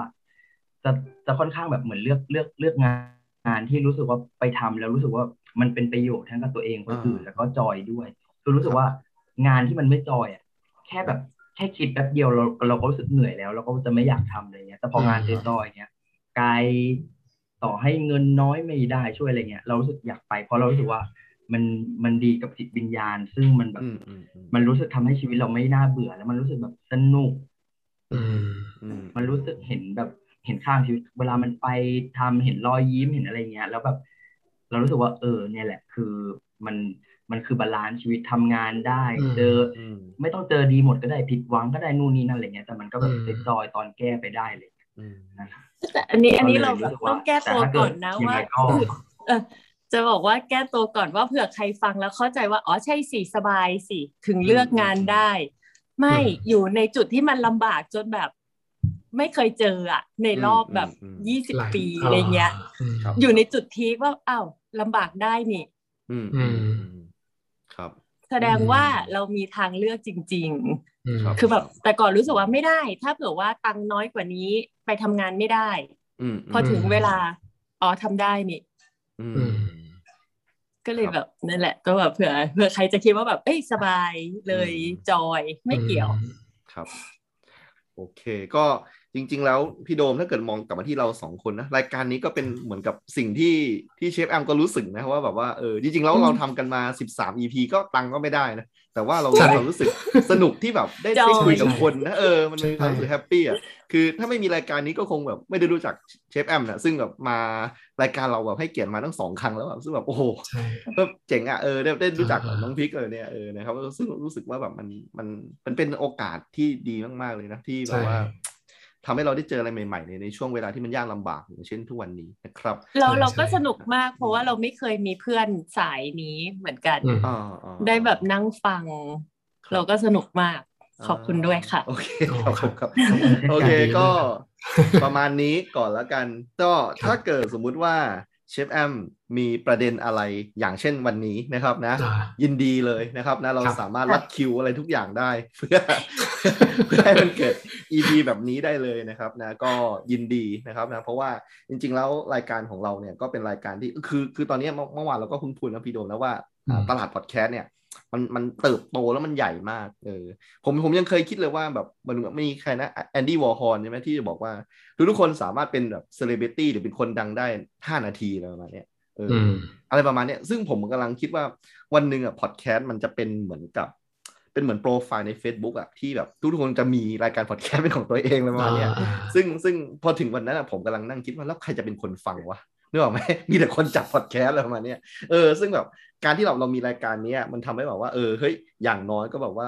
Speaker 1: จะจะค่อนข้างแบบเหมือนเลือกเลือกเลือกงานงานที่รู้สึกว่าไปทำแล้วรู้สึกว่ามันเป็นประโยชน์ทั้งกับตัวเองคนอื่น
Speaker 2: อ่า
Speaker 1: แล้วก็จอยด้วยคือรู้สึกว่างานที่มันไม่จอยอะแค่แบบแค่คิดแป๊บเดียวเราเราก็รู้สึกเหนื่อยแล้ว เราก็จะไม่อยากทำอะไรเงี้ย แต่พองาน
Speaker 3: อืม
Speaker 1: จอยๆเนี้ยกายต่อให้เงินน้อยไม่ได้ช่วยอะไรเงี้ย เรารู้สึกอยากไป เพราะเรารู้สึกว่ามันมันดีกับจิตวิญญาณ ซึ่งมันแบบ
Speaker 2: อืมอืมอืม
Speaker 1: มันรู้สึกทำให้ชีวิตเราไม่น่าเบื่อแล้วมันรู้สึกแบบสนุก
Speaker 3: อืม
Speaker 2: อืม
Speaker 1: มันรู้สึกเห็นแบบ เห็นข้างชีวิตเวลามันไปทำเห็นรอยยิ้มเห็นอะไรเงี้ย แล้วแบบเรารู้สึกว่า เออ เนี่ยแหละ คือมันมันคือ balance ชีวิตทำงานได้
Speaker 3: อืม
Speaker 1: เจอ
Speaker 2: อืม
Speaker 1: ไม่ต้องเจอดีหมดก็ได้ผิดหวังก็ได้นู่นนี่นั่นอะไรเงี้ยแต่มันก็แบบ
Speaker 3: อืม
Speaker 1: joy ตอนแก้ไปได้เลย
Speaker 2: อืม
Speaker 1: นะครับ
Speaker 5: แต่อันนี้อันนี้เรา
Speaker 1: ก็เลย
Speaker 5: แบบ
Speaker 1: รู้สึกว่า
Speaker 5: ต้องแก้ตัวก่อนนะ
Speaker 1: แต่ถ้าเกิด
Speaker 5: ว่า
Speaker 1: ยังไงก็
Speaker 5: เออจะบอกว่าแก้ตัวก่อนว่าเผื่อใครฟังแล้วเข้าใจว่า อ๋อใช่สิสบายสิถึงเลือกงานได้ ไม่
Speaker 3: อืม
Speaker 5: อยู่ในจุดที่มันลำบากจนแบบ ไม่เคยเจออะในรอบแบบ
Speaker 2: อืมอืม
Speaker 5: ยี่สิบ
Speaker 3: หลาย
Speaker 5: ปีอะไรเงี้ย
Speaker 3: อืม
Speaker 2: ครับ
Speaker 5: อยู่ในจุดพีคว่าอ้าวลำบากได้นี่
Speaker 2: อืม
Speaker 3: อื
Speaker 2: อื
Speaker 3: ม
Speaker 2: มอืมครับ
Speaker 5: แสดงว่าเรามีทางเลือกจริง
Speaker 3: อืม
Speaker 2: ครับ
Speaker 5: ๆคือแบบแต่ก่อนรู้สึกว่าไม่ได้ ถ้าเผื่อว่าตังค์น้อยกว่านี้ไปทำงานไม่ได้
Speaker 2: อืม
Speaker 5: พอถึงเวลาอ๋อทำได้นี่
Speaker 2: อืม
Speaker 3: อืม
Speaker 5: ก็เลย
Speaker 2: ครับ
Speaker 5: แบบนั่นแหละ ก็แบบเผื่อเผื่อใครจะคิดว่าแบบ เอ้ยสบายเลย
Speaker 2: อืม
Speaker 5: จอยไม่เกี่ยว
Speaker 2: ครับ โอเค ก็ จริง ๆ แล้วพี่โดมถ้าเกิดมองกลับมาที่เราสองคนนะรายการนี้ก็เป็นเหมือนกับสิ่งที่ที่เชฟแอมก็รู้สึกนะว่าแบบว่าเออจริง ๆ แล้วเราทำกันมา 13 EP ก็ตังค์ก็ไม่ได้นะแต่ว่าเรา
Speaker 3: ใช่
Speaker 2: เรารู้สึกสนุกที่แบบได้
Speaker 5: จอย
Speaker 2: ได้คุยกับคนนะเออมันมี
Speaker 3: ใช่
Speaker 2: ความรู้สึกแฮปปี้อะคือถ้าไม่มีรายการนี้ก็คงแบบไม่ได้รู้จักเชฟแอมนะซึ่งแบบมารายการเราแบบให้เกียรติมาทั้งสองครั้งแล้วแบบซึ่งแบบโอ้โห
Speaker 3: ใช่
Speaker 2: ก็เจ๋งอะเออได้ได้รู้จัก
Speaker 3: อ่า
Speaker 2: น้องพริกเลยเนี่ยเออนะครับซึ่งรู้สึกว่าแบบมันมันมันเป็นโอกาสที่ดีมากๆเลยนะที่แบบว่า ทำให้เราได้เจออะไรใหม่ๆในในช่วงเวลาที่มันยากลำบากอย่างเช่นทุกวันนี้นะครับ
Speaker 5: เรา
Speaker 3: ใช่
Speaker 5: เราก็
Speaker 3: ใช่
Speaker 5: สนุกมากเพราะว่าเราไม่เคยมีเพื่อนสายนี้เหมือนกัน
Speaker 3: อืม
Speaker 2: อ่าอ่า
Speaker 5: ได้แบบนั่งฟัง
Speaker 2: ครับ
Speaker 5: เราก็สนุกมากขอบคุณด้วยค่ะ
Speaker 2: โอเค
Speaker 3: อ๋อ
Speaker 2: ครับ
Speaker 3: ครับ
Speaker 2: ครับ โอเค
Speaker 3: ดีมาก
Speaker 2: ก็ประมาณนี้ก่อนแล้วกัน ก็ถ้าเกิดสมมุติว่า เชฟแอมมีประเด็นอะไรอย่างเช่นวันนี้นะครับนะ
Speaker 3: อ่า
Speaker 2: ยินดีเลยนะครับนะเรา
Speaker 3: ครับ
Speaker 2: สามารถรัดคิวอะไรทุกอย่างได้ เพื่อเพื่อให้มันเกิด EP แบบนี้ได้เลยนะครับนะก็ยินดีนะครับนะเพราะว่าจริง ๆ แล้วรายการของเราเนี่ยก็เป็นรายการที่คือคือตอนนี้เมื่อเมื่อวานเราก็เพิ่งพูดนะพี่โดมนะว่าอ่า
Speaker 3: อืม
Speaker 2: ตลาดพอดแคสต์เนี่ย มันมันเติบโตแล้วมันใหญ่มากเออผมผมยังเคยคิดเลยว่าแบบมันมีใครนะ Andy Warhol ใช่ไหมที่จะบอกว่า ทุกทุกๆคนสามารถเป็นแบบเซเลบริตี้หรือเป็นคนดังได้ห้านาทีอะไรประมาณเนี้ยเอออ
Speaker 3: อืม
Speaker 2: อะไรประมาณเนี้ยซึ่งผมกำลังคิดว่าวันหนึ่งอะพอดแคสต์มันจะเป็นเหมือนกับเป็นเหมือนโปรไฟล์ใน Facebook อะที่แบบทุกๆคนจะมีรายการพอดแคสต์เป็นของตัวเองอะไรประมาณเนี้ย
Speaker 3: อ่า
Speaker 2: ซึ่งซึ่งพอถึงวันนั้นอะผมกำลังนั่งคิดว่าแล้วใครจะเป็นคนฟังวะ นึกออกไหมมีแต่คนจัดพอดแคสต์อะไรประมาณเนี้ยเออซึ่งแบบการที่เราเรามีรายการเนี้ยมันทำให้แบบว่าเออเฮ้ยอย่างน้อยก็แบบว่า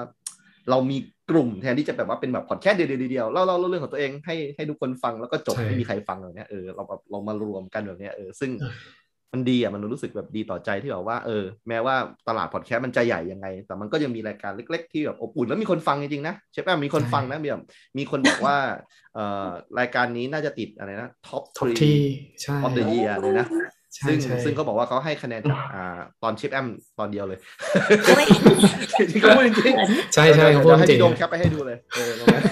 Speaker 2: เรามีกลุ่มแทนที่จะแบบว่าเป็นแบบพอดแคสต์เดียวๆเดียวๆเล่าเล่าเรื่องของตัวเองให้ให้ทุกคนฟังแล้วก็จบ
Speaker 3: ใช่
Speaker 2: ไม่มีใครฟังแบบเนี้ยเออเราแบบเรามารวมกันแบบเนี้ยเออซึ่ง
Speaker 3: อะ
Speaker 2: มันดีอะมันรู้สึกแบบดีต่อใจที่แบบว่าเออแม้ว่าตลาดพอดแคสต์มันจะใหญ่ยังไง แต่มันก็ยังมีรายการเล็ก ๆ ที่แบบอบอุ่นแล้วมีคนฟังจริงๆนะเชฟแอมมีคนฟังนะมีแบบมีคนบอกว่าเอ่อรายการนี้น่าจะติดอะไรนะท็อป
Speaker 3: ท็อปที่ใช่
Speaker 2: ออฟเดอะเยียเลยนะ
Speaker 3: ใช่
Speaker 2: ซึ่ง
Speaker 3: ใช่
Speaker 2: ซึ่งเขาบอกว่าเขาให้คะแนนจากอ่าตอนเชฟแอมตอนเดียวเลย
Speaker 5: ไม่
Speaker 2: จริงๆเขาพูดจริงๆ
Speaker 3: ใช่ใช่เขาพูด
Speaker 2: ดี๋ยวให้
Speaker 3: จริง
Speaker 2: พี่โดมแคปไปให้ดูเลยเออตรงนั้น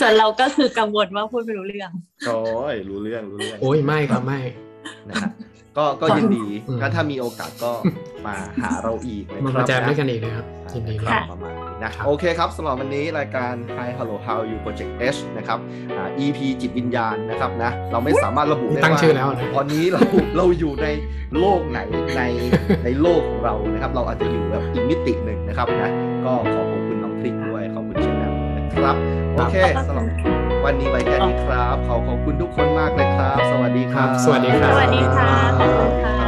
Speaker 5: ส่วนเราก็คือกังวลว่าพูดไม่รู้เรื่อง
Speaker 2: โอ้ยรู้เรื่องรู้เรื่อง
Speaker 3: โอ้ยไม่ครับไม่
Speaker 2: นะฮะก็ก็ยินดี
Speaker 3: อืม
Speaker 2: ถ้าถ้ามีโอกาสก็มาหาเราอีกนะ
Speaker 3: มา
Speaker 2: ครั
Speaker 3: มา
Speaker 2: บ
Speaker 3: แจม
Speaker 2: นะ
Speaker 3: ด้วยกันอีกนะครับยินดี
Speaker 2: ค
Speaker 3: ค
Speaker 2: รั
Speaker 3: รั
Speaker 2: บบประมาณนี้นะครับโอเคครับสำหรับวันนี้รายการ Hi Hello How You Project H นะครับอ่า EP จิตวิญญาณนะครับนะเราไม่สามารถระบุได้
Speaker 3: ตั้ง
Speaker 2: ว่า
Speaker 3: ชื่อแล้วนะ
Speaker 2: ตอนนี้เราเราอยู่ในโลกไหนในในโลกของเรานะครับ เราอาจจะอยู่แบบอีกมิติหนึ่งนะครับนะก็ขอขอบคุณน้องพริกด้วยขอบคุณเชฟแอมด้วยนะครับโอเคสำหรับ วันนี้ไว้แค่นี้ครับ ขอขอบคุณทุกคนมากเลยครับ สวัสดีครั
Speaker 3: บ สวัสดีครับ
Speaker 5: สวัสดีครับ